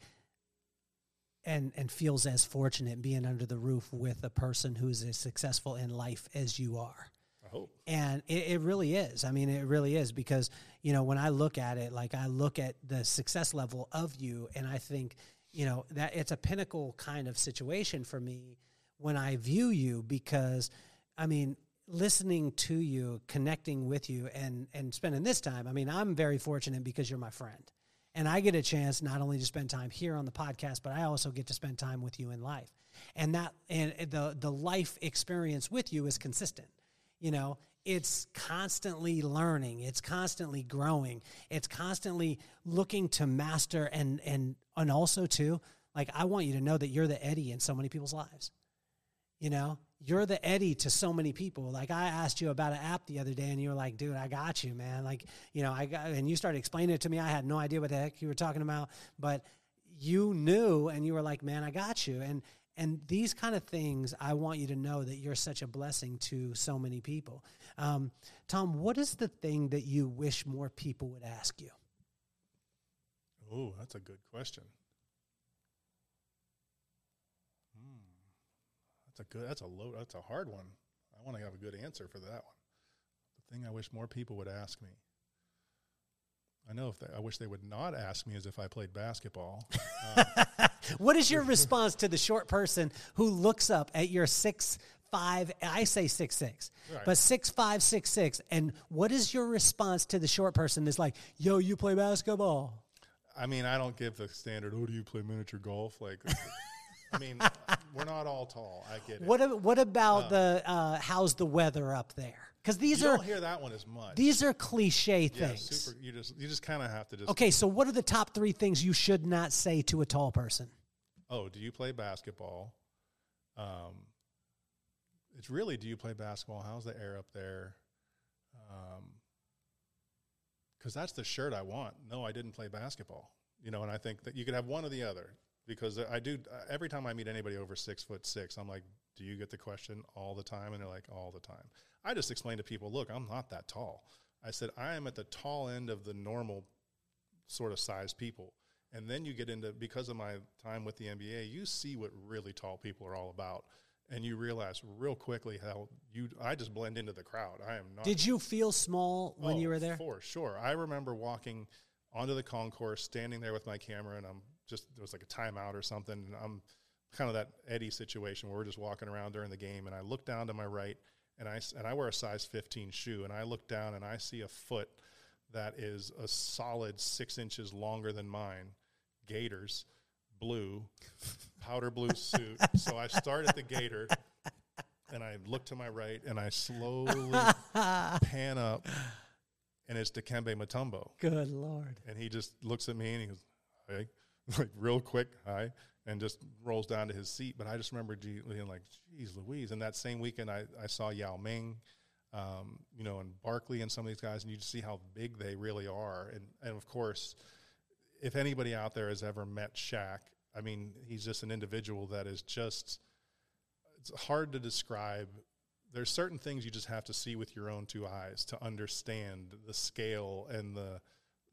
and and feels as fortunate being under the roof with a person who's as successful in life as you are. I hope. And it, it really is. I mean, it really is because you know when I look at it, like I look at the success level of you, and I think you know that it's a pinnacle kind of situation for me when I view you because I mean listening to you connecting with you and and spending this time i mean i'm very fortunate because you're my friend and I get a chance not only to spend time here on the podcast, but I also get to spend time with you in life. And that and the the life experience with you is consistent. You know, it's constantly learning, it's constantly growing, it's constantly looking to master and and and also too, like I want you to know that you're the Eddie in so many people's lives. You know, you're the Eddie to so many people. Like I asked you about an app the other day and you were like, dude, I got you, man. Like, you know, I got, and you started explaining it to me. I had no idea what the heck you were talking about, but you knew and you were like, man, I got you. And, and these kind of things, I want you to know that you're such a blessing to so many people. Um, Tom, what is the thing that you wish more people would ask you? Oh, that's a good question. That's a good. That's a low. That's a hard one. I want to have a good answer for that one. The thing I wish more people would ask me. I know if they, I wish they would not ask me is if I played basketball. Uh, what is your response to the short person who looks up at your six five? I say six six, right. but six five six six. And what is your response to the short person that's like, "Yo, you play basketball"? I mean, I don't give the standard. Oh, do you play miniature golf? Like, I mean, we're not all tall. I get it. What What about uh, the uh, how's the weather up there? Because these you are don't hear that one as much. These are cliche yeah, things. Super, you just you just kind of have to just. Okay, so what are the top three things you should not say to a tall person? Oh, do you play basketball? Um, it's really do you play basketball? How's the air up there? Um, because that's the shirt I want. No, I didn't play basketball. You know, and I think that you could have one or the other because I do every time I meet anybody over six foot six, I'm like, do you get the question all the time? And they're like, all the time. I just explain to people, look, I'm not that tall. I said, I am at the tall end of the normal sort of size people. And then you get into, because of my time with the NBA, you see what really tall people are all about. And you realize real quickly how you, I just blend into the crowd. I am not. Did you feel small when oh, you were there? For sure. I remember walking onto the concourse, standing there with my camera, and I'm just there was like a timeout or something, and I'm kind of that Eddie situation where we're just walking around during the game, and I look down to my right, and I and I wear a size 15 shoe, and I look down and I see a foot that is a solid six inches longer than mine, Gators, blue, powder blue suit. So I start at the Gator, and I look to my right, and I slowly pan up, and it's Dikembe Mutombo. Good lord. And he just looks at me and he goes, "Hi," like real quick, "Hi," and just rolls down to his seat. But I just remember being like, "Geez, Louise!" And that same weekend, I, I saw Yao Ming, um, you know, and Barkley and some of these guys, and you just see how big they really are. And and of course, if anybody out there has ever met Shaq, I mean, he's just an individual that is just it's hard to describe. There's certain things you just have to see with your own two eyes to understand the scale and the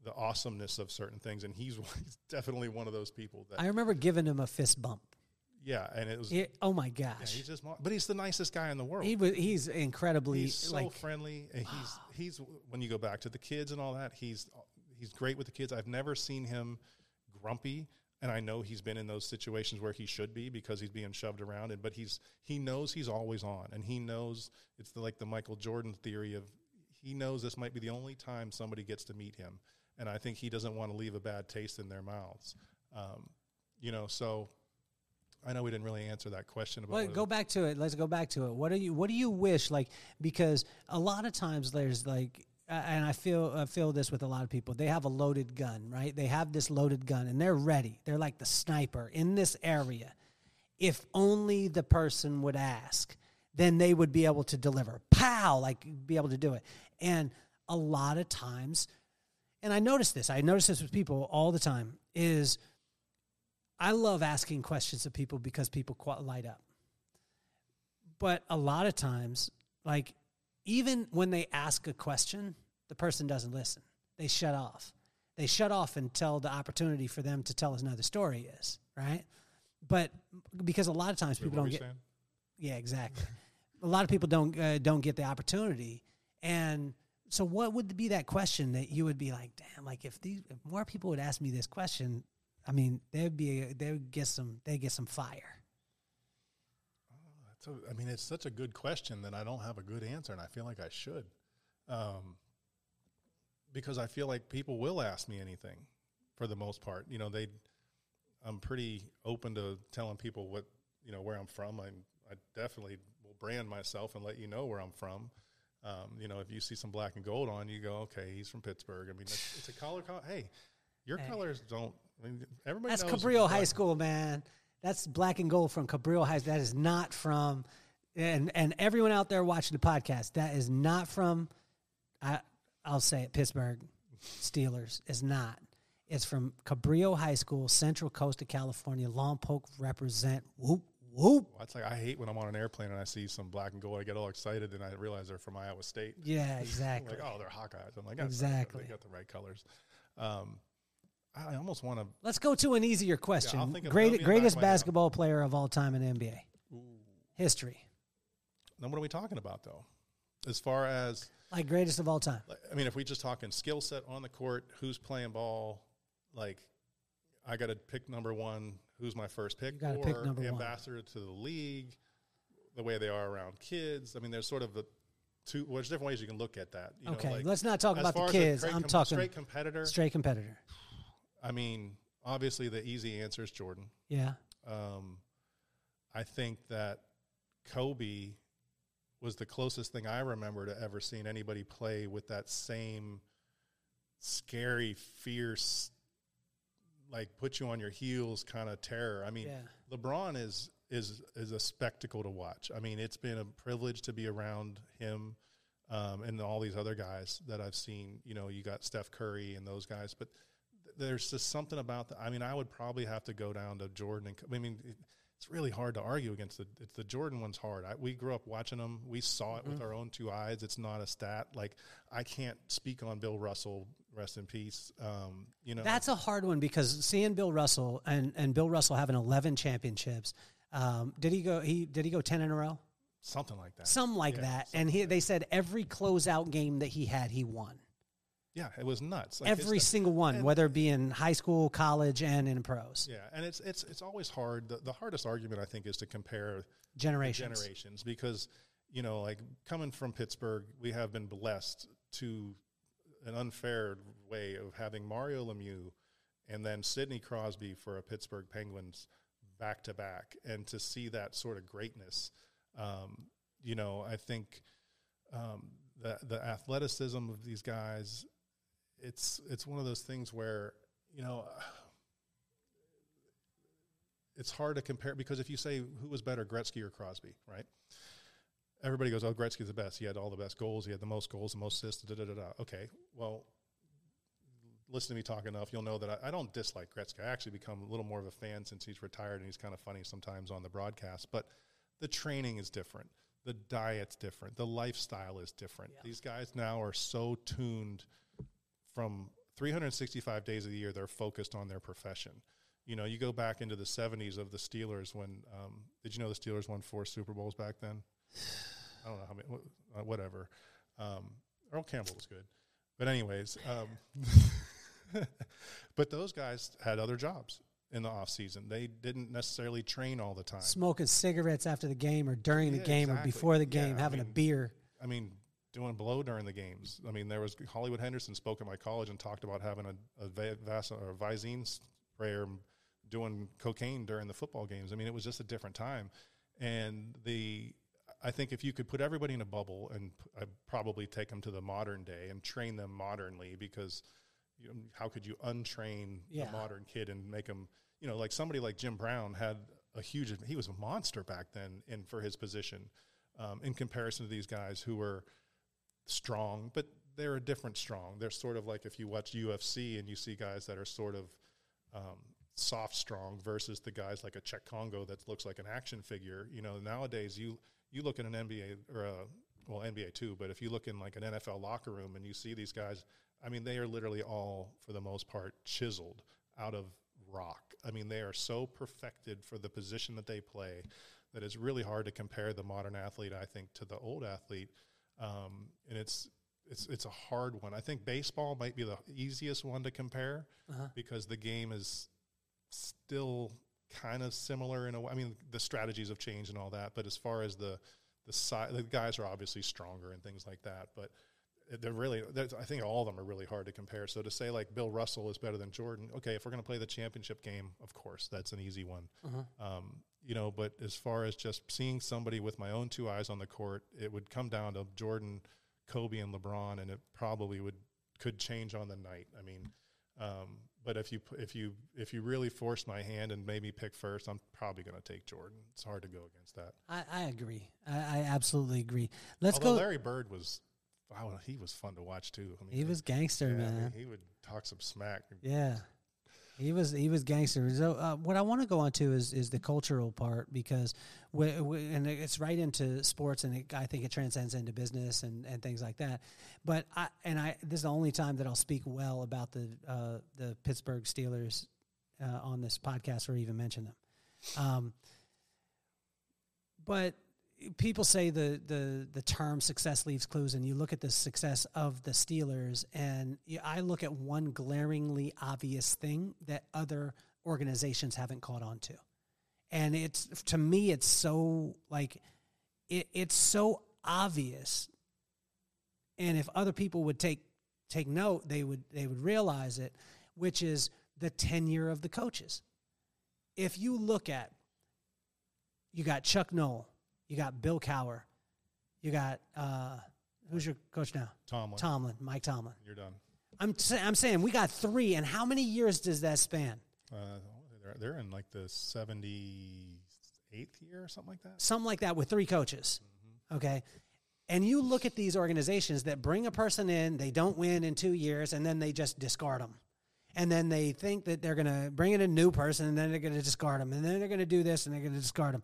the awesomeness of certain things. And he's, he's definitely one of those people that I remember giving him a fist bump. yeah. And it was It- oh my yeah, gosh. he's just but he's the nicest guy in the world. he was he's incredibly he's so like friendly and he's he's when you go back to the kids and all that he's he's great with the kids i've never seen him grumpy and i know he's been in those situations where he should be because he's being shoved around and but he's he knows he's always on and he knows it's the, like the michael jordan theory of he knows this might be the only time somebody gets to meet him and i think he doesn't want to leave a bad taste in their mouths um, you know so i know we didn't really answer that question about Well, go back to it. Let's go back to it. What do you What do you wish like? Because a lot of times there's like, and I feel I feel this with a lot of people. They have a loaded gun, right? They have this loaded gun, and they're ready. They're like the sniper in this area. If only the person would ask, then they would be able to deliver. Pow! Like be able to do it. And a lot of times, and I notice this. I notice this with people all the time. Is I love asking questions of people because people light up. But a lot of times, like even when they ask a question, the person doesn't listen. They shut off. They shut off until the opportunity for them to tell us another story is right. But because a lot of times Wait, people don't get saying? yeah exactly. a lot of people don't uh, don't get the opportunity, and so what would be that question that you would be like, damn, like if these if more people would ask me this question, I mean, they'd be they would get some they get some fire. So, I mean, it's such a good question that I don't have a good answer, and I feel like I should, um, because I feel like people will ask me anything, for the most part. You know, they, I'm pretty open to telling people what you know where I'm from. I, I definitely will brand myself and let you know where I'm from. Um, you know, if you see some black and gold on, you go, okay, he's from Pittsburgh. I mean, it's, it's a color. Co- hey, your Hey. colors don't. I mean, everybody That's Cabrillo High School, man. That's black and gold from Cabrillo High. That is not from, and and everyone out there watching the podcast, that is not from. I I'll say it, Pittsburgh Steelers is not. It's from Cabrillo High School, Central Coast of California. Lompoc represent. Whoop whoop. It's like I hate when I'm on an airplane and I see some black and gold. I get all excited and I realize they're from Iowa State. Yeah, exactly. like, oh, they're Hawkeyes. I'm like, that's Exactly. They got the right colors. Um, I almost want to. Let's go to an easier question. think of- that'll be Great, in the back greatest of my head. basketball player of all time in the NBA history, Then what are we talking about though? As far as, like greatest of all time. like, I mean, if we just talking skill set on the court, who's playing ball, like, I got to pick number one. Who's my first pick? You or pick number one. ambassador to the league, the way they are around kids. I mean, there's sort of a two. Well, there's different ways you can look at that. You know, Okay, like, let's not talk about the far as a kids. I'm com- talking straight competitor. straight competitor. I mean, obviously the easy answer is Jordan. Yeah. Um, I think that Kobe was the closest thing I remember to ever seeing anybody play with that same scary, fierce, like put you on your heels kind of terror. I mean, Yeah. LeBron is is is a spectacle to watch. I mean, it's been a privilege to be around him um, and all these other guys that I've seen. You know, you got Steph Curry and those guys, but th- there's just something about the. I mean, I would probably have to go down to Jordan and. I mean, it's really hard to argue against the. It's the Jordan one's hard. I, we grew up watching them. We saw it with our own two eyes. It's not a stat. Like I can't speak on Bill Russell. Rest in peace. Um, you know, That's a hard one because seeing Bill Russell and, and Bill Russell having 11 championships. Um, did he go? He did he go 10 in a row? something like that. Something like Yeah, that. something And he, like they said every closeout game that he had, he won. Yeah, it was nuts. Like, Every single one, and- whether it be in high school, college, and in pros. Yeah, and it's it's it's always hard. The, the hardest argument I think is to compare Generations. generations because you know, like coming from Pittsburgh, we have been blessed to an unfair way of having Mario Lemieux and then Sidney Crosby for a Pittsburgh Penguins back to back, and to see that sort of greatness, um, you know, I think um, the the athleticism of these guys, it's it's one of those things where you know. It's hard to compare because if you say who was better, Gretzky or Crosby, right? everybody goes, "Oh, Gretzky's the best. He had all the best goals. He had the most goals, the most assists." Da, da, da, da. Okay, well, listen to me talk enough, you'll know that I, I don't dislike Gretzky. I actually become a little more of a fan since he's retired, and he's kind of funny sometimes on the broadcast. But the training is different. The diet's different. The lifestyle is different. These guys now are so tuned from 365 days of the year. They're focused on their profession. You know, you go back into the 70s of the Steelers when, um, did you know the Steelers won four Super Bowls back then? I don't know how many, uh, whatever. Um, Earl Campbell was good. But, anyways, um, but those guys had other jobs in the off season. They didn't necessarily train all the time. Smoking cigarettes after the game or during Yeah, the game exactly. or before the Yeah, game, I having a beer. I mean, doing blow during the games. I mean, there was Hollywood Henderson spoke at my college and talked about having a, a va- vas- or Visine sprayer doing cocaine during the football games. I mean, it was just a different time. And the, I think if you could put everybody in a bubble and p- I'd probably take them to the modern day and train them modernly because you know, how could you untrain Yeah. a modern kid and make them, you know, like somebody like Jim Brown had a huge, he was a monster back then in for his position um, in comparison to these guys who were strong, but they're a different strong. They're sort of like if you watch UFC and you see guys that are sort of um, soft strong versus the guys like a Cheick Kongo that looks like an action figure. You know, nowadays you you look at an NBA or a well NBA too, but if you look in like an NFL locker room and you see these guys, I mean, they are literally all for the most part chiseled out of rock. I mean, they are so perfected for the position that they play that it's really hard to compare the modern athlete, I think, to the old athlete. Um, and it's it's it's a hard one. I think baseball might be the easiest one to compare Uh-huh. because the game is still kind of similar in a way. I mean, the strategies have changed and all that, but as far as the the size, the guys are obviously stronger and things like that. But they're really, there's- I think all of them are really hard to compare. So to say like Bill Russell is better than Jordan, okay, if we're going to play the championship game, of course, that's an easy one. Um, you know, but as far as just seeing somebody with my own two eyes on the court, it would come down to Jordan, Kobe, and LeBron, and it probably would could change on the night. I mean, um, but if you if you if you really forced my hand and made me pick first, I'm probably going to take Jordan. It's hard to go against that. I, I agree. I, I absolutely agree. Let's Although go. Larry Bird was, wow, he was fun to watch too. I mean, he was gangster, yeah, I mean, man. he would talk some smack. Yeah. He was he was gangster. So uh, what I want to go on to is is the cultural part because we, we, and it's right into sports and it, I think it transcends into business and, and things like that. But I and I this is the only time that I'll speak well about the uh, the Pittsburgh Steelers uh, on this podcast or even mention them. Um, but people say the the the term success leaves clues and you look at the success of the Steelers and I look at one glaringly obvious thing that other organizations haven't caught on to. And it's to me it's so like it, it's so obvious and if other people would take take note they would they would realize it which is the tenure of the coaches. If you look at you got Chuck Noll, you got Bill Cowher, you got uh, who's your coach now? Tomlin, Tomlin, Mike Tomlin. you're done. I'm sa- I'm saying we got three, and how many years does that span? Uh, they're, they're in like the 78th year or something like that. Something like that with three coaches. Okay. And you look at these organizations that bring a person in, they don't win in two years, and then they just discard them. And then they think that they're going to bring in a new person, and then they're going to discard them. And then they're going to do this, and they're going to discard them.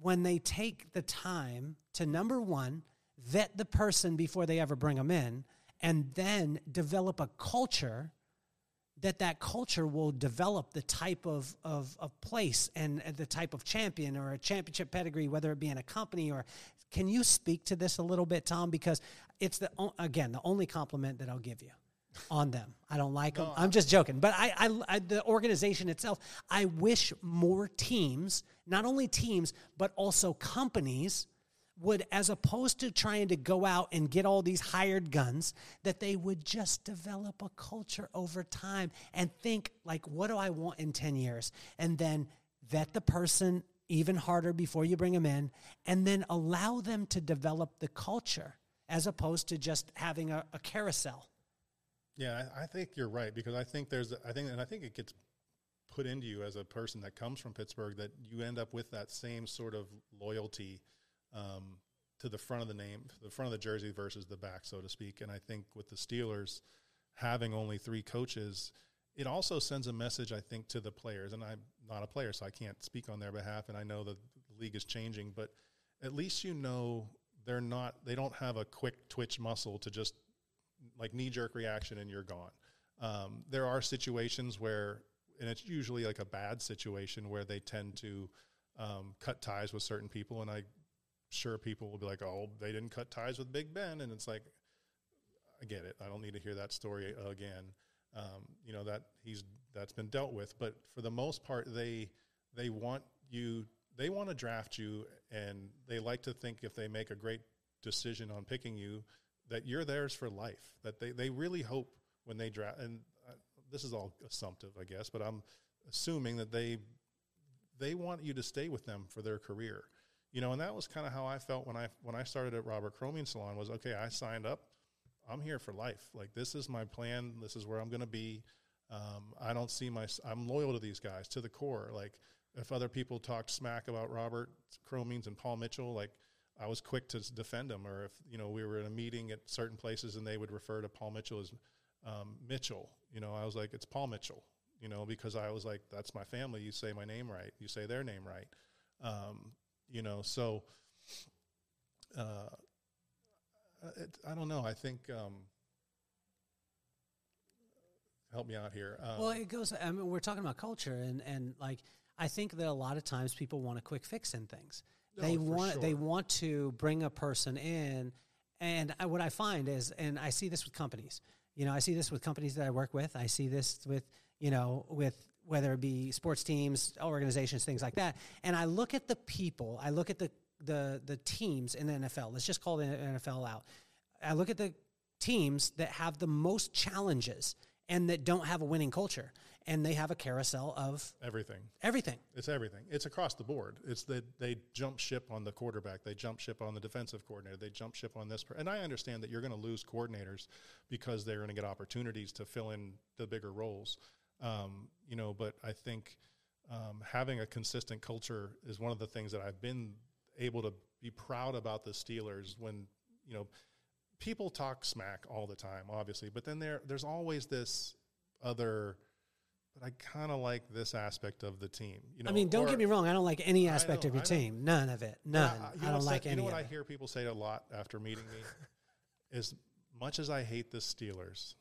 When they take the time to, number one, vet the person before they ever bring them in, and then develop a culture that that culture will develop the type of, of, of place and the type of champion or a championship pedigree, whether it be in a company or can you speak to this a little bit, Tom? Because it's the again the only compliment that I'll give you on them. I don't like them. I'm just joking, but I, I, I the organization itself. I wish more teams, not only teams, but also companies would, as opposed to trying to go out and get all these hired guns, that they would just develop a culture over time and think, like, what do I want in 10 years? And then vet the person even harder before you bring them in, and then allow them to develop the culture as opposed to just having a, a carousel. Yeah, I, I think you're right because I think there's, I think, and I think it gets put into you as a person that comes from Pittsburgh that you end up with that same sort of loyalty um, to the front of the name, the front of the jersey versus the back, so to speak. And I think with the Steelers having only three coaches, it also sends a message, I think, to the players. And I'm not a player, so I can't speak on their behalf. And I know that the league is changing, but at least you know they're not, they don't have a quick twitch muscle to just like knee jerk reaction and you're gone. Um, there are situations where, and it's usually like a bad situation where they tend to um, cut ties with certain people. And I sure people will be like, oh, they didn't cut ties with Big Ben, and it's like, I get it. I don't need to hear that story again. Um, you know that he's that's been dealt with, but for the most part, they they want you. They want to draft you, and they like to think if they make a great decision on picking you, that you're theirs for life. That they they really hope when they draft, and uh, this is all assumptive, I guess, but I'm assuming that they they want you to stay with them for their career you know, and that was kind of how I felt when I when I started at Robert Cromeans Salon. Was okay, I signed up. I'm here for life. Like this is my plan. This is where I'm going to be. Um, I don't see my. I'm loyal to these guys to the core. Like if other people talked smack about Robert Cromeans and Paul Mitchell, like I was quick to defend them. Or if you know we were in a meeting at certain places and they would refer to Paul Mitchell as um, Mitchell, you know, I was like, it's Paul Mitchell. You know, because I was like, that's my family. You say my name right. You say their name right. Um, you know so uh, it, i don't know i think um, help me out here um, well, it goes. I mean, we're talking about culture, and and like I think that a lot of times people want a quick fix in things. No, they want they want to bring a person in, and I, what I find is, and I see this with companies. You know, I see this with companies that I work with. I see this with you know with whether it be sports teams, organizations, things like that. And I look at the people. I look at the the the teams in the NFL. Let's just call the NFL out. I look at the teams that have the most challenges and that don't have a winning culture, and they have a carousel of everything. everything. it's everything. It's across the board. It's that they jump ship on the quarterback. They jump ship on the defensive coordinator. They jump ship on this per- and i understand that you're going to lose coordinators because they're going to get opportunities to fill in the bigger roles. Um, you know but i think um, having a consistent culture is one of the things that i've been able to be proud about the steelers when you know people talk smack all the time obviously but then there there's always this other but I kind of like this aspect of the team. You know, I mean, don't or- get me wrong. I don't like any aspect of your team. None of it. None. I, I don't like any You know what I hear people say a lot after meeting me? As much as I hate the Steelers,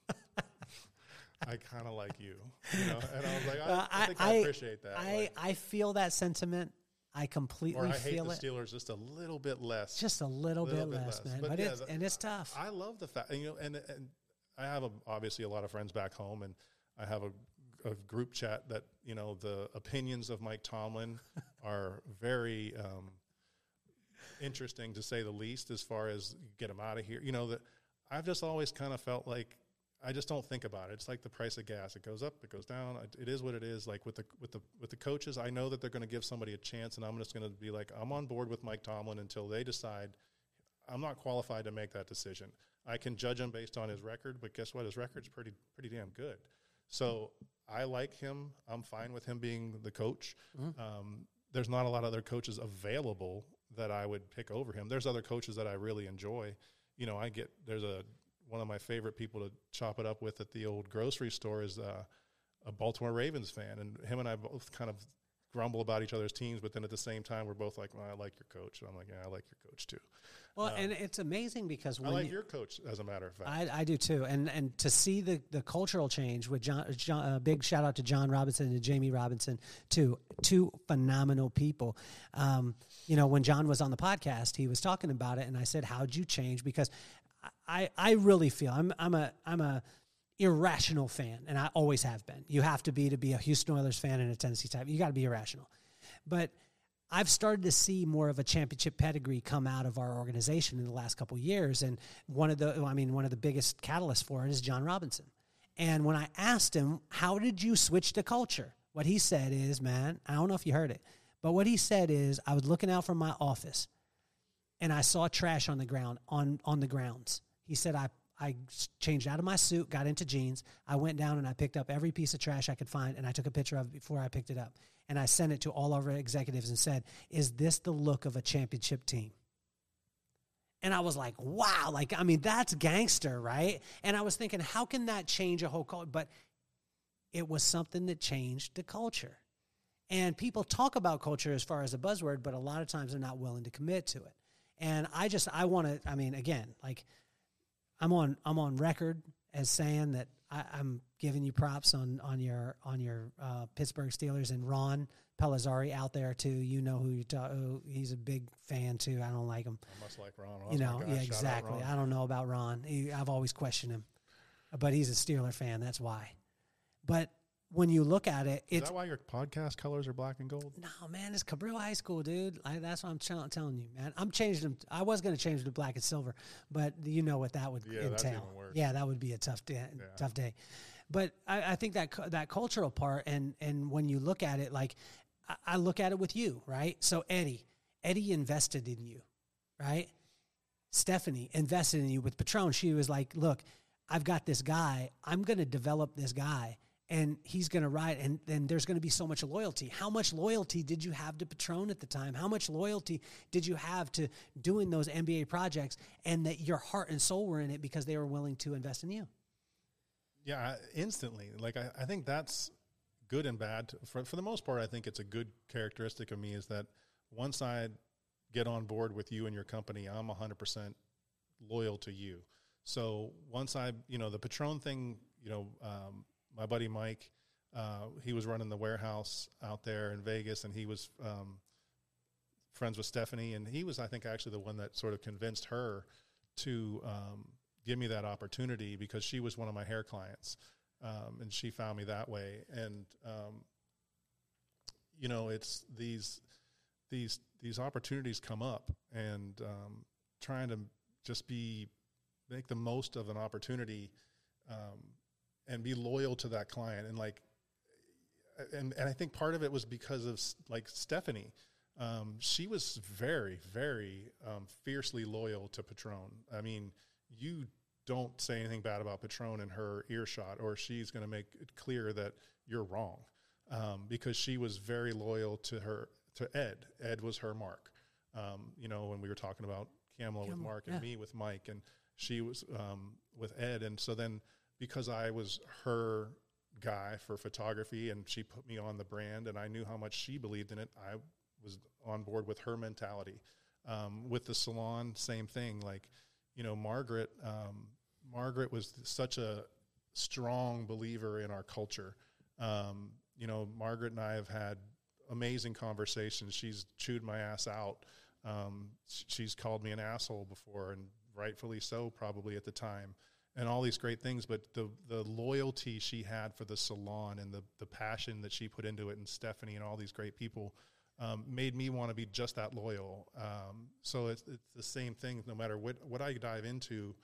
I kind of like you. You know, and I was like, I, Uh, I think I, appreciate that. I, like, I feel that sentiment. I completely or I hate the it. Steelers just a little bit less. Just a little, Little bit, bit less, man. But But, yeah, it's and it's tough. I love the fact, you know, and and I have a, obviously a lot of friends back home, and I have a, a group chat that you know the opinions of Mike Tomlin are very um, interesting to say the least, as far as get him out of here. You know that I've just always kind of felt like I just don't think about it. It's like the price of gas; it goes up, it goes down. It- It is what it is. Like with the with the with the coaches, I know that they're going to give somebody a chance, and I'm just going to be like, I'm on board with Mike Tomlin until they decide I'm not qualified to make that decision. I can judge him based on his record, but guess what? His record's pretty pretty damn good. So I like him. I'm fine with him being the coach. Um, there's not a lot of other coaches available that I would pick over him. There's other coaches that I really enjoy. You know, I get there's a one of my favorite people to chop it up with at the old grocery store is uh, a Baltimore Ravens fan, and him and I both kind of grumble about each other's teams, but then at the same time, we're both like, well, I like your coach. And I'm like, yeah, I like your coach too. well, and it's amazing because I like you, your coach, as a matter of fact. I, I do too, and and to see the the cultural change with John, John uh, big shout out to John Robinson and Jamie Robinson, two two phenomenal people. Um, you know, when John was on the podcast, he was talking about it, and I said, "How'd you change?" Because I, I I really feel I'm I'm a I'm a irrational fan, and I always have been. You have to be to be a Houston Oilers fan and a Tennessee type. You got to be irrational, but. I've started to see more of a championship pedigree come out of our organization in the last couple years, and one of the, I mean, one of the biggest catalysts for it is John Robinson. And when I asked him, "How did you switch to culture?" What he said is, "Man, I don't know if you heard it, but what he said is, I was looking out from my office, and I saw trash on the ground on on the grounds. He said I I changed out of my suit, got into jeans. I went down and I picked up every piece of trash I could find, and I took a picture of it before I picked it up. And I sent it to all of our executives and said, "Is this the look of a championship team?" And I was like, "Wow!" Like, I mean, that's gangster, right? And I was thinking, how can that change a whole culture? But it was something that changed the culture. And people talk about culture as far as a buzzword, but a lot of times they're not willing to commit to it. And I just I want to. I mean, again, like I'm on I'm on record as saying that I, am giving you props on on your on your uh, Pittsburgh Steelers and Ron Pellizzari out there too. You know who you talk. Oh, he's a big fan too. I don't like him. I must like Ron. you know, yeah, exactly. I don't know about Ron. He, I've always questioned him, but he's a Steeler fan. That's why. But when you look at it, it's. Is that why your podcast colors are black and gold? No, man, it's Cabrillo High School, dude. Like, that's what I'm t- telling you, man. I'm changing them. I was going to change them to black and silver, but you know what that would yeah, entail. Yeah, that would be a tough day. Yeah. Tough day. But I, I, think that that cultural part, and and when you look at it, like I, I look at it with you, right? So Eddie, Eddie invested in you, right? Stephanie invested in you with Patron. She was like, "Look, I've got this guy. I'm going to develop this guy." And he's going to ride and then there's going to be so much loyalty. How much loyalty did you have to patron at the time? How much loyalty did you have to doing those nba projects and that your heart and soul were in it because they were willing to invest in you? Yeah instantly. Like i, I think that's good and bad. For, for the most part i think it's a good characteristic of me is that once i get on board with you and your company i'm 100% loyal to you. So once i you know the patron thing you know um, my buddy Mike, uh, he was running the warehouse out there in Vegas, and he was um, friends with Stephanie, and he was, I think, actually the one that sort of convinced her to um, give me that opportunity because she was one of my hair clients, um, and she found me that way. And um, you know, it's these these these opportunities come up, and um, trying to just be make the most of an opportunity um, and be loyal to that client and like and and I think part of it was because of like Stephanie. Um, she was very, very um, fiercely loyal to Patron. I mean, you don't say anything bad about Patron in her earshot, or she's going to make it clear that you're wrong, um, because she was very loyal to her to Ed. Ed was her mark. Um, you know, when we were talking about Kamala with Mark and yeah. me with Mike, and she was um, with Ed, and so then because I was her guy for photography and she put me on the brand and I knew how much she believed in it, I was on board with her mentality. Um, with the salon, same thing. Like, you know, Margaret, um, Margaret was such a strong believer in our culture. Um, you know, Margaret and I have had amazing conversations. She's chewed my ass out. Um, she's called me an asshole before, and rightfully so, probably at the time and all these great things, but the the loyalty she had for the salon and the the passion that she put into it, and Stephanie and all these great people um, made me want to be just that loyal. Um, so it's it's the same thing. No matter what what I dive into,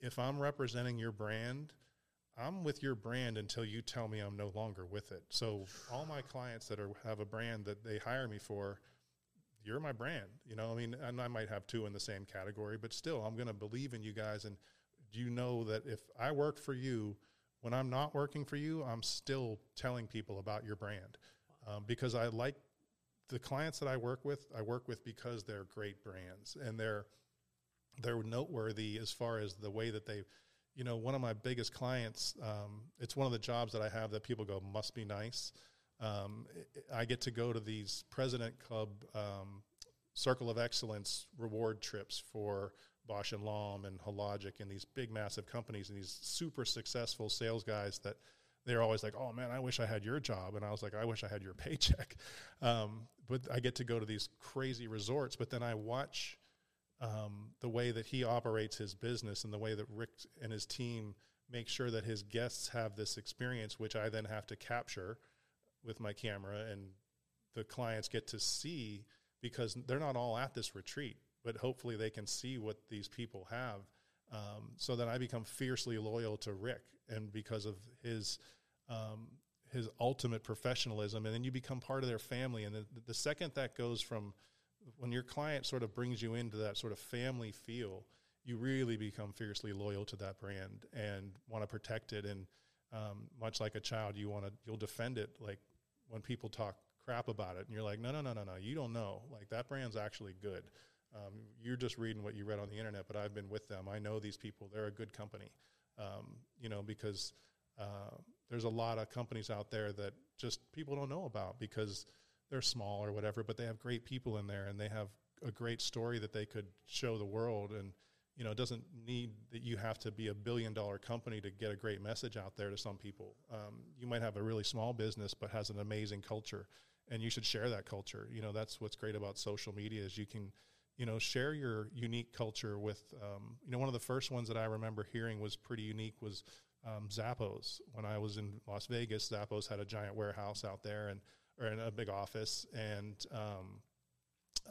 if I'm representing your brand, I'm with your brand until you tell me I'm no longer with it. So all my clients that are have a brand that they hire me for, you're my brand. You know, I mean, and I might have two in the same category, but still, I'm going to believe in you guys and you know that if I work for you, when I'm not working for you, I'm still telling people about your brand um, because I like the clients that I work with. I work with because they're great brands and they're they're noteworthy as far as the way that they, you know, one of my biggest clients. Um, it's one of the jobs that I have that people go must be nice. Um, I get to go to these President Club um, Circle of Excellence reward trips for Bausch and Lomb and Hologic and these big massive companies and these super successful sales guys that they're always like, "Oh man, I wish I had your job," and I was like, "I wish I had your paycheck." Um, but I get to go to these crazy resorts, but then I watch um, the way that he operates his business and the way that Rick and his team make sure that his guests have this experience, which I then have to capture with my camera and the clients get to see because they're not all at this retreat, but hopefully they can see what these people have. Um, so that I become fiercely loyal to Rick, and because of his um, his ultimate professionalism, and then you become part of their family. And the, the second that goes from when your client sort of brings you into that sort of family feel, you really become fiercely loyal to that brand and want to protect it. And um, much like a child, you want to you'll defend it. Like when people talk crap about it, and you're like, no, no, no, no, no, you don't know. Like that brand's actually good. Um, you're just reading what you read on the internet, but I've been with them. I know these people. They're a good company. Um, you know, because uh, there's a lot of companies out there that just people don't know about because they're small or whatever, but they have great people in there and they have a great story that they could show the world. And you know, it doesn't need that you have to be a billion dollar company to get a great message out there to some people. Um, you might have a really small business, but has an amazing culture, and you should share that culture. You know, that's what's great about social media is you can you know, share your unique culture with, um, you know, one of the first ones that I remember hearing was pretty unique was um, Zappos. When I was in Las Vegas, Zappos had a giant warehouse out there and, or in a big office. And um,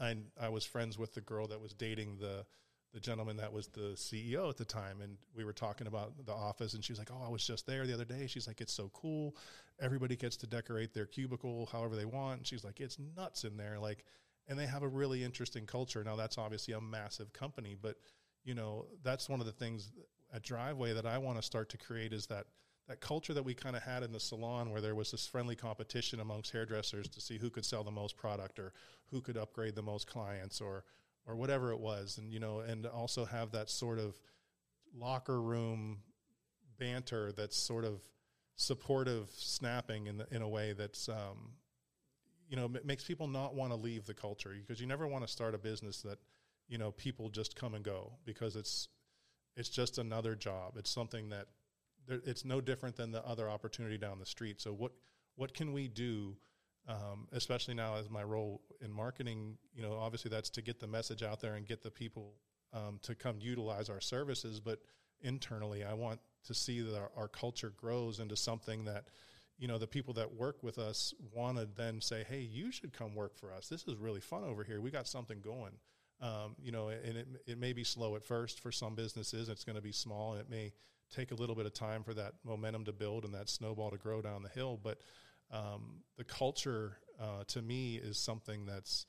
I, I was friends with the girl that was dating the, the gentleman that was the CEO at the time. And we were talking about the office and she was like, Oh, I was just there the other day. She's like, It's so cool. Everybody gets to decorate their cubicle however they want. And she's like, It's nuts in there. Like, and they have a really interesting culture. Now that's obviously a massive company, but you know that's one of the things at Driveway that I want to start to create is that that culture that we kind of had in the salon where there was this friendly competition amongst hairdressers to see who could sell the most product or who could upgrade the most clients or or whatever it was and you know and also have that sort of locker room banter that's sort of supportive snapping in the, in a way that's um, you know, it makes people not want to leave the culture because you never want to start a business that, you know, people just come and go because it's, it's just another job. It's something that there, it's no different than the other opportunity down the street. So what, what can we do, um, especially now as my role in marketing, you know, obviously that's to get the message out there and get the people um, to come utilize our services. But internally, I want to see that our, our culture grows into something that, you know the people that work with us want to then say hey you should come work for us. This is really fun over here. We got something going. Um, you know and it, it may be slow at first for some businesses. It's going to be small and it may take a little bit of time for that momentum to build and that snowball to grow down the hill. But um, the culture uh, to me is something that's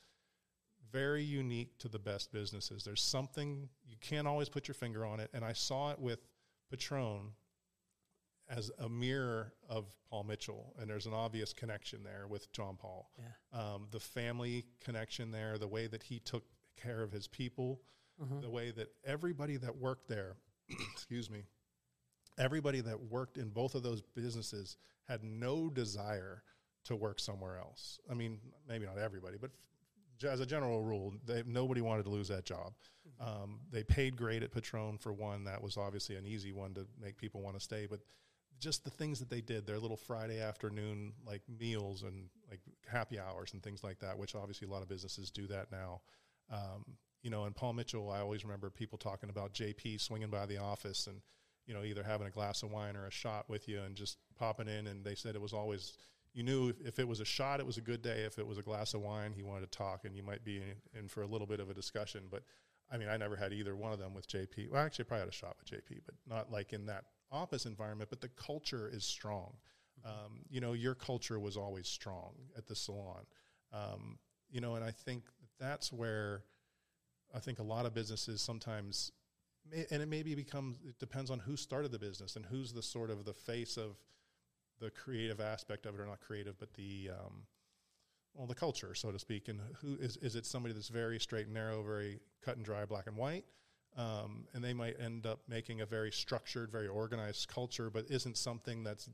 very unique to the best businesses. There's something you can't always put your finger on it and i saw it with patron as a mirror of Paul Mitchell, and there's an obvious connection there with John Paul. Yeah. Um, the family connection there, the way that he took care of his people, uh-huh. the way that everybody that worked there, excuse me, everybody that worked in both of those businesses had no desire to work somewhere else. I mean, maybe not everybody, but f- as a general rule, they, nobody wanted to lose that job. Mm-hmm. Um, they paid great at Patron for one. That was obviously an easy one to make people want to stay, but just the things that they did, their little Friday afternoon like meals and like happy hours and things like that, which obviously a lot of businesses do that now. Um, you know, and Paul Mitchell, I always remember people talking about JP swinging by the office and, you know, either having a glass of wine or a shot with you and just popping in. And they said it was always, you knew if, if it was a shot, it was a good day. If it was a glass of wine, he wanted to talk and you might be in, in for a little bit of a discussion. But I mean, I never had either one of them with JP. Well, actually, I probably had a shot with JP, but not like in that office environment, but the culture is strong. Mm-hmm. Um, you know, your culture was always strong at the salon. Um, you know, and I think that's where I think a lot of businesses sometimes, may, and it maybe becomes, it depends on who started the business and who's the sort of the face of the creative aspect of it, or not creative, but the, um, well, the culture, so to speak. And who is, is it somebody that's very straight and narrow, very cut and dry, black and white? Um, and they might end up making a very structured, very organized culture, but isn't something that's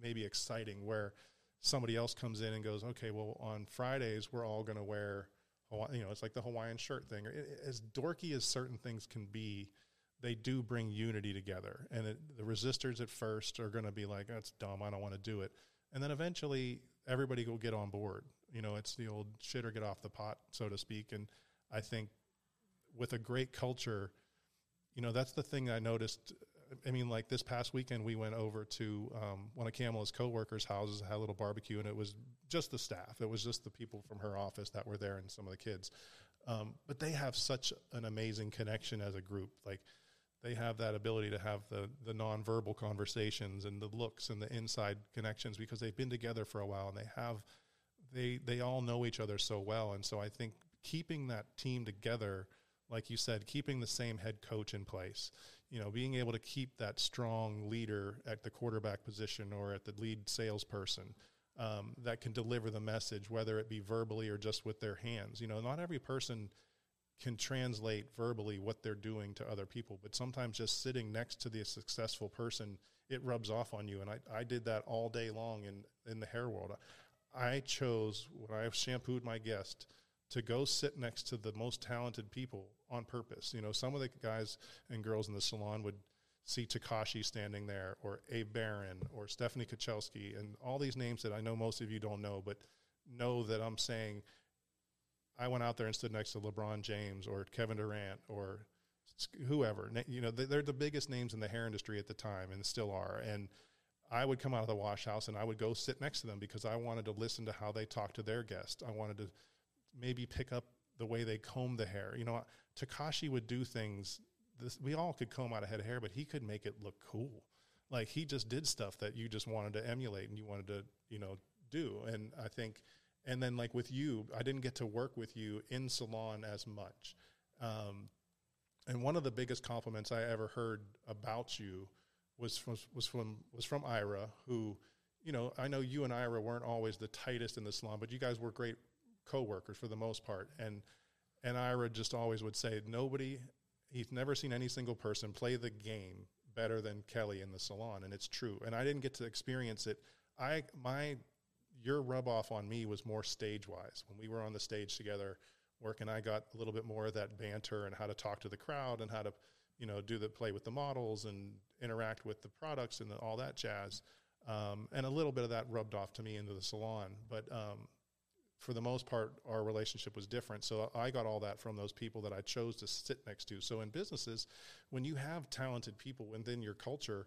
maybe exciting where somebody else comes in and goes, okay, well, on Fridays, we're all going to wear, you know, it's like the Hawaiian shirt thing. As dorky as certain things can be, they do bring unity together. And it, the resistors at first are going to be like, that's dumb, I don't want to do it. And then eventually, everybody will get on board. You know, it's the old shit or get off the pot, so to speak. And I think with a great culture, you know, that's the thing I noticed. I mean, like this past weekend, we went over to um, one of Kamala's coworkers' houses, had a little barbecue, and it was just the staff. It was just the people from her office that were there and some of the kids. Um, but they have such an amazing connection as a group. Like they have that ability to have the the nonverbal conversations and the looks and the inside connections because they've been together for a while and they have they they all know each other so well. And so I think keeping that team together, like you said, keeping the same head coach in place, you know, being able to keep that strong leader at the quarterback position or at the lead salesperson um, that can deliver the message, whether it be verbally or just with their hands. You know, not every person can translate verbally what they're doing to other people, but sometimes just sitting next to the successful person, it rubs off on you. And I, I did that all day long in, in the hair world. I chose when I shampooed my guest to go sit next to the most talented people on purpose. You know, some of the guys and girls in the salon would see Takashi standing there, or Abe Baron, or Stephanie Kocielski, and all these names that I know most of you don't know, but know that I'm saying I went out there and stood next to LeBron James or Kevin Durant or whoever. You know, they're the biggest names in the hair industry at the time and still are. And I would come out of the wash house and I would go sit next to them because I wanted to listen to how they talk to their guests. I wanted to maybe pick up the way they comb the hair. You know, Takashi would do things. This, we all could comb out a head of hair, but he could make it look cool. Like he just did stuff that you just wanted to emulate and you wanted to, you know, do. And I think, and then like with you, I didn't get to work with you in salon as much. Um, and one of the biggest compliments I ever heard about you was from was from was from Ira, who, you know, I know you and Ira weren't always the tightest in the salon, but you guys were great co-workers for the most part. And and Ira just always would say, nobody, he's never seen any single person play the game better than Kelly in the salon, and it's true. And I didn't get to experience it. I my your rub off on me was more stage wise when we were on the stage together working. I got a little bit more of that banter and how to talk to the crowd and how to you know do the play with the models and interact with the products and the, all that jazz. Um, and a little bit of that rubbed off to me into the salon, but um, for the most part, our relationship was different. So I got all that from those people that I chose to sit next to. So in businesses, when you have talented people within your culture,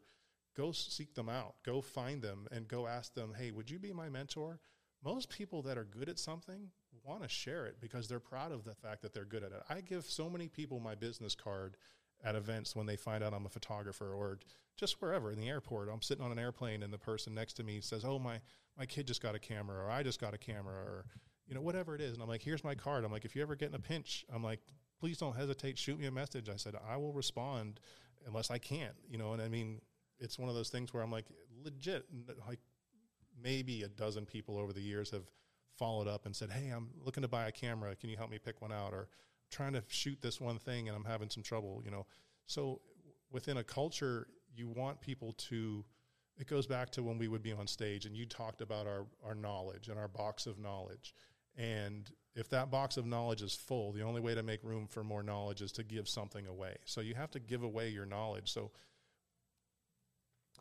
go seek them out, go find them, and go ask them, hey, would you be my mentor? Most people that are good at something want to share it because they're proud of the fact that they're good at it. I give so many people my business card at events when they find out I'm a photographer or just wherever in the airport. I'm sitting on an airplane and the person next to me says, "Oh my my kid just got a camera or I just got a camera or you know whatever it is." And I'm like, "Here's my card." I'm like, "If you ever get in a pinch, I'm like, please don't hesitate. Shoot me a message." I said, "I will respond unless I can't." You know, and I mean, it's one of those things where I'm like, legit, like maybe a dozen people over the years have followed up and said, "Hey, I'm looking to buy a camera. Can you help me pick one out?" or trying to shoot this one thing and I'm having some trouble, you know. So within a culture, you want people to it goes back to when we would be on stage and you talked about our, our knowledge and our box of knowledge. And if that box of knowledge is full, the only way to make room for more knowledge is to give something away. So you have to give away your knowledge. So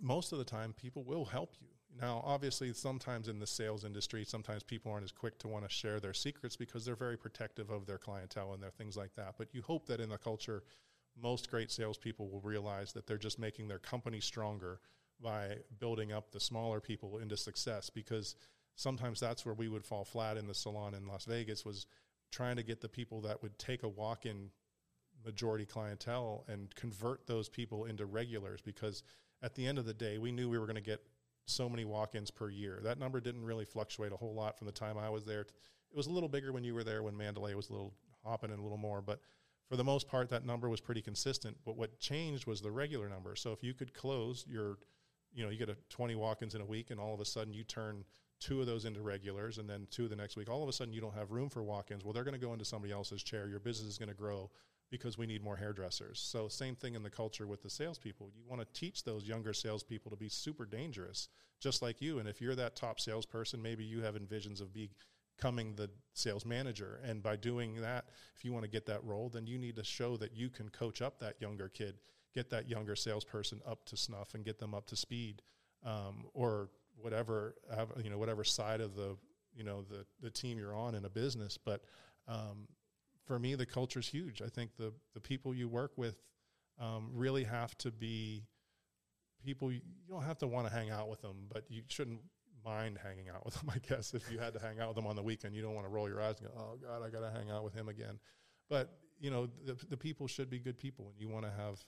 most of the time, people will help you. Now, obviously, sometimes in the sales industry, sometimes people aren't as quick to want to share their secrets because they're very protective of their clientele and their things like that. But you hope that in the culture, most great salespeople will realize that they're just making their company stronger by building up the smaller people into success because sometimes that's where we would fall flat in the salon in Las Vegas was trying to get the people that would take a walk-in majority clientele and convert those people into regulars because at the end of the day we knew we were going to get so many walk-ins per year. That number didn't really fluctuate a whole lot from the time I was there. It was a little bigger when you were there when Mandalay was a little hopping and a little more, but for the most part that number was pretty consistent. But what changed was the regular number. So if you could close your you know, you get a 20 walk-ins in a week and all of a sudden you turn two of those into regulars and then two the next week, all of a sudden you don't have room for walk-ins. Well, they're going to go into somebody else's chair. Your business is going to grow because we need more hairdressers. So same thing in the culture with the salespeople. You want to teach those younger salespeople to be super dangerous, just like you. And if you're that top salesperson, maybe you have envisions of becoming the sales manager. And by doing that, if you want to get that role, then you need to show that you can coach up that younger kid, get that younger salesperson up to snuff and get them up to speed, um, or whatever you know, whatever side of the you know the the team you're on in a business. But um, for me, the culture is huge. I think the the people you work with um, really have to be people. You don't have to want to hang out with them, but you shouldn't mind hanging out with them. I guess if you had to hang out with them on the weekend, you don't want to roll your eyes and go, "Oh God, I got to hang out with him again." But you know, the the people should be good people, and you want to have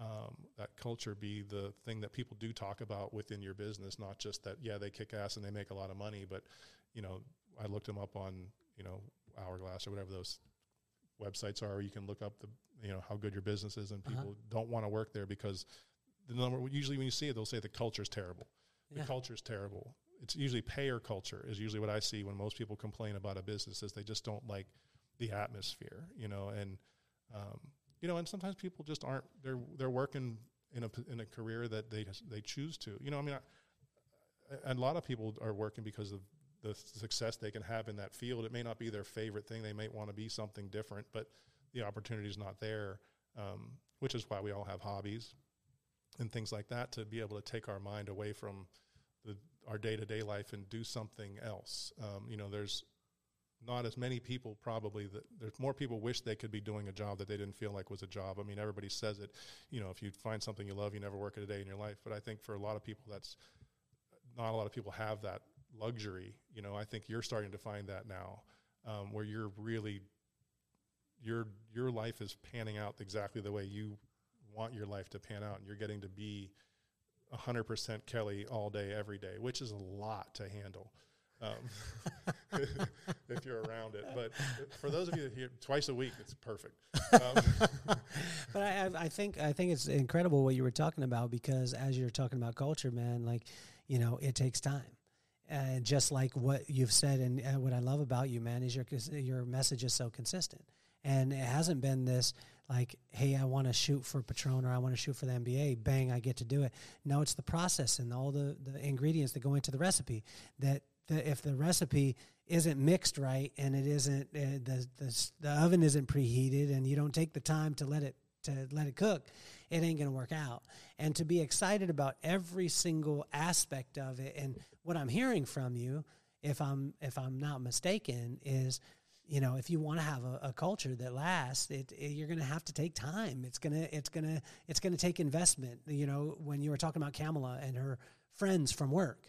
um, that culture be the thing that people do talk about within your business, not just that yeah they kick ass and they make a lot of money, but you know I looked them up on you know Hourglass or whatever those websites are. You can look up the you know how good your business is, and Uh-huh. people don't want to work there because the number usually when you see it, they'll say the culture is terrible. The Yeah. is terrible. It's usually payer culture is usually what I see when most people complain about a business is they just don't like the atmosphere, you know, and um, you know, and sometimes people just aren't they're they're working in a in a career that they they choose to, you know. I mean, I, and a lot of people are working because of the success they can have in that field. It may not be their favorite thing; they might want to be something different, but the opportunity is not there. Um, which is why we all have hobbies and things like that to be able to take our mind away from the, our day to day life and do something else. Um, you know, there's not as many people probably that there's more people wish they could be doing a job that they didn't feel like was a job. I mean, everybody says it. You know, if you find something you love, you never work a day in your life. But I think for a lot of people, that's not a lot of people have that luxury. You know, I think you're starting to find that now, um, where you're really your your life is panning out exactly the way you want your life to pan out, and you're getting to be hundred percent Kelly all day, every day, which is a lot to handle. Um, if you're around it, but for those of you that hear twice a week, it's perfect. Um, but I- I think I think it's incredible what you were talking about because as you're talking about culture, man, like you know, it takes time. And just like what you've said, and uh, what I love about you, man, is your your message is so consistent, and it hasn't been this like, hey, I want to shoot for Patron or I want to shoot for the NBA, bang, I get to do it. No, it's the process and all the the ingredients that go into the recipe. That the, if the recipe isn't mixed right and it isn't uh, the, the the oven isn't preheated and you don't take the time to let it to let it cook, it ain't going to work out. And to be excited about every single aspect of it, and what I'm hearing from you, if I'm if I'm not mistaken, is you know if you want to have a, a culture that lasts, it, it- you're going to have to take time. It's gonna it's gonna it's gonna take investment. You know when you were talking about Kamala and her friends from work,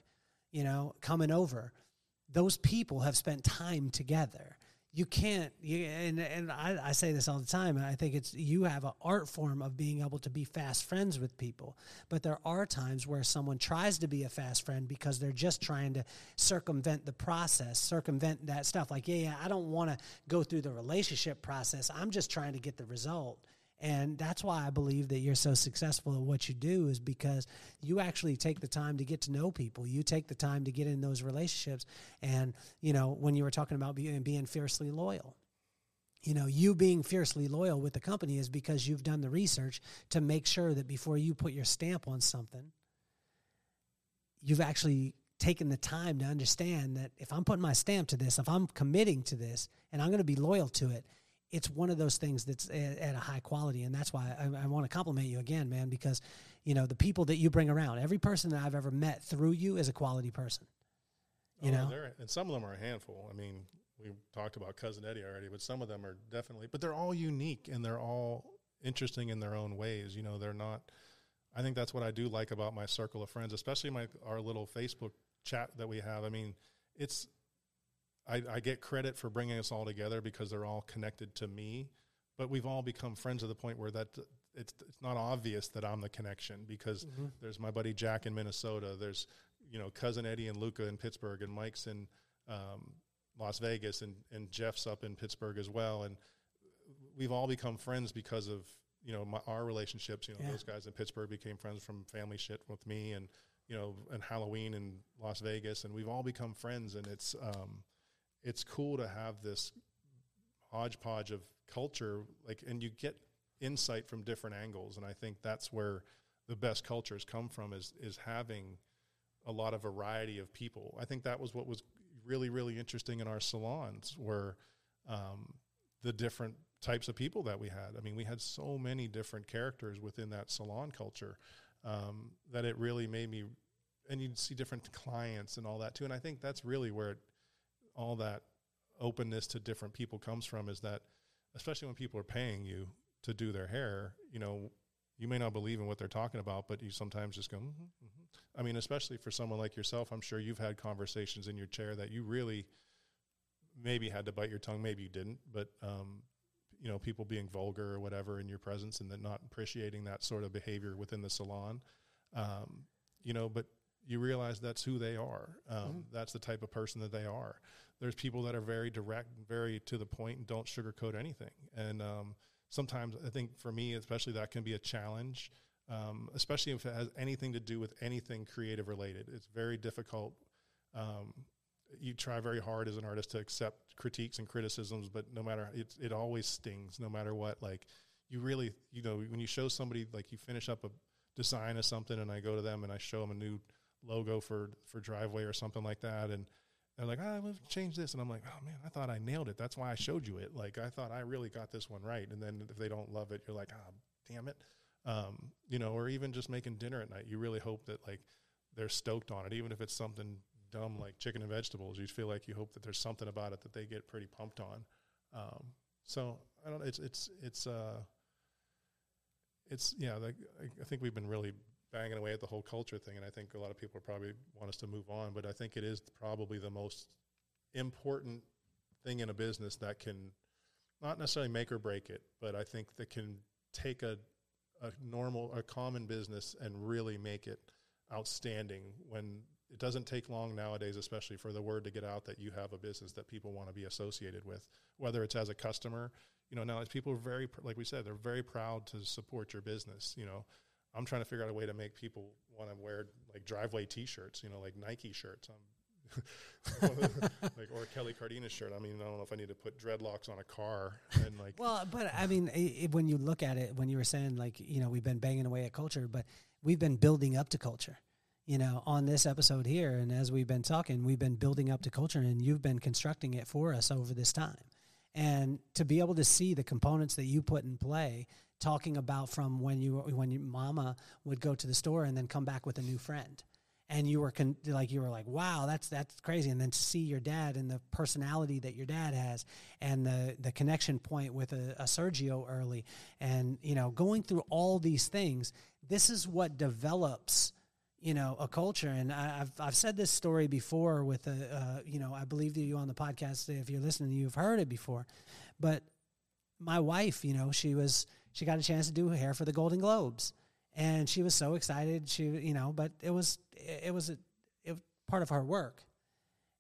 you know coming over, those people have spent time together you can't you and, and I, I say this all the time i think it's you have an art form of being able to be fast friends with people. But there are times where someone tries to be a fast friend because they're just trying to circumvent the process circumvent that stuff. Like yeah, yeah i don't want to go through the relationship process. I'm just trying to get the result and that's why I believe that you're so successful at what you do is because you actually take the time to get to know people. You take the time to get in those relationships. And, you know, when you were talking about being, being fiercely loyal, you know, you being fiercely loyal with the company is because you've done the research to make sure that before you put your stamp on something, you've actually taken the time to understand that if I'm putting my stamp to this, if I'm committing to this and I'm going to be loyal to it, it's one of those things that's at, at a high quality. And that's why I, I want to compliment you again, man, because, you know, the people that you bring around, every person that I've ever met through you is a quality person. You Oh, know? and some of them are a handful. I mean, we talked about cousin Eddie already, but some of them are definitely. But they're all unique and they're all interesting in their own ways. You know, they're not. I think that's what I do like about my circle of friends, especially my our little Facebook chat that we have. I mean, it's. I, I get credit for bringing us all together because they're all connected to me, but we've all become friends to the point where that it's it's not obvious that I'm the connection because Mm-hmm. there's my buddy Jack in Minnesota. There's you know cousin Eddie and Luca in Pittsburgh, and Mike's in um, Las Vegas, and and Jeff's up in Pittsburgh as well. And we've all become friends because of you know my, our relationships. You know Yeah. those guys in Pittsburgh became friends from family shit with me, and you know and Halloween in Las Vegas, and we've all become friends. And it's um, it's cool to have this hodgepodge of culture, like, and you get insight from different angles. And I think that's where the best cultures come from is is having a lot of variety of people. I think that was what was really really interesting in our salons were um, the different types of people that we had. I mean, we had so many different characters within that salon culture um, that it really made me. And you'd see different clients and all that too. And I think that's really where it, all that openness to different people comes from. Is that especially when people are paying you to do their hair, you know, you may not believe in what they're talking about, but you sometimes just go, mm-hmm, mm-hmm. I mean, especially for someone like yourself, I'm sure you've had conversations in your chair that you really maybe had to bite your tongue, maybe you didn't, but, um, you know, people being vulgar or whatever in your presence and then not appreciating that sort of behavior within the salon. Um, you know, but you realize that's who they are. Um, mm-hmm. That's the type of person that they are. There's people that are very direct, very to the point, and don't sugarcoat anything. And um, sometimes I think for me, especially, that can be a challenge, um, especially if it has anything to do with anything creative related. It's very difficult. Um, you try very hard as an artist to accept critiques and criticisms, but no matter it, it always stings. No matter what, like you really, you know, when you show somebody like you finish up a design of something, and I go to them and I show them a new logo for for driveway or something like that, and they're like, "Ah, we've changed this," and I'm like, "Oh man, I thought I nailed it. That's why I showed you it. Like I thought I really got this one right." And then if they don't love it, you're like, "Ah, damn it," um, you know. Or even just making dinner at night, you really hope that like they're stoked on it, even if it's something dumb like chicken and vegetables. You feel like you hope that there's something about it that they get pretty pumped on. Um, so I don't. Know, it's it's it's uh, it's yeah. Like I think we've been really banging away at the whole culture thing, and I think a lot of people probably want us to move on. But I think it is probably the most important thing in a business that can not necessarily make or break it, but I think that can take a a normal, a common business and really make it outstanding when it doesn't take long nowadays, especially for the word to get out that you have a business that people want to be associated with, whether it's as a customer. You know, now people are very, like we said, they're very proud to support your business. You know, I'm trying to figure out a way to make people want to wear like driveway T-shirts, you know, like Nike shirts. like or Kelly Cardenas shirt. I mean, I don't know if I need to put dreadlocks on a car and like. Well, but I mean, it, when you look at it, when you were saying like, you know, we've been banging away at culture, but we've been building up to culture. You know, on this episode here, and as we've been talking, we've been building up to culture, and you've been constructing it for us over this time. And to be able to see the components that you put in play talking about from when you when your mama would go to the store and then come back with a new friend. And you were con- like you were like wow that's that's crazy. And then to see your dad and the personality that your dad has and the the connection point with a, a Sergio early and you know going through all these things this is what develops you know a culture and I, have I've said this story before with a uh, you know I believe you on the podcast if you're listening you've heard it before but my wife you know she was she got a chance to do hair for the Golden Globes, and she was so excited. She, you know, but it was it was a, it part of her work.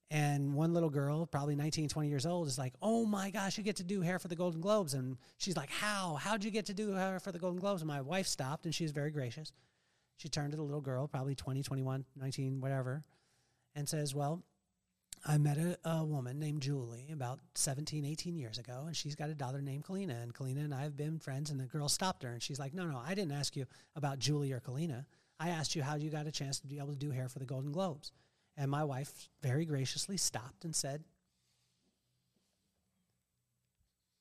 And one little girl, probably 19, 20 years old, is like, "Oh my gosh, you get to do hair for the Golden Globes!" And she's like, "How? How'd you get to do hair for the Golden Globes?" And my wife stopped, and she was very gracious. She turned to the little girl, probably 20, 21, 19, whatever, and says, "Well, I met a, a, woman named Julie about 17, 18 years ago, and she's got a daughter named Kalina. And Kalina and I have been friends, and the girl stopped her, and she's like, No, no, I didn't ask you about Julie or Kalina. I asked you how you got a chance to be able to do hair for the Golden Globes. And my wife very graciously stopped and said,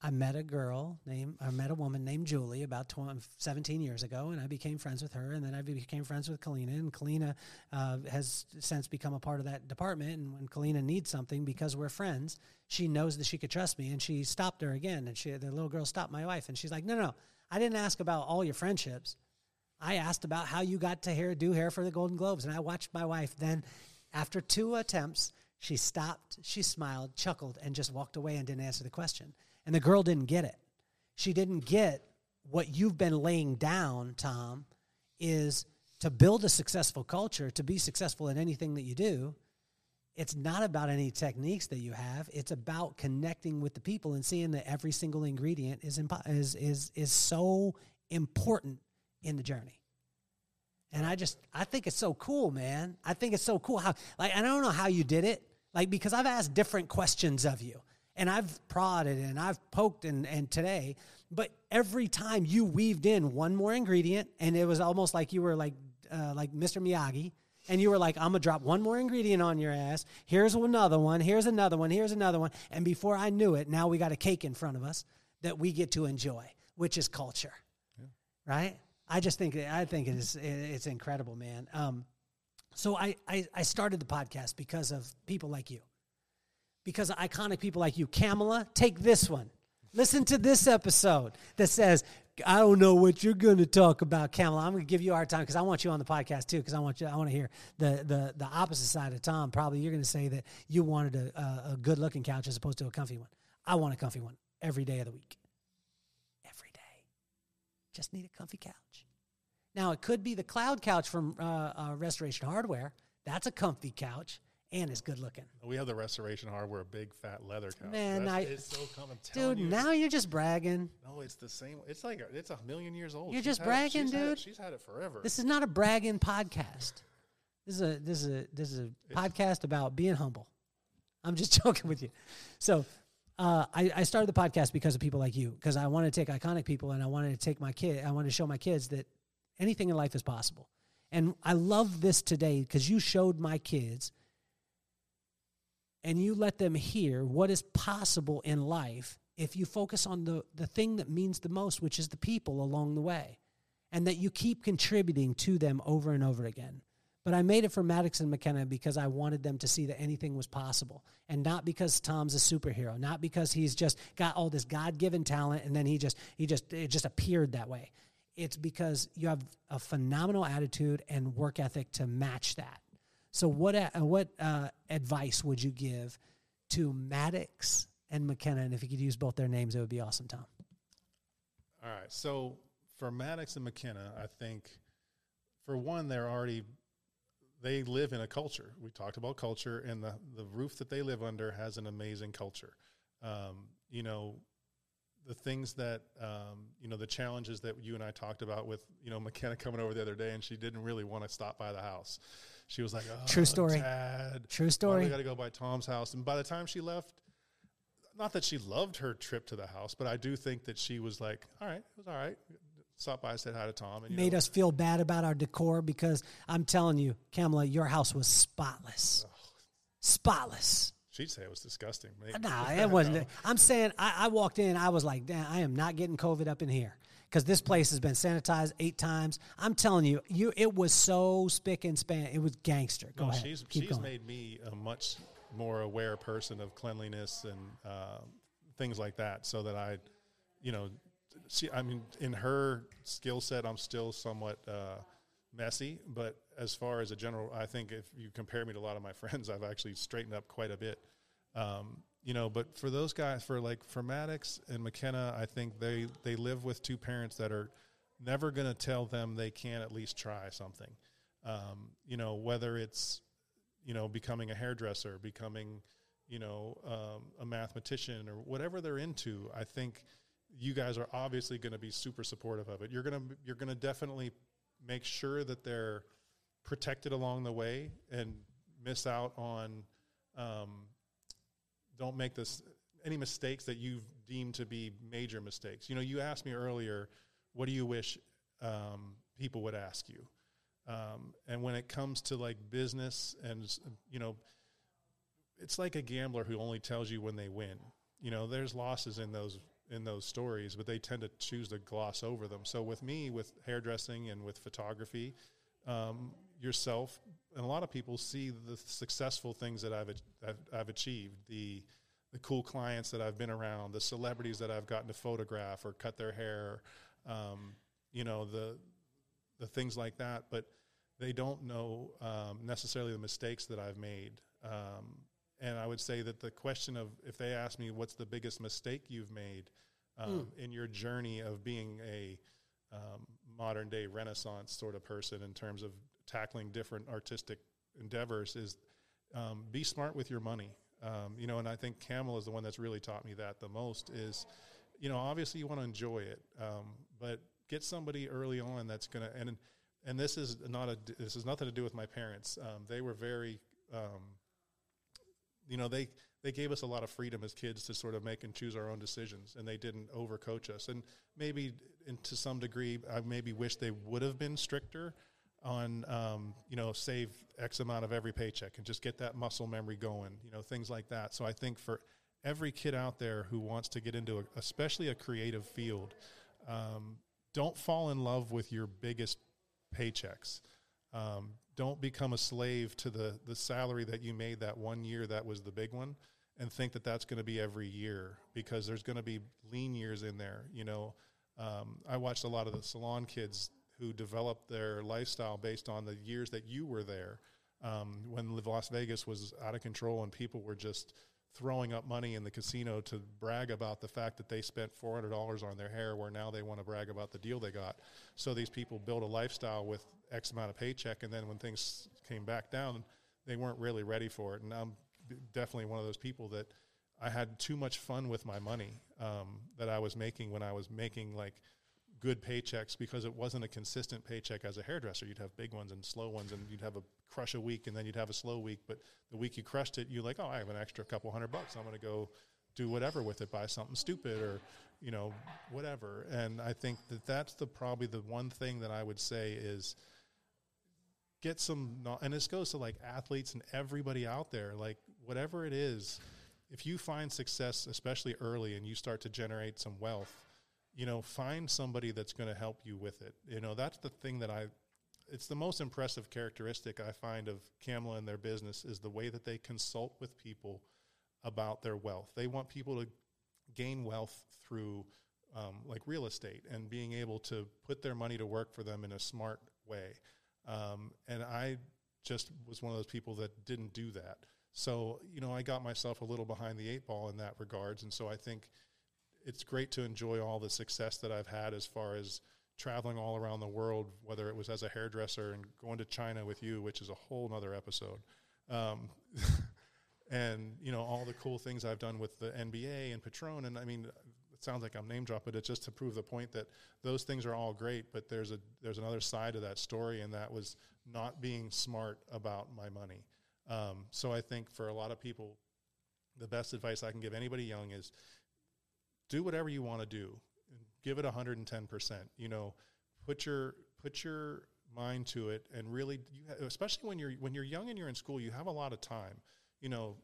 I met a girl named, I met a woman named Julie about 20, 17 years ago, and I became friends with her. And then I became friends with Kalina, and Kalina uh, has since become a part of that department. And when Kalina needs something, because we're friends, she knows that she could trust me. And she stopped her again, and she, the little girl stopped my wife, and she's like, "No, no, I didn't ask about all your friendships. I asked about how you got to hair, do hair for the Golden Globes." And I watched my wife then, after two attempts, she stopped, she smiled, chuckled, and just walked away and didn't answer the question. And the girl didn't get it. She didn't get what you've been laying down, Tom, is to build a successful culture, to be successful in anything that you do. It's not about any techniques that you have. It's about connecting with the people and seeing that every single ingredient is impo- is is is so important in the journey. And I just I think it's so cool, man. I think it's so cool how like I don't know how you did it. Like because I've asked different questions of you and I've prodded and I've poked and, and today, but every time you weaved in one more ingredient, and it was almost like you were like uh, like Mr. Miyagi, and you were like, I'm gonna drop one more ingredient on your ass. Here's another one. Here's another one. Here's another one. And before I knew it, now we got a cake in front of us that we get to enjoy, which is culture, yeah. right? I just think I think it is it's incredible, man. Um, so I, I I started the podcast because of people like you because of iconic people like you. Kamala, take this one. Listen to this episode that says, I don't know what you're going to talk about, Kamala. I'm going to give you our time because I want you on the podcast too. Because I want you, I want to hear the the the opposite side of Tom. Probably you're going to say that you wanted a, a, a good looking couch as opposed to a comfy one. I want a comfy one every day of the week. Every day, just need a comfy couch. Now it could be the cloud couch from uh, uh, Restoration Hardware. That's a comfy couch and it's good looking. We have the restoration hardware, big fat leather couch. Man, That's- I- it's so common. Dude, Dude, now you're just bragging. no, it's the same. It's like a, it's a million years old. You're She's just had it- bragging, she's had it- dude. she's had it forever. This is not a bragging podcast. This is a this is a this is a podcast about being humble. I'm just joking with you. So uh, I, I started the podcast because of people like you, because I wanted to take iconic people and I wanted to take my kid. I wanted to show my kids that anything in life is possible. And I love this today because you showed my kids and you let them hear what is possible in life if you focus on the, the thing that means the most, which is the people along the way, and that you keep contributing to them over and over again. But I made it for Maddox and McKenna because I wanted them to see that anything was possible. And not because Tom's a superhero, not because he's just got all this God given talent and then he just he just it just appeared that way. It's because you have a phenomenal attitude and work ethic to match that. So what uh, what uh, advice would you give to Maddox and McKenna? And if you could use both their names, it would be awesome, Tom. All right. So for Maddox and McKenna, I think for one, they're already they live in a culture. We talked about culture, and the the roof that they live under has an amazing culture. Um, you know, the things that um, you know, the challenges that you and I talked about with you know McKenna coming over the other day, and she didn't really want to stop by the house. She was like, oh, True story. Dad, True story. we got to go by Tom's house. And by the time she left, not that she loved her trip to the house, but I do think that she was like, all right, it was all right. Stop by, said hi to Tom, and you Made know, us feel bad about our decor because I'm telling you, Kamala, your house was spotless. Spotless. she'd say it was disgusting. Maybe. Nah, it wasn't. I'm saying I, I walked in, I was like, damn, I am not getting COVID up in here because this place has been sanitized eight times. I'm telling you, you it was so spick and span. It was gangster. Go No, ahead. she's Keep she's going. made me a much more aware person of cleanliness and uh, things like that, so that I, you know, she. I mean, in her skill set, I'm still somewhat uh, messy, but as far as a general, I think if you compare me to a lot of my friends, I've actually straightened up quite a bit. Um, you know, but for those guys, for like for Maddox and McKenna, I think they they live with two parents that are never going to tell them they can't at least try something. Um, you know, whether it's you know becoming a hairdresser, becoming you know um, a mathematician, or whatever they're into. I think you guys are obviously going to be super supportive of it. You're gonna you're gonna definitely make sure that they're protected along the way and miss out on um, don't make this any mistakes that you've deemed to be major mistakes. You know, you asked me earlier, what do you wish um, people would ask you? Um, and when it comes to like business and you know, it's like a gambler who only tells you when they win. You know, there's losses in those in those stories, but they tend to choose to gloss over them. So with me, with hairdressing and with photography, um, yourself and a lot of people see the successful things that I've I've, I've achieved, the the cool clients that I've been around, the celebrities that I've gotten to photograph or cut their hair, um, you know the the things like that. But they don't know um, necessarily the mistakes that I've made. Um, and I would say that the question of if they ask me what's the biggest mistake you've made um, in your journey of being a um, modern day Renaissance sort of person in terms of tackling different artistic endeavors is um, be smart with your money. Um, you know, and I think Camel is the one that's really taught me that the most is, you know, obviously you want to enjoy it, um, but get somebody early on that's going to, and, and this is not a, this is nothing to do with my parents. Um, they were very, um, you know, they, they gave us a lot of freedom as kids to sort of make and choose our own decisions, and they didn't overcoach us. And maybe, in, to some degree, I maybe wish they would have been stricter on, um, you know, save X amount of every paycheck and just get that muscle memory going, you know, things like that. So I think for every kid out there who wants to get into, a, especially a creative field, um, don't fall in love with your biggest paychecks. Um, don't become a slave to the the salary that you made that one year that was the big one, and think that that's going to be every year because there's going to be lean years in there. You know, um, I watched a lot of the salon kids who developed their lifestyle based on the years that you were there. Um, when Las Vegas was out of control and people were just throwing up money in the casino to brag about the fact that they spent $400 on their hair, where now they want to brag about the deal they got. So these people built a lifestyle with X amount of paycheck, and then when things came back down, they weren't really ready for it. And I'm definitely one of those people that I had too much fun with my money um, that I was making when I was making like good paychecks because it wasn't a consistent paycheck as a hairdresser. You'd have big ones and slow ones, and you'd have a crush a week, and then you'd have a slow week. But the week you crushed it, you're like, oh, I have an extra couple hundred bucks. I'm going to go do whatever with it, buy something stupid or you know whatever. And I think that that's the probably the one thing that I would say is get some. And this goes to like athletes and everybody out there, like whatever it is. If you find success, especially early, and you start to generate some wealth, you know, find somebody that's going to help you with it. You know, that's the thing that I, it's the most impressive characteristic I find of Kamla and their business is the way that they consult with people about their wealth. They want people to gain wealth through um, like real estate and being able to put their money to work for them in a smart way. Um, and I just was one of those people that didn't do that. So, you know, I got myself a little behind the eight ball in that regards. And so I think it's great to enjoy all the success that I've had as far as traveling all around the world, whether it was as a hairdresser and going to China with you, which is a whole nother episode. Um, and, you know, all the cool things I've done with the NBA and Patron. And I mean, it sounds like I'm name dropping, but it's just to prove the point that those things are all great, but there's a, there's another side of that story. And that was not being smart about my money. Um, so I think for a lot of people, the best advice I can give anybody young is do whatever you want to do give it 110% you know? Put your put your mind to it and really you, especially when you're when you're young and you're in school you have a lot of time. You know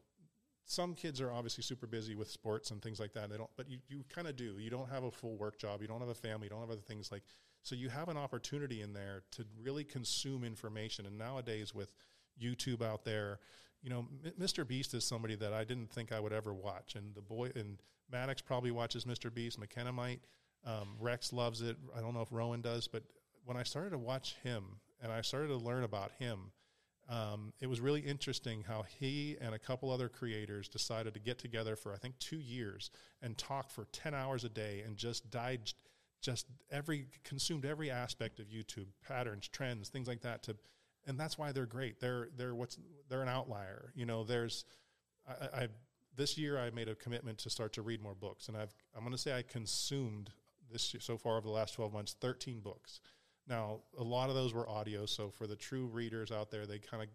some kids are obviously super busy with sports and things like that they don't but you, you kind of do. You don't have a full work job you don't have a family you don't have other things like so you have an opportunity in there to really consume information. And nowadays with youtube out there you know mr beast is somebody that i didn't think i would ever watch and the boy and Maddox probably watches Mr. Beast. McKenna might. Um, Rex loves it. I don't know if Rowan does, but when I started to watch him and I started to learn about him, um, it was really interesting how he and a couple other creators decided to get together for I think two years and talk for ten hours a day and just died, just every consumed every aspect of YouTube patterns, trends, things like that. To and that's why they're great. They're they're what's they're an outlier. You know, there's I, I've this year I made a commitment to start to read more books, and I've I'm going to say I consumed this year, so far over the last 12 months 13 books. Now a lot of those were audio, so for the true readers out there, they kind of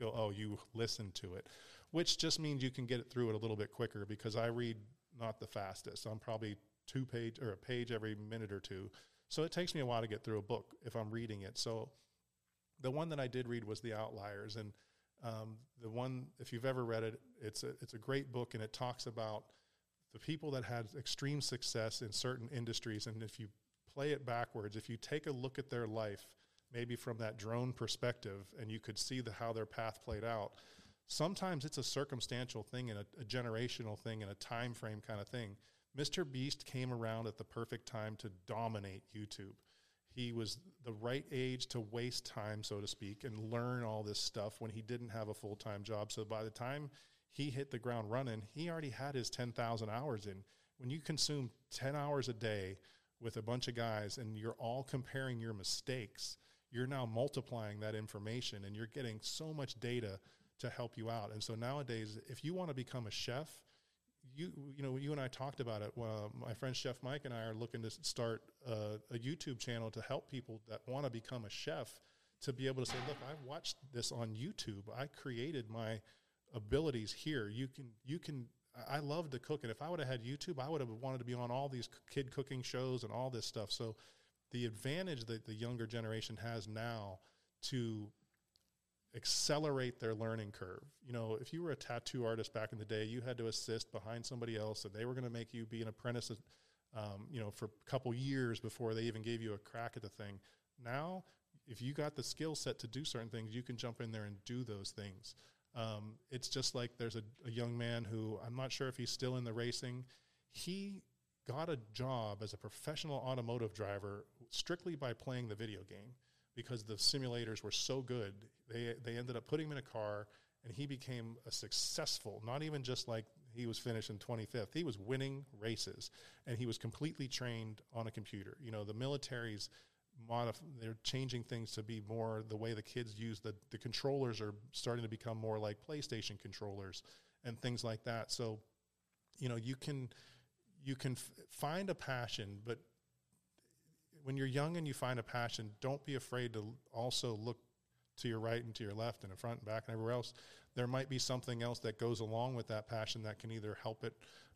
go, "Oh, you listen to it," which just means you can get it through it a little bit quicker because I read not the fastest. I'm probably two page or a page every minute or two, so it takes me a while to get through a book if I'm reading it. So the one that I did read was The Outliers, and um, the one, if you've ever read it, it's a, it's a great book and it talks about the people that had extreme success in certain industries. And if you play it backwards, if you take a look at their life, maybe from that drone perspective, and you could see the, how their path played out, sometimes it's a circumstantial thing and a, a generational thing and a time frame kind of thing. Mr. Beast came around at the perfect time to dominate YouTube he was the right age to waste time, so to speak, and learn all this stuff when he didn't have a full time job. So by the time he hit the ground running, he already had his 10,000 hours in. When you consume 10 hours a day with a bunch of guys and you're all comparing your mistakes, you're now multiplying that information and you're getting so much data to help you out. And so nowadays, if you want to become a chef, you you know you and I talked about it. Well, my friend Chef Mike and I are looking to start a, a YouTube channel to help people that want to become a chef to be able to say, look, I watched this on YouTube. I created my abilities here. You can you can. I love to cook, and if I would have had YouTube, I would have wanted to be on all these kid cooking shows and all this stuff. So, the advantage that the younger generation has now to accelerate their learning curve. You know, if you were a tattoo artist back in the day, you had to assist behind somebody else, and they were going to make you be an apprentice, um, you know, for a couple years before they even gave you a crack at the thing. Now, if you got the skill set to do certain things, you can jump in there and do those things. Um, it's just like there's a, a young man who I'm not sure if he's still in the racing. He got a job as a professional automotive driver strictly by playing the video game because the simulators were so good. They they ended up putting him in a car and he became a successful, not even just like he was finishing 25th. He was winning races and he was completely trained on a computer. You know, the military's modif- they're changing things to be more the way the kids use the the controllers are starting to become more like PlayStation controllers and things like that. So, you know, you can you can f- find a passion, but when you're young and you find a passion, don't be afraid to also look to your right and to your left and in front and back and everywhere else. There might be something else that goes along with that passion that can either help it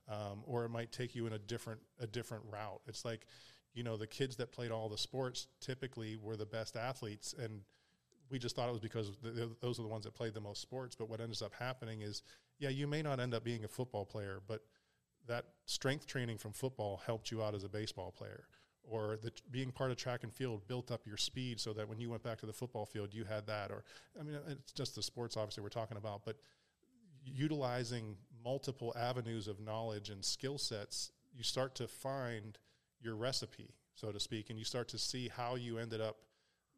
um, or it might take you in a different a different route. It's like, you know, the kids that played all the sports typically were the best athletes, and we just thought it was because th- those are the ones that played the most sports. But what ends up happening is, yeah, you may not end up being a football player, but that strength training from football helped you out as a baseball player or the being part of track and field built up your speed so that when you went back to the football field you had that or i mean it's just the sports obviously we're talking about but utilizing multiple avenues of knowledge and skill sets you start to find your recipe so to speak and you start to see how you ended up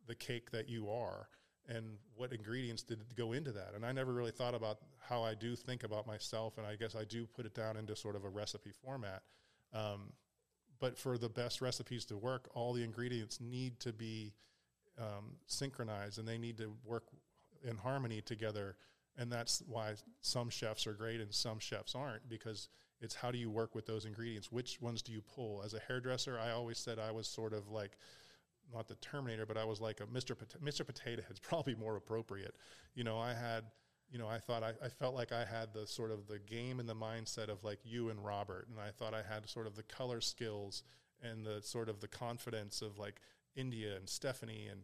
the cake that you are and what ingredients did go into that. And i never really thought about how i do think about myself and i guess i do put it down into sort of a recipe format. Um, but for the best recipes to work, all the ingredients need to be um, synchronized and they need to work in harmony together. And that's why some chefs are great and some chefs aren't because it's how do you work with those ingredients? Which ones do you pull? As a hairdresser, I always said I was sort of like not the Terminator, but I was like a Mr. Pot- Mr. Potato Head's probably more appropriate. You know, I had you know, I thought I, I felt like I had the sort of the game and the mindset of like you and Robert, and I thought I had sort of the color skills and the sort of the confidence of like India and Stephanie, and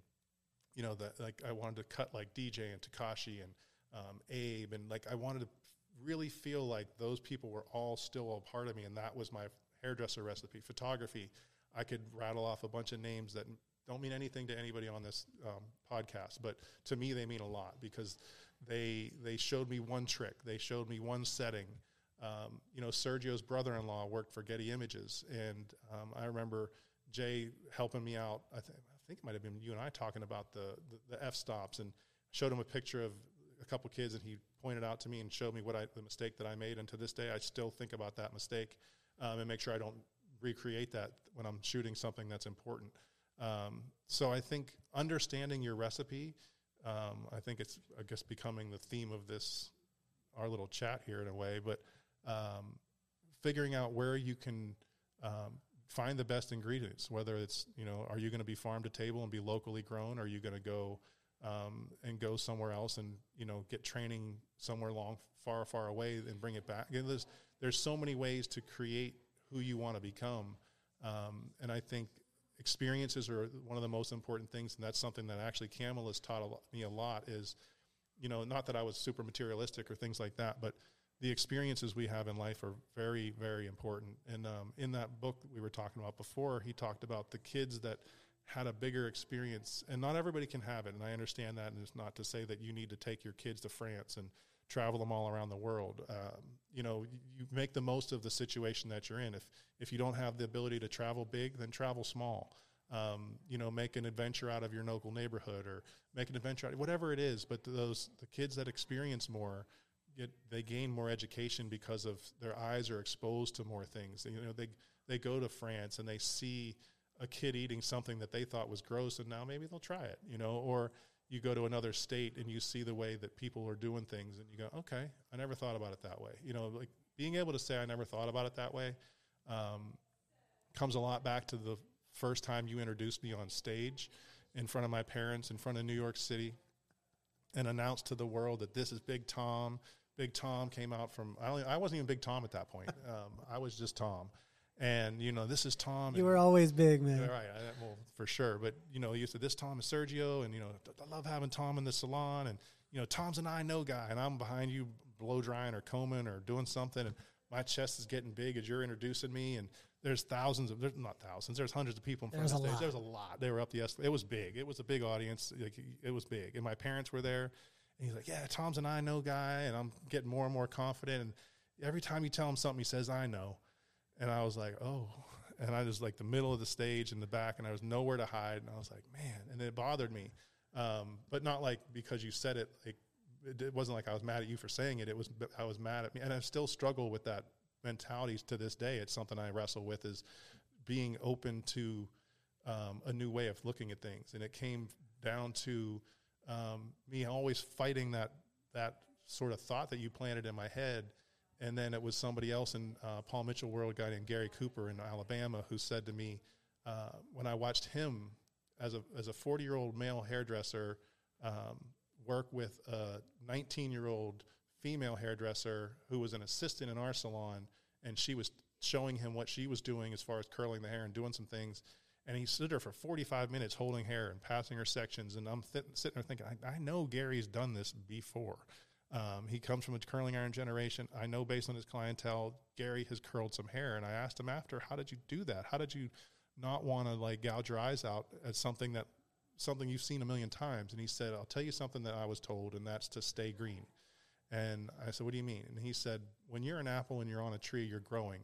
you know, that like I wanted to cut like DJ and Takashi and um, Abe, and like I wanted to really feel like those people were all still a part of me, and that was my hairdresser recipe. Photography, I could rattle off a bunch of names that don't mean anything to anybody on this um, podcast, but to me they mean a lot because they they showed me one trick. They showed me one setting. Um, you know, Sergio's brother-in-law worked for Getty Images, and um, I remember Jay helping me out. I, th- I think it might have been you and I talking about the, the, the f stops, and showed him a picture of a couple kids, and he pointed out to me and showed me what I the mistake that I made. And to this day, I still think about that mistake um, and make sure I don't recreate that when I'm shooting something that's important. Um, so I think understanding your recipe um, I think it's, I guess, becoming the theme of this, our little chat here in a way, but um, figuring out where you can um, find the best ingredients, whether it's, you know, are you going to be farm to table and be locally grown? Or are you going to go um, and go somewhere else and, you know, get training somewhere long, far, far away and bring it back? Again, there's, there's so many ways to create who you want to become. Um, and I think experiences are one of the most important things, and that's something that actually Camel has taught me a lot. Is you know, not that I was super materialistic or things like that, but the experiences we have in life are very, very important. And um, in that book we were talking about before, he talked about the kids that had a bigger experience, and not everybody can have it. And I understand that, and it's not to say that you need to take your kids to France and travel them all around the world. Um, you know, you make the most of the situation that you're in. If if you don't have the ability to travel big, then travel small. Um, you know, make an adventure out of your local neighborhood, or make an adventure out whatever it is. But those the kids that experience more, get they gain more education because of their eyes are exposed to more things. You know, they they go to France and they see a kid eating something that they thought was gross, and now maybe they'll try it. You know, or you go to another state and you see the way that people are doing things and you go, okay, I never thought about it that way. You know, like being able to say I never thought about it that way um, comes a lot back to the first time you introduced me on stage in front of my parents, in front of New York City, and announced to the world that this is Big Tom. Big Tom came out from, I, only, I wasn't even Big Tom at that point. Um, I was just Tom and you know this is Tom. You were always big, man. Right, I, well, for sure. But you know, you said this Tom is Sergio, and you know, I love having Tom in the salon, and you know, Tom's an I know guy, and I'm behind you blow drying or combing or doing something, and my chest is getting big as you're introducing me, and there's thousands of there's not thousands, there's hundreds of people in front of the stage. There's a lot. They were up the escalator. It was big. It was a big audience. Like, it was big, and my parents were there. And he's like, yeah, Tom's an I know guy. And I'm getting more and more confident. And every time you tell him something, he says, I know. And I was like, oh. And I was like the middle of the stage in the back, and I was nowhere to hide. And I was like, man. And it bothered me. Um, but not like because you said it, like, it, wasn't like I was mad at you for saying it. It was, I was mad at me. And I still struggle with that mentality to this day. It's something I wrestle with is being open to um, a new way of looking at things. And it came down to um, me always fighting that that sort of thought that you planted in my head. And then it was somebody else in uh, Paul Mitchell World, a guy named Gary Cooper in Alabama, who said to me uh, when I watched him as a as a 40 year old male hairdresser um, work with a 19 year old female hairdresser who was an assistant in our salon, and she was showing him what she was doing as far as curling the hair and doing some things. And he stood there for 45 minutes holding hair and passing her sections. And I'm th- sitting there thinking, I, I, know Gary's done this before. Um, he comes from a curling iron generation. I know based on his clientele, Gary has curled some hair. And I asked him after, how did you do that? How did you not want to like gouge your eyes out at something that something you've seen a million times? And he said, I'll tell you something that I was told, and that's to stay green. And I said, What do you mean? And he said, When you're an apple and you're on a tree, you're growing,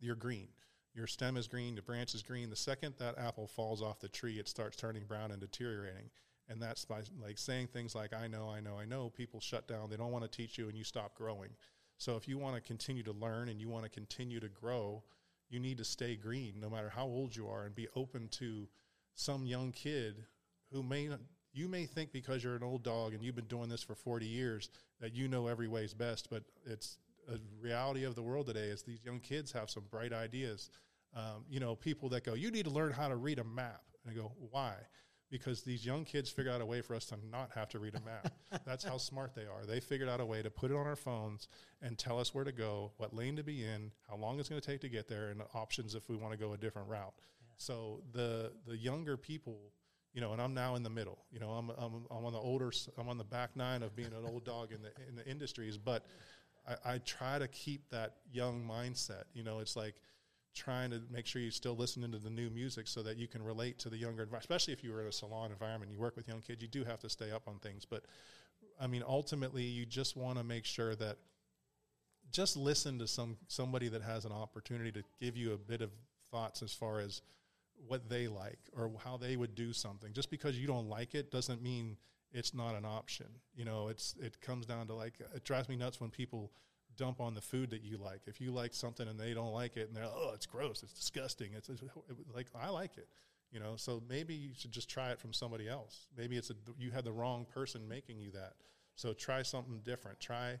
you're green. Your stem is green, the branch is green. The second that apple falls off the tree, it starts turning brown and deteriorating. And that's by like saying things like, I know, I know, I know. People shut down. They don't want to teach you and you stop growing. So if you want to continue to learn and you want to continue to grow, you need to stay green no matter how old you are and be open to some young kid who may you may think because you're an old dog and you've been doing this for 40 years that you know every way is best, but it's a reality of the world today is these young kids have some bright ideas. Um, you know, people that go, you need to learn how to read a map. And I go, why? Because these young kids figured out a way for us to not have to read a map. That's how smart they are. They figured out a way to put it on our phones and tell us where to go, what lane to be in, how long it's going to take to get there, and options if we want to go a different route. Yeah. So the the younger people you know, and I'm now in the middle. You know, I'm, I'm, I'm on the older, I'm on the back nine of being an old dog in the in the industries, but I, I, try to keep that young mindset. You know, it's like trying to make sure you're still listening to the new music so that you can relate to the younger, especially if you were in a salon environment, you work with young kids, you do have to stay up on things. But I mean, ultimately, you just want to make sure that just listen to some somebody that has an opportunity to give you a bit of thoughts as far as what they like or how they would do something. Just because you don't like it doesn't mean it's not an option. You know, it's it comes down to like it drives me nuts when people dump on the food that you like. If you like something and they don't like it and they're oh it's gross, it's disgusting. It's, it's like I like it. You know, so maybe you should just try it from somebody else. Maybe it's a you had the wrong person making you that. So try something different. Try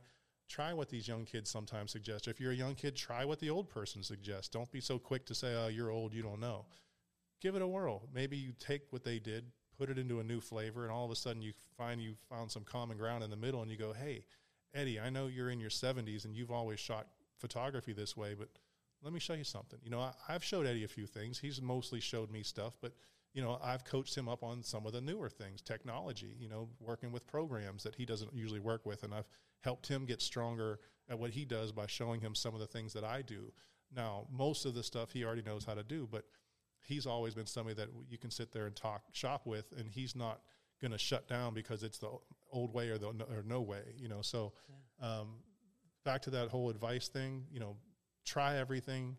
try what these young kids sometimes suggest. If you're a young kid, try what the old person suggests. Don't be so quick to say, "Oh, you're old, you don't know." give it a whirl. Maybe you take what they did, put it into a new flavor, and all of a sudden you find you found some common ground in the middle, and you go, "Hey, Eddie, I know you're in your 70s and you've always shot photography this way, but let me show you something." You know, I, I've showed Eddie a few things. He's mostly showed me stuff, but you know, I've coached him up on some of the newer things, technology, you know, working with programs that he doesn't usually work with. And I've helped him get stronger at what he does by showing him some of the things that I do. Now, most of the stuff he already knows how to do, but he's always been somebody that you can sit there and talk shop with, and he's not going to shut down because it's the old way or the or no way, you know. So, um, back to that whole advice thing, you know, try everything.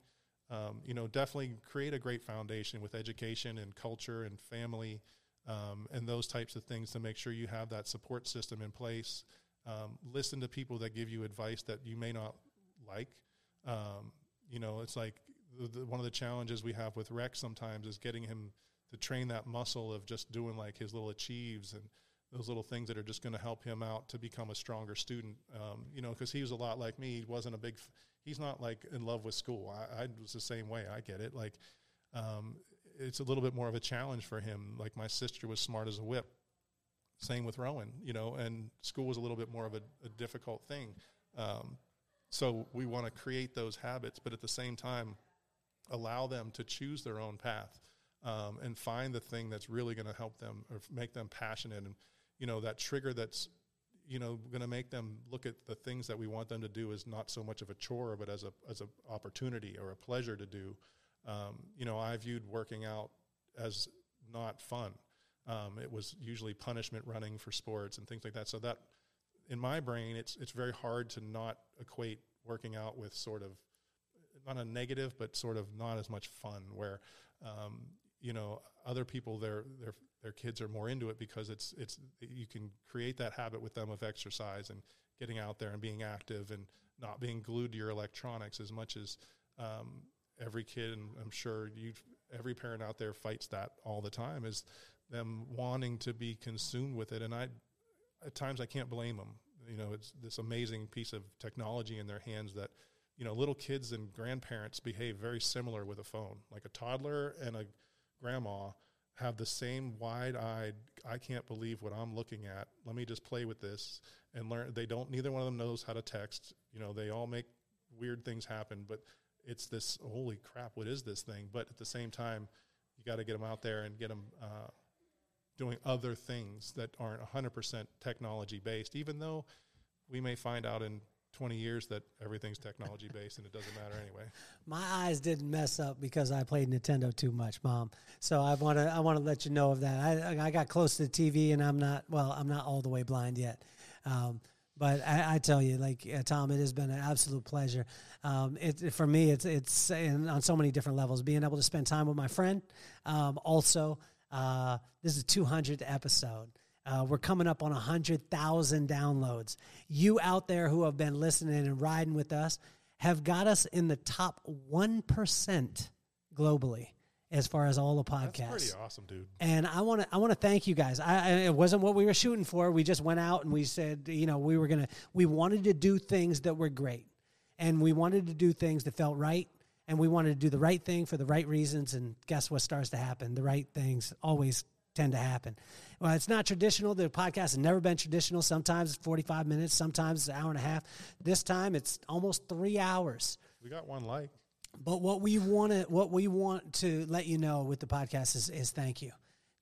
Um, you know, definitely create a great foundation with education and culture and family um, and those types of things to make sure you have that support system in place. Um, listen to people that give you advice that you may not like. Um, you know, it's like the, the, one of the challenges we have with Rex sometimes is getting him to train that muscle of just doing like his little achieves and those little things that are just going to help him out to become a stronger student. Um, you know, because he was a lot like me. He wasn't a big. He's not like in love with school. I, I was the same way. I get it. Like, um, it's a little bit more of a challenge for him. Like my sister was smart as a whip. Same with Rowan. You know, and school was a little bit more of a, a difficult thing. Um, so we want to create those habits, but at the same time, allow them to choose their own path um, and find the thing that's really going to help them or make them passionate and you know that trigger that's you know going to make them look at the things that we want them to do as not so much of a chore but as a as an opportunity or a pleasure to do um, you know i viewed working out as not fun Um, it was usually punishment running for sports and things like that. So that in my brain, it's it's very hard to not equate working out with sort of not a negative, but sort of not as much fun. Where um, you know other people their their their kids are more into it because it's it's you can create that habit with them of exercise and getting out there and being active and not being glued to your electronics as much as um, every kid and I'm sure you every parent out there fights that all the time is them wanting to be consumed with it. And I at times I can't blame them you know it's this amazing piece of technology in their hands that you know little kids and grandparents behave very similar with a phone. Like a toddler and a grandma have the same wide-eyed i can't believe what i'm looking at. Let me just play with this and learn. They don't neither one of them knows how to text. You know they all make weird things happen but it's this holy crap what is this thing? But at the same time you got to get them out there and get them uh, doing other things that aren't 100% technology based even though we may find out in 20 years that everything's technology based and it doesn't matter anyway. My eyes didn't mess up because I played Nintendo too much, mom. So I want to I want to let you know of that. I I got close to the TV and I'm not well, I'm not all the way blind yet. Um, but I, I, tell you, like uh, Tom, it has been an absolute pleasure. Um, it, for me, it's it's in, on so many different levels. Being able to spend time with my friend. Um, also, uh, this is a 200th episode. Uh, we're coming up on 100,000 downloads. You out there who have been listening and riding with us have got us in the top 1% globally as far as all the podcasts. That's pretty awesome, dude. And I want to I want to thank you guys. I, I, it wasn't what we were shooting for. We just went out and we said, you know, we were gonna we wanted to do things that were great, and we wanted to do things that felt right, and we wanted to do the right thing for the right reasons. And guess what starts to happen? The right things always tend to happen. Well, it's not traditional. The podcast has never been traditional. Sometimes it's 45 minutes, sometimes an hour and a half. This time it's almost three hours. We got one like. But what we want to what we want to let you know with the podcast is, is thank you.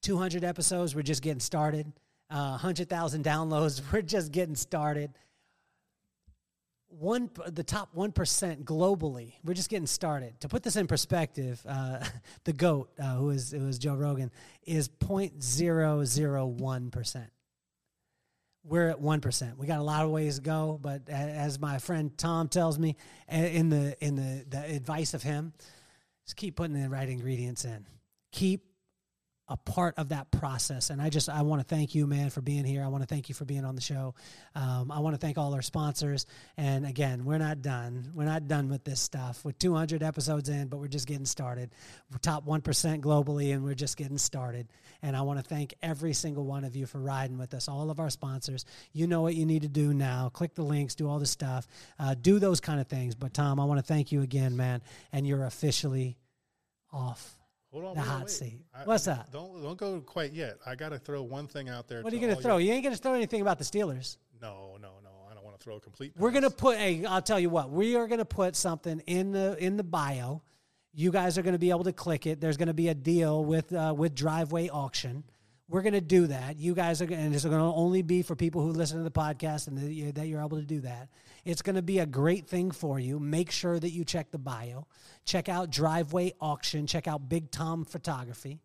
200 episodes, we're just getting started. Uh, 100,000 downloads, we're just getting started one the top one percent globally. We're just getting started. To put this in perspective, uh, the goat, uh, who is it was Joe Rogan, is 0.001 percent. We're at one percent. We got a lot of ways to go, but as my friend Tom tells me, in the in the the advice of him, just keep putting the right ingredients in. Keep a part of that process. And I just I want to thank you, man, for being here. I want to thank you for being on the show. Um, I want to thank all our sponsors. And again, we're not done. We're not done with this stuff. We're 200 episodes in, but we're just getting started. We're top one percent globally, and we're just getting started. And I want to thank every single one of you for riding with us. All of our sponsors. You know what you need to do now. Click the links. Do all the stuff. Uh, do those kind of things. But Tom, I want to thank you again, man. And you're officially off Hold on, the wait, hot wait. seat. I, What's that? Don't don't go quite yet. I got to throw one thing out there. What are you going to throw? Your... You ain't going to throw anything about the Steelers. No, no, no. I don't want to throw a complete. Pass. We're going to put Hey, I'll tell you what. We are going to put something in the in the bio. You guys are going to be able to click it. There's going to be a deal with uh, with Driveway Auction. We're going to do that. You guys are, and it's going to only be for people who listen to the podcast and that you're able to do that. It's going to be a great thing for you. Make sure that you check the bio. Check out Driveway Auction. Check out Big Tom Photography.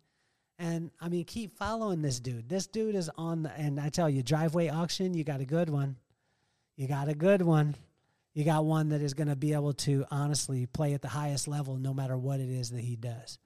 And I mean, keep following this dude. This dude is on the, and I tell you, Driveway Auction, you got a good one. You got a good one. You got one that is going to be able to honestly play at the highest level no matter what it is that he does.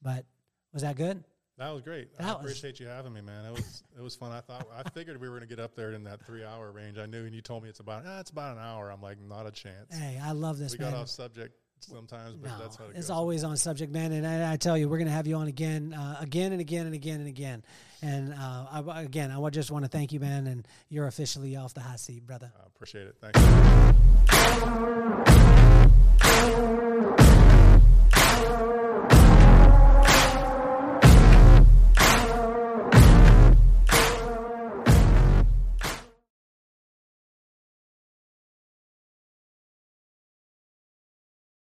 But was that good? That was great. That I was, appreciate you having me, man. It was it was fun. I thought I figured we were going to get up there in that three hour range. I knew, and you told me it's about ah, it's about an hour. I'm like, not a chance. Hey, I love this. We man. got off subject sometimes, but no, that's how it it's goes. always on subject, man. And I, I tell you, we're going to have you on again, uh, again and again and again and again. And uh, I, again, I just want to thank you, man. And you're officially off the hot seat, brother. I appreciate it. Thank you.